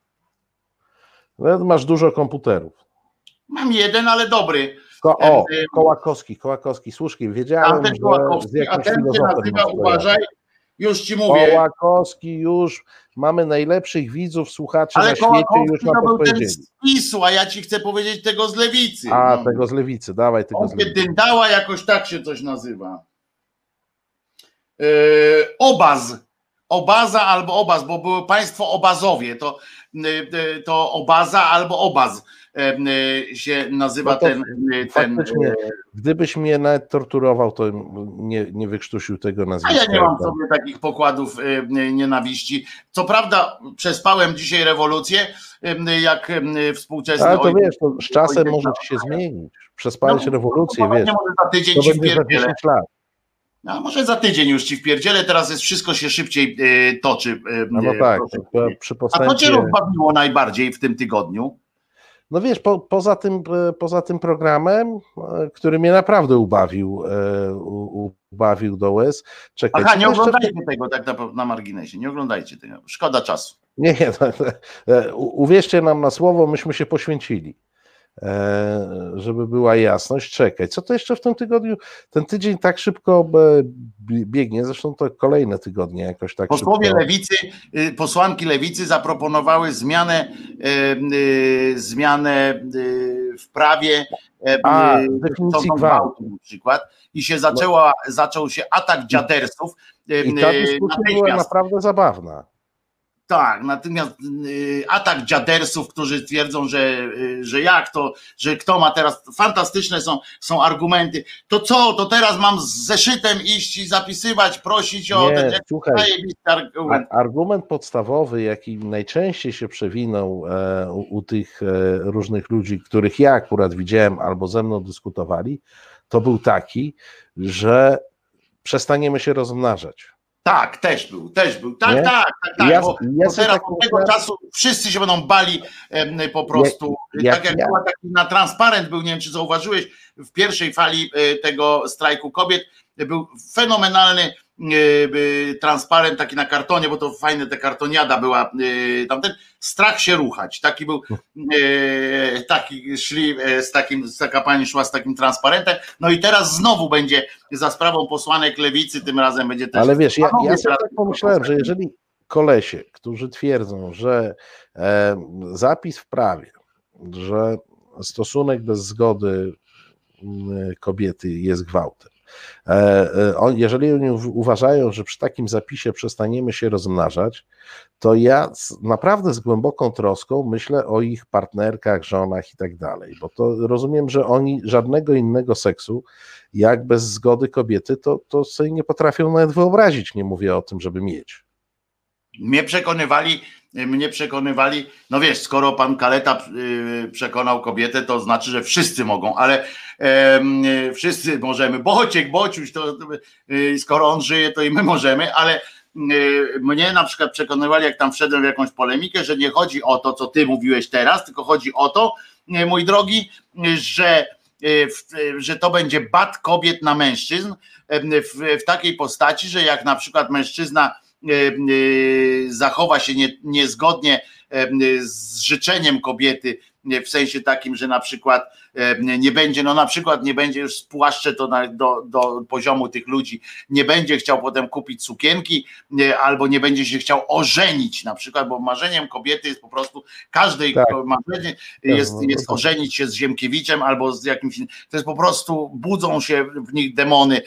No, masz dużo komputerów. Mam jeden, ale dobry. Ko, o, Kołakowski, Kołakowski, słusznie, wiedziałem, że z jakimś a ten się nazywa, uważaj, już ci mówię. Kołakowski już, mamy najlepszych widzów, słuchaczy Ale na świecie, już nam to ten z PiSu, a ja ci chcę powiedzieć tego z lewicy. A, no. tego z lewicy, dawaj tego On z lewicy. Dyndała, jakoś tak się coś nazywa. Yy, obaz, obaza albo obaz, bo były państwo obazowie, to, yy, to obaza albo obaz się nazywa no ten, y, ten. Gdybyś mnie nawet torturował, to nie, nie wykrztusił tego nazwiska. A ja nie mam sobie takich pokładów nienawiści. Co prawda, przespałem dzisiaj rewolucję, jak współczesny. Ale to wiesz, to z czasem może się zmienić. Przespałeś no, rewolucję, wiesz. Może za tydzień to ci za 10 lat. A może za tydzień już ci wpierdzielę, teraz jest wszystko się szybciej toczy. No, no tak, przy. A co cię rozbawiło najbardziej w tym tygodniu? No wiesz, po, poza, tym, poza tym programem, który mnie naprawdę ubawił, ubawił do łez. Czekaj, Aha, nie oglądajcie jeszcze... tego tak na, na marginesie, nie oglądajcie tego, szkoda czasu. Nie, nie, uwierzcie nam na słowo, myśmy się poświęcili. E, żeby była jasność, czekaj, co to jeszcze w tym tygodniu? Ten tydzień tak szybko e, biegnie, zresztą to kolejne tygodnie jakoś tak Posłowie szybko. lewicy, y, posłanki lewicy zaproponowały zmianę, e, zmianę w prawie A, definicji gwałtu na przykład i się zaczęła, zaczął się atak dziadersów. I ta dyskusja była naprawdę zabawna. Tak, natomiast y, atak dziadersów, którzy twierdzą, że, y, że jak to, że kto ma teraz, fantastyczne są, są argumenty. To co, to teraz mam z zeszytem iść i zapisywać, prosić o Nie, ten słuchaj, argument. argument podstawowy, jaki najczęściej się przewinął e, u, u tych e, różnych ludzi, których ja akurat widziałem albo ze mną dyskutowali, to był taki, że przestaniemy się rozmnażać tak, też był, też był. Tak, nie? tak, tak, tak. Ja, bo, ja bo teraz tak od tego czasu wszyscy się będą bali po prostu. Jak, tak jak ja. była taki na transparent był, nie wiem czy zauważyłeś, w pierwszej fali e, tego strajku kobiet był fenomenalny E, transparent taki na kartonie, bo to fajne te kartoniada była e, tamten, strach się ruchać, taki był, e, taki szli z takim, taka pani szła z takim transparentem, no i teraz znowu będzie za sprawą posłanek lewicy, tym razem będzie też... Ale wiesz, ja, ja sobie tak pomyślałem, że jeżeli kolesie, którzy twierdzą, że e, zapis w prawie, że stosunek bez zgody kobiety jest gwałtem, E, e, jeżeli oni uważają, że przy takim zapisie przestaniemy się rozmnażać, to ja naprawdę z głęboką troską myślę o ich partnerkach, żonach i tak dalej, bo to rozumiem, że oni żadnego innego seksu, jak bez zgody kobiety, to, to sobie nie potrafią nawet wyobrazić, nie mówię o tym, żeby mieć. Mnie przekonywali, mnie przekonywali, no wiesz, skoro pan Kaleta y, przekonał kobietę, to znaczy, że wszyscy mogą, ale wszyscy możemy. Bociek, Bociuś, to e, skoro on żyje, to i my możemy, ale mnie na przykład przekonywali, jak tam wszedłem w jakąś polemikę, że nie chodzi o to, co ty mówiłeś teraz, tylko chodzi o to, mój drogi, że że to będzie bat kobiet na mężczyzn w, w takiej postaci, że jak na przykład mężczyzna zachowa się nie, niezgodnie e, z życzeniem kobiety, w sensie takim, że na przykład nie będzie, no na przykład nie będzie już spłaszczę to na, do, do poziomu tych ludzi, nie będzie chciał potem kupić sukienki, albo nie będzie się chciał ożenić na przykład, bo marzeniem kobiety jest po prostu, każdej tak. marzenie jest, jest ożenić się z Ziemkiewiczem albo z jakimś, to jest po prostu, budzą się w nich demony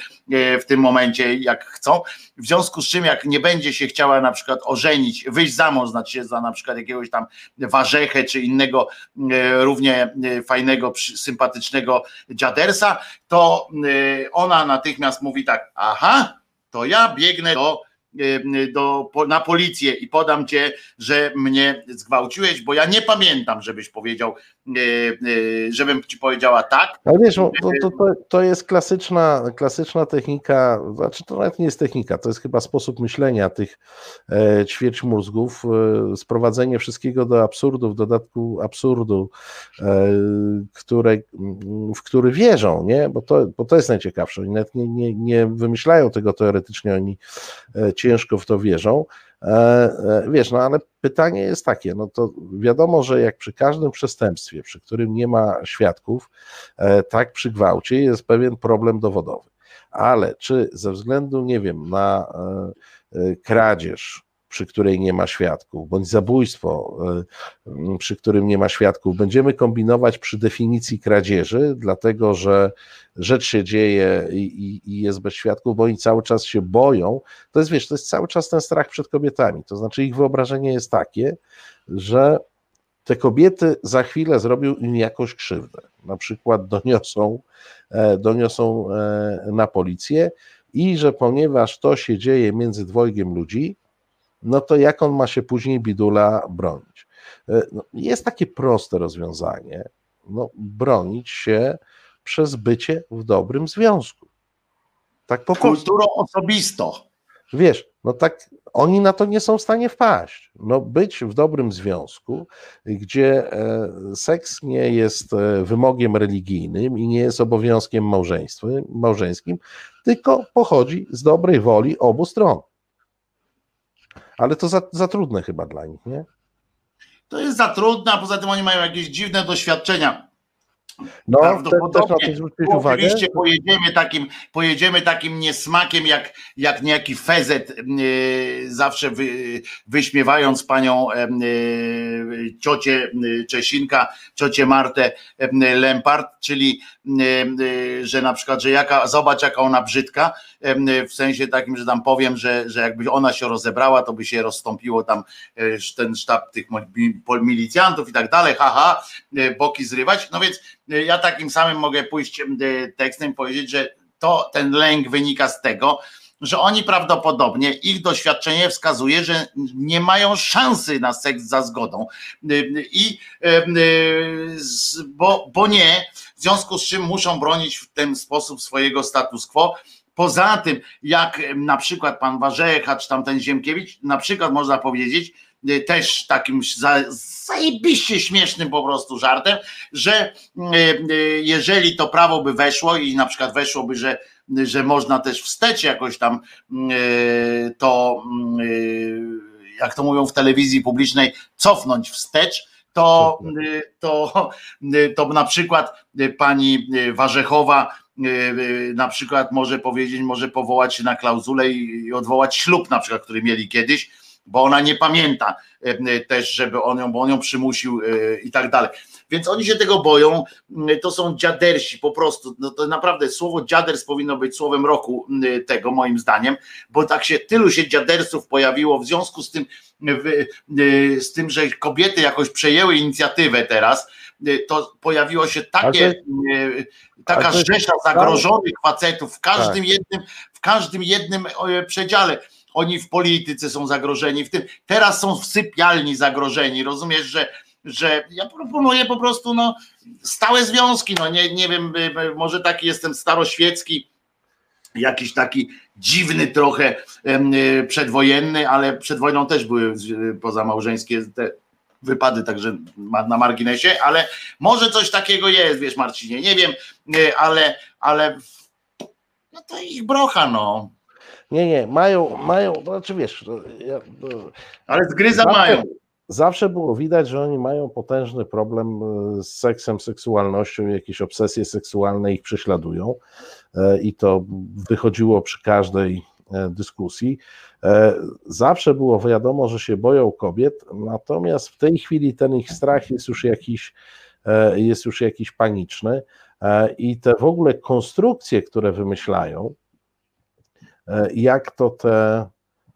w tym momencie, jak chcą, w związku z czym jak nie będzie się chciała na przykład ożenić, wyjść za mąż, znaczy się za na przykład jakiegoś tam warzechę czy innego e, równie e, fajnego, sympatycznego dziadersa, to e, ona natychmiast mówi tak, aha, to ja biegnę do do, na policję i podam cię, że mnie zgwałciłeś, bo ja nie pamiętam, żebyś powiedział, żebym ci powiedziała tak. Ale wiesz, to, to, to jest klasyczna, klasyczna technika, znaczy to nawet nie jest technika, to jest chyba sposób myślenia tych e, ćwierć mózgów, e, sprowadzenie wszystkiego do absurdu, w dodatku absurdu, e, które, w który wierzą, nie? Bo, to, bo to jest najciekawsze. Oni nawet nie, nie, nie wymyślają tego teoretycznie, oni ciężko w to wierzą. E, e, wiesz, no ale pytanie jest takie, no to wiadomo, że jak przy każdym przestępstwie, przy którym nie ma świadków, e, tak przy gwałcie jest pewien problem dowodowy. Ale czy ze względu, nie wiem, na kradzież, przy której nie ma świadków, bądź zabójstwo, e, przy którym nie ma świadków. Będziemy kombinować przy definicji kradzieży, dlatego że rzecz się dzieje i, i, jest bez świadków, bo oni cały czas się boją. To jest, wiesz, to jest cały czas ten strach przed kobietami. To znaczy, ich wyobrażenie jest takie, że te kobiety za chwilę zrobią im jakąś krzywdę. Na przykład doniosą, e, doniosą e, na policję i że ponieważ to się dzieje między dwojgiem ludzi, no to jak on ma się później bidula bronić? E, no, jest takie proste rozwiązanie, no, bronić się przez bycie w dobrym związku. Tak po prostu. Kulturą osobistą. Wiesz, no tak oni na to nie są w stanie wpaść. No być w dobrym związku, gdzie e, seks nie jest e, wymogiem religijnym i nie jest obowiązkiem małżeńskim, tylko pochodzi z dobrej woli obu stron. Ale to za, za trudne chyba dla nich, nie? To jest za trudne, a poza tym oni mają jakieś dziwne doświadczenia no, prawdopodobnie. Oczywiście pojedziemy takim, pojedziemy takim niesmakiem, jak, jak niejaki Fezet, yy, zawsze wy, wyśmiewając panią yy, ciocię yy, Czesinka, ciocię Martę yy, Lempart, czyli że na przykład, że jaka, zobacz jaka ona brzydka, w sensie takim, że tam powiem, że, że jakby ona się rozebrała, to by się rozstąpiło tam ten sztab tych milicjantów i tak dalej, haha, boki zrywać, no więc ja takim samym mogę pójść tekstem i powiedzieć, że to ten lęk wynika z tego, że oni prawdopodobnie, ich doświadczenie wskazuje, że nie mają szansy na seks za zgodą. I bo, bo nie, w związku z czym muszą bronić w ten sposób swojego status quo. Poza tym, jak na przykład pan Warzecha czy tamten Ziemkiewicz, na przykład można powiedzieć, też takim zajebiście śmiesznym po prostu żartem, że y, y, jeżeli to prawo by weszło i na przykład weszłoby, że, że można też wstecz jakoś tam to, jak to mówią w telewizji publicznej, cofnąć wstecz, to, to, to na przykład pani Warzechowa na przykład może powiedzieć, może powołać się na klauzulę i odwołać ślub na przykład, który mieli kiedyś, bo ona nie pamięta e, też, żeby on ją, bo on ją przymusił e, i tak dalej. Więc oni się tego boją, to są dziadersi po prostu. No to naprawdę słowo dziaders powinno być słowem roku tego moim zdaniem, bo tak się tylu się dziadersów pojawiło w związku z tym, z tym, że kobiety jakoś przejęły inicjatywę teraz, to pojawiło się takie, taka rzesza zagrożonych facetów w każdym tak. jednym, w każdym jednym e, przedziale oni w polityce są zagrożeni, w tym teraz są w sypialni zagrożeni. Rozumiesz, że, że ja proponuję po prostu no, stałe związki. No nie, nie wiem, y, y, może taki jestem staroświecki, jakiś taki dziwny trochę y, przedwojenny, ale przed wojną też były pozamałżeńskie te wypady, także na marginesie, ale może coś takiego jest, wiesz Marcinie, nie wiem, ale, ale no to ich brocha, no. Nie, nie, mają, mają, to znaczy wiesz. Ja, Ale zgryza zawsze, mają. Zawsze było widać, że oni mają potężny problem e, z seksem, seksualnością, jakieś obsesje seksualne ich prześladują e, i to wychodziło przy każdej e, dyskusji. Zawsze było wiadomo, że się boją kobiet, natomiast w tej chwili ten ich strach jest już jakiś, jest już jakiś paniczny i te w ogóle konstrukcje, które wymyślają, jak to te,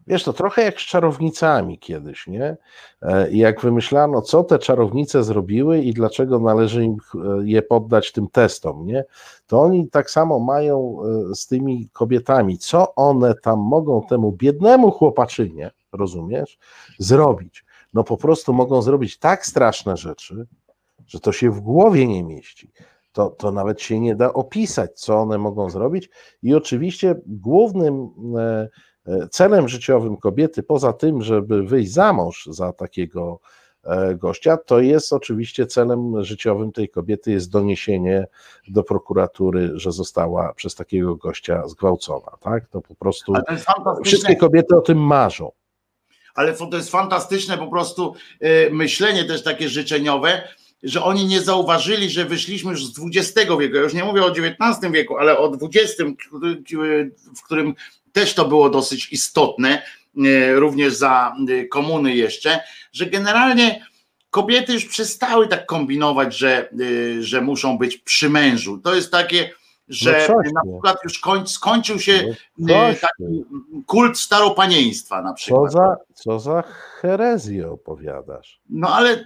wiesz, to trochę jak z czarownicami kiedyś, nie? E, jak wymyślano, co te czarownice zrobiły i dlaczego należy im e, je poddać tym testom, nie? To oni tak samo mają z tymi kobietami, co one tam mogą temu biednemu chłopaczynie, rozumiesz, zrobić. No po prostu mogą zrobić tak straszne rzeczy, że to się w głowie nie mieści to, to nawet się nie da opisać, co one mogą zrobić. I oczywiście głównym e, e, celem życiowym kobiety, poza tym, żeby wyjść za mąż za takiego e, gościa, to jest oczywiście celem życiowym tej kobiety jest doniesienie do prokuratury, że została przez takiego gościa zgwałcona. Tak? To po prostu wszystkie kobiety o tym marzą. Ale to jest fantastyczne po prostu myślenie też takie życzeniowe, że oni nie zauważyli, że wyszliśmy już z XX wieku. Ja już nie mówię o XIX wieku, ale o XX, w którym też to było dosyć istotne, e, również za e, komuny jeszcze, że generalnie kobiety już przestały tak kombinować, że, e, że muszą być przy mężu. To jest takie, że no na przykład już koń, skończył się no taki kult staropanieństwa na przykład. Co za, co za herezję opowiadasz? No ale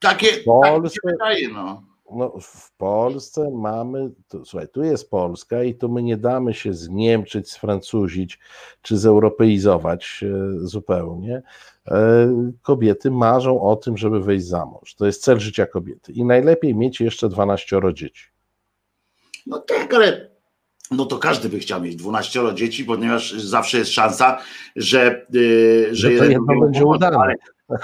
takie, w Polsce, takie wydaje, no. no. W Polsce mamy, tu, słuchaj, tu jest Polska i tu my nie damy się zniemczyć, sfrancuzić czy zeuropeizować e, zupełnie. E, kobiety marzą o tym, żeby wyjść za mąż. To jest cel życia kobiety. I najlepiej mieć jeszcze 12 dzieci. No tak, ale no to każdy by chciał mieć 12 dzieci, ponieważ zawsze jest szansa, że, yy, że, że jeden będzie udane. Ale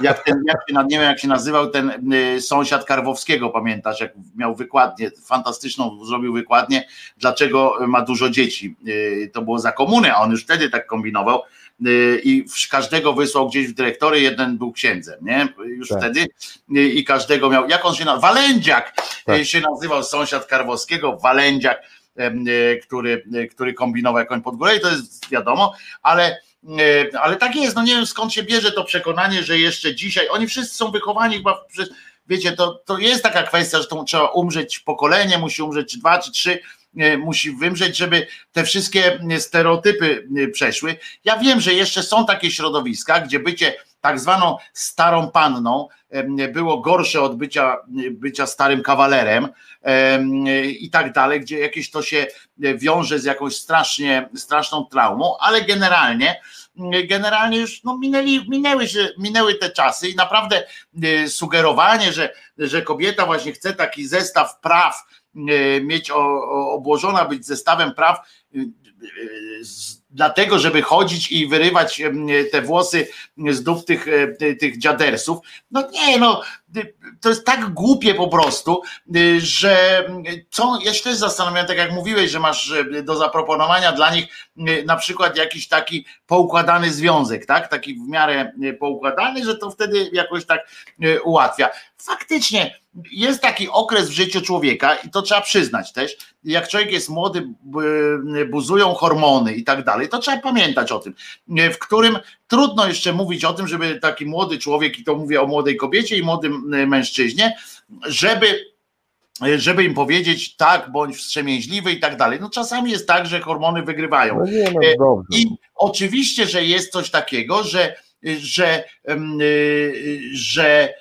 jak ten, jak się, nie wiem jak się nazywał ten y, sąsiad Karwowskiego, pamiętasz, jak miał wykładnię, fantastyczną zrobił wykładnię, dlaczego ma dużo dzieci. Y, to było za komuny, a on już wtedy tak kombinował y, i każdego wysłał gdzieś w dyrektory, jeden był księdzem, nie? Już tak. wtedy i każdego miał, jak on się nazywał? Walędziak tak. się nazywał sąsiad Karwowskiego, Walędziak, który, który kombinował jakąś pod górę i to jest wiadomo, ale ale tak jest, no nie wiem skąd się bierze to przekonanie, że jeszcze dzisiaj, oni wszyscy są wychowani chyba, przez, wiecie, to, to jest taka kwestia, że to trzeba umrzeć pokolenie, musi umrzeć dwa, czy trzy, e, musi wymrzeć, żeby te wszystkie stereotypy e, przeszły. Ja wiem, że jeszcze są takie środowiska, gdzie bycie tak zwaną starą panną było gorsze od bycia, bycia starym kawalerem i tak dalej, gdzie jakieś to się wiąże z jakąś strasznie, straszną traumą, ale generalnie generalnie już no, minęli, minęły, się, minęły te czasy i naprawdę e, sugerowanie, że, że kobieta właśnie chce taki zestaw praw e, mieć obłożona być zestawem praw e, dlatego, żeby chodzić i wyrywać te włosy z dup tych, tych dziadersów. No nie, no to jest tak głupie po prostu, że co, ja się też zastanawiam, tak jak mówiłeś, że masz do zaproponowania dla nich na przykład jakiś taki poukładany związek, tak? Taki w miarę poukładany, że to wtedy jakoś tak ułatwia. Faktycznie jest taki okres w życiu człowieka i to trzeba przyznać też, jak człowiek jest młody, buzują hormony i tak dalej, to trzeba pamiętać o tym, w którym trudno jeszcze mówić o tym, żeby taki młody człowiek, i to mówię o młodej kobiecie i młodym mężczyźnie, żeby żeby im powiedzieć tak, bądź wstrzemięźliwy i tak dalej. No czasami jest tak, że hormony wygrywają. No nie, no I oczywiście, że jest coś takiego, że, że, że, że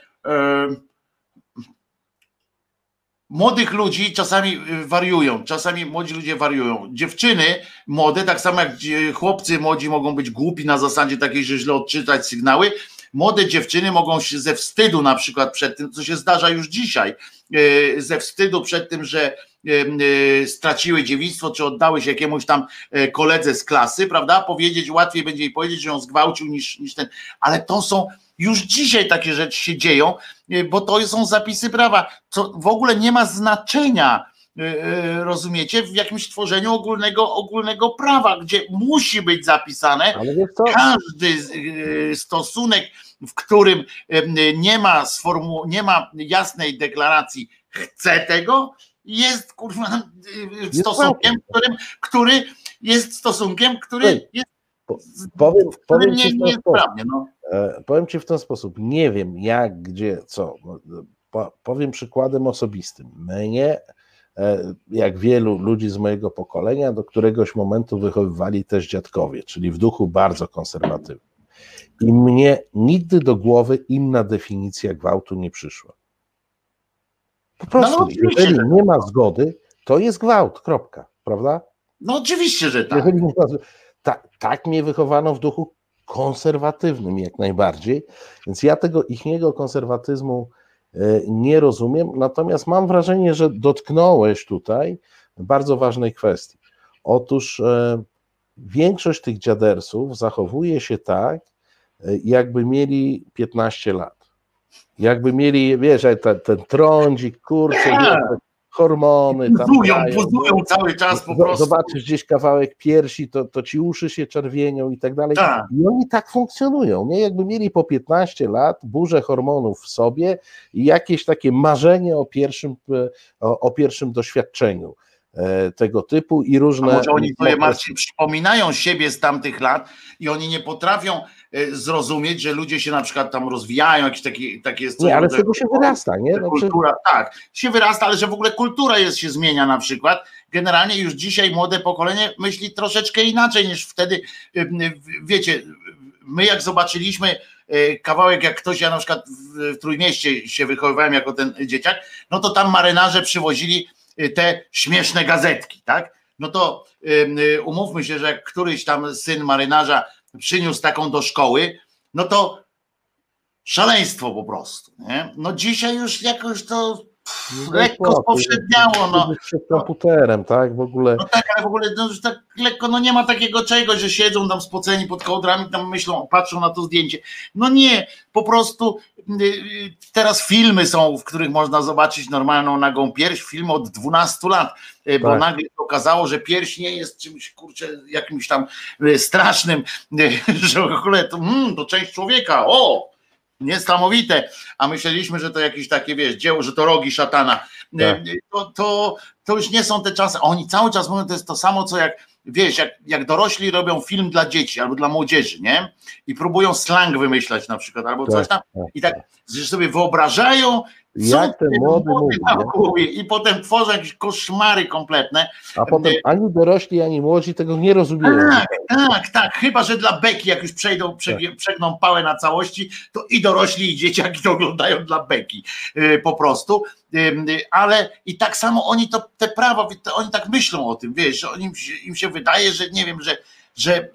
młodych ludzi czasami y, wariują, czasami młodzi ludzie wariują. Dziewczyny młode, tak samo jak chłopcy młodzi mogą być głupi na zasadzie takiej, że źle odczytać sygnały, młode dziewczyny mogą się ze wstydu na przykład przed tym, co się zdarza już dzisiaj, y, ze wstydu przed tym, że y, straciły dziewictwo, czy oddały się jakiemuś tam koledze z klasy, prawda? Powiedzieć, łatwiej będzie jej powiedzieć, że ją zgwałcił niż, niż ten, ale to są już dzisiaj takie rzeczy się dzieją, e, bo to są zapisy prawa, co w ogóle nie ma znaczenia, e, e, rozumiecie, w jakimś tworzeniu ogólnego, ogólnego prawa, gdzie musi być zapisane każdy stosunek, w którym nie ma, sformu, nie ma jasnej deklaracji chcę tego, jest kurwa stosunkiem, którym, który jest stosunkiem, który jest powiem, powiem ci nie jest prawnie, no. E, powiem Ci w ten sposób, nie wiem jak, gdzie, co. No, powiem przykładem osobistym. Mnie, e, jak wielu ludzi z mojego pokolenia, do któregoś momentu wychowywali też dziadkowie, czyli w duchu bardzo konserwatywnym. I mnie nigdy do głowy inna definicja gwałtu nie przyszła. Po prostu, no, jeżeli nie ma zgody, to jest gwałt, kropka, prawda? No oczywiście, że tak. Jeżeli, tak, tak mnie wychowano w duchu konserwatywnym jak najbardziej, więc ja tego ichniego konserwatyzmu e, nie rozumiem, natomiast mam wrażenie, że dotknąłeś tutaj bardzo ważnej kwestii. Otóż e, większość tych dziadersów zachowuje się tak, e, jakby mieli 15 lat. Jakby mieli, wiesz, ten, ten trądzik, kurczę, hormony. Buzują, buzują cały czas po prostu. Zobaczysz gdzieś kawałek piersi, to, to ci uszy się czerwienią i tak dalej. Tak. I oni tak funkcjonują, nie? Jakby mieli po 15 lat burzę hormonów w sobie i jakieś takie marzenie o pierwszym, o, o pierwszym doświadczeniu e, tego typu i różne. A może oni sobie Marcin przypominają siebie z tamtych lat i oni nie potrafią E, zrozumieć, że ludzie się na przykład tam rozwijają, jakieś takie, takie jest. Nie, ale z tego się wyrasta, nie? Znaczy... Kultura, tak, się wyrasta, ale że w ogóle kultura jest, się zmienia na przykład. Generalnie już dzisiaj młode pokolenie myśli troszeczkę inaczej niż wtedy. Wiecie, my jak zobaczyliśmy e, kawałek, jak ktoś, ja na przykład w Trójmieście się wychowywałem jako ten dzieciak, no to tam marynarze przywozili e, te śmieszne gazetki, tak? No to umówmy się, że któryś tam syn marynarza przyniósł taką do szkoły, no to szaleństwo po prostu. Nie? No dzisiaj już jakoś to no lekko spowszedniało. No. Przed komputerem, tak? W ogóle. No tak, ale w ogóle no, tak lekko, no nie ma takiego czegoś, że siedzą tam spoceni pod kołdrami, tam myślą, patrzą na to zdjęcie. No nie, po prostu y, y, teraz filmy są, w których można zobaczyć normalną nagą pierś, film od 12 lat, y, bo tak. nagle się okazało, że pierś nie jest czymś, kurczę, jakimś tam strasznym, że w ogóle to, mm, to część człowieka, o, Niesamowite, a myśleliśmy, że to jakieś takie, wiesz, dzieło, że to rogi szatana. Tak. To, to, to już nie są te czasy. Oni cały czas mówią, to jest to samo, co jak, wiesz, jak, jak dorośli robią film dla dzieci albo dla młodzieży, nie? I próbują slang wymyślać na przykład, albo coś tam. Tak, I tak, że sobie wyobrażają, jak ten młody mówi. I potem tworzą jakieś koszmary kompletne. A potem ani dorośli, ani młodzi tego nie rozumieją. Tak, tak, tak. Chyba, że dla beki, jak już przejdą, tak. przegną pałę na całości, to i dorośli, i dzieciaki to oglądają dla beki y, po prostu. Ale i tak samo oni to, te prawa, oni tak myślą o tym, wiesz, że im, im się wydaje, że nie wiem, że, że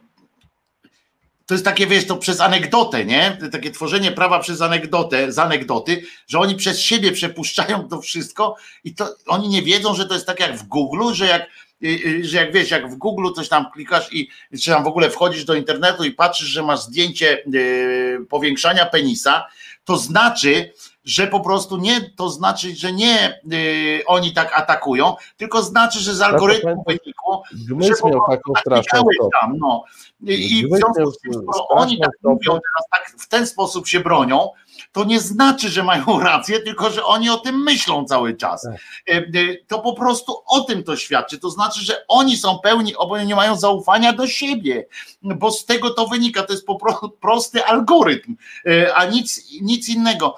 to jest takie, wiesz, to przez anegdotę, nie? Takie tworzenie prawa przez anegdotę, z anegdoty, że oni przez siebie przepuszczają to wszystko i to oni nie wiedzą, że to jest tak jak w Google, że jak y, y, że jak wiesz, jak w Google coś tam klikasz i czy tam w ogóle wchodzisz do internetu i patrzysz, że masz zdjęcie y, powiększania penisa, to znaczy, że po prostu nie, to znaczy, że nie y, oni tak atakują, tylko znaczy, że z algorytmu wynikło, że po miał taką straszną tam, no. I, i w związku z tym, skoro oni tak mówią teraz, tak w ten sposób się bronią, to nie znaczy, że mają rację, tylko że oni o tym myślą cały czas. Tak. E, e, to po prostu o tym to świadczy. To znaczy, że oni są pełni, bo nie mają zaufania do siebie, bo z tego to wynika. To jest po prostu prosty algorytm, e, a nic, nic innego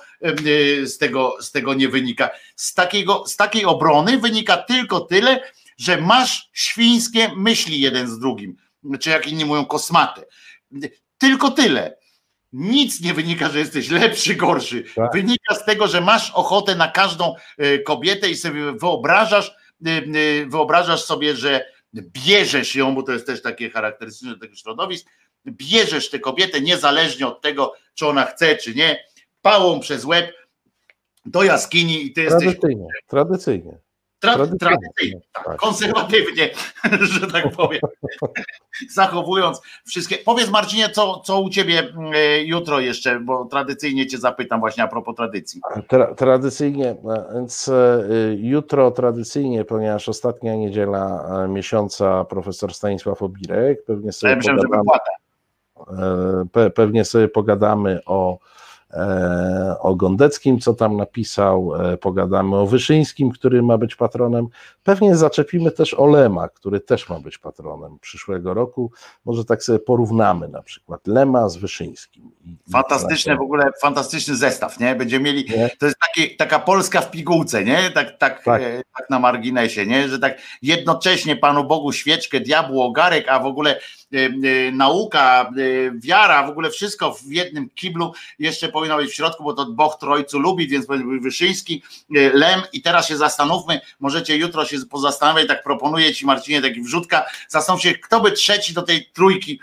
z tego, z tego nie wynika. Z, takiego, z takiej obrony wynika tylko tyle, że masz świńskie myśli jeden z drugim, czy jak inni mówią, kosmate. Tylko tyle nic nie wynika, że jesteś lepszy, gorszy. Tak. Wynika z tego, że masz ochotę na każdą e, kobietę i sobie wyobrażasz, e, e, wyobrażasz sobie, że bierzesz ją, bo to jest też takie charakterystyczne tego środowisk, bierzesz tę kobietę niezależnie od tego, czy ona chce, czy nie, pałą przez łeb do jaskini i ty tradycyjnie, jesteś... Tradycyjnie, tradycyjnie. Tra tradycyjnie, tak, tak. konserwatywnie, że tak powiem, zachowując wszystkie. Powiedz Marcinie, co, co u ciebie mm, e, jutro jeszcze, bo tradycyjnie cię zapytam właśnie a propos tradycji. Tra tradycyjnie, e, więc e, jutro tradycyjnie, ponieważ ostatnia niedziela miesiąca profesor Stanisław Obirek, pewnie sobie, ja myślałem, pogadamy, pewnie sobie pogadamy o o Gondeckim, co tam napisał, e, pogadamy o Wyszyńskim, który ma być patronem. Pewnie zaczepimy też o Lema, który też ma być patronem przyszłego roku. Może tak sobie porównamy na przykład Lema z Wyszyńskim. Fantastyczne w ogóle, fantastyczny zestaw, nie? Będziemy mieli, nie? to jest taki, taka Polska w pigułce, nie? Tak, tak, tak. E, tak na marginesie, nie? Że tak jednocześnie Panu Bogu świeczkę, diabłu ogarek, a w ogóle nauka, wiara, w ogóle wszystko w jednym kiblu jeszcze powinno być w środku, bo to Boch Trojcu lubi, więc powinien być Wyszyński, Lem i teraz się zastanówmy, możecie jutro się pozastanawiać, tak proponuję Ci Marcinie taki wrzutka, zastanów się, kto by trzeci do tej trójki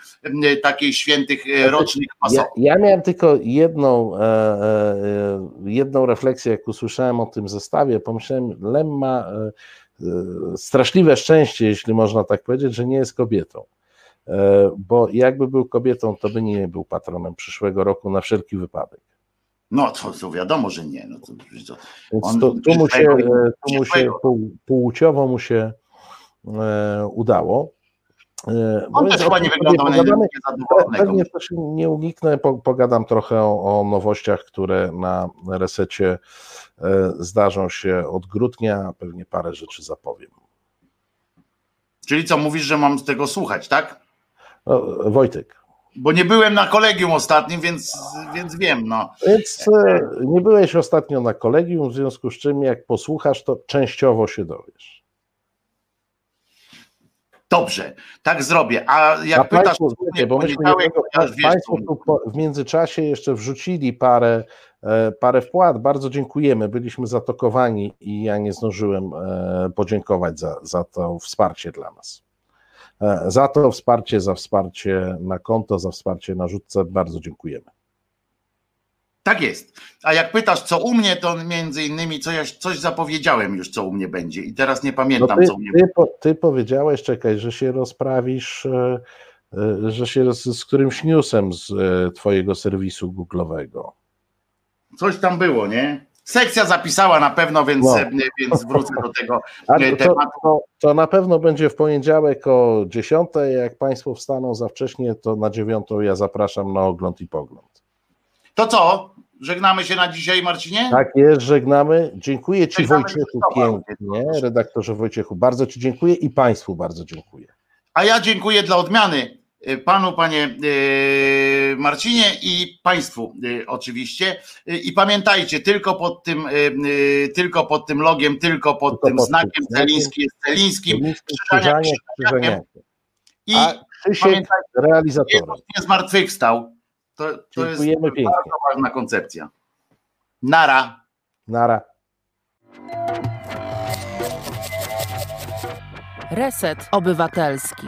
takiej świętych znaczy, rocznych. Ja, ja miałem tylko jedną, e, e, jedną refleksję, jak usłyszałem o tym zestawie, pomyślałem, Lem ma e, straszliwe szczęście, jeśli można tak powiedzieć, że nie jest kobietą. Bo jakby był kobietą, to by nie był patronem przyszłego roku na wszelki wypadek. No to, to wiadomo, że nie. No to, to, on, to, tu mu się, tu mu się płciowo mu się e, udało. E, on też chyba nie wyglądał na Pewnie też nie uniknę, pogadam trochę o, o nowościach, które na resecie e, zdarzą się od grudnia, pewnie parę rzeczy zapowiem. Czyli co, mówisz, że mam z tego słuchać, tak? No, Wojtek, bo nie byłem na kolegium ostatnim, więc, więc wiem. No. Więc e, nie byłeś ostatnio na kolegium, w związku z czym jak posłuchasz, to częściowo się dowiesz. Dobrze, tak zrobię. A jak A pytasz, państwo, wiecie, bo myśmy Państwo tu w międzyczasie jeszcze wrzucili parę, e, parę wpłat. Bardzo dziękujemy. Byliśmy zatokowani i ja nie zdążyłem e, podziękować za, za to wsparcie dla nas. E, za to wsparcie, za wsparcie na konto, za wsparcie na rzutce bardzo dziękujemy. Tak jest. A jak pytasz, co u mnie, to między innymi co ja, coś zapowiedziałem już, co u mnie będzie. I teraz nie pamiętam, no ty, co u mnie ty, po, ty powiedziałeś, czekaj, że się rozprawisz, e, e, że się z, z którymś newsem z twojego serwisu Google'owego. Coś tam było, nie? Sekcja zapisała na pewno, więc, No. więc wrócę do tego A to, tematu. to, to na pewno będzie w poniedziałek o 10. Jak Państwo wstaną za wcześnie, to na 9 ja zapraszam na ogląd i pogląd. To co? Żegnamy się na dzisiaj, Marcinie? Tak jest, żegnamy. Dziękuję Ci Żegnamy Wojciechu pięknie, redaktorze Wojciechu. Bardzo Ci dziękuję i Państwu bardzo dziękuję. A ja dziękuję dla odmiany panu, panie y, Marcinie i państwu y, oczywiście. Y, I pamiętajcie, tylko pod tym, y, y, tylko pod tym logiem, tylko pod Tylko tym pod znakiem. Celiński jest Celińskim. Krzyżaniak, Krzyżaniakiem. I pamiętajcie, realizatorem. Nie zmartwychwstał. To, to jest pięknie. bardzo ważna koncepcja. Nara. Nara. Reset Obywatelski.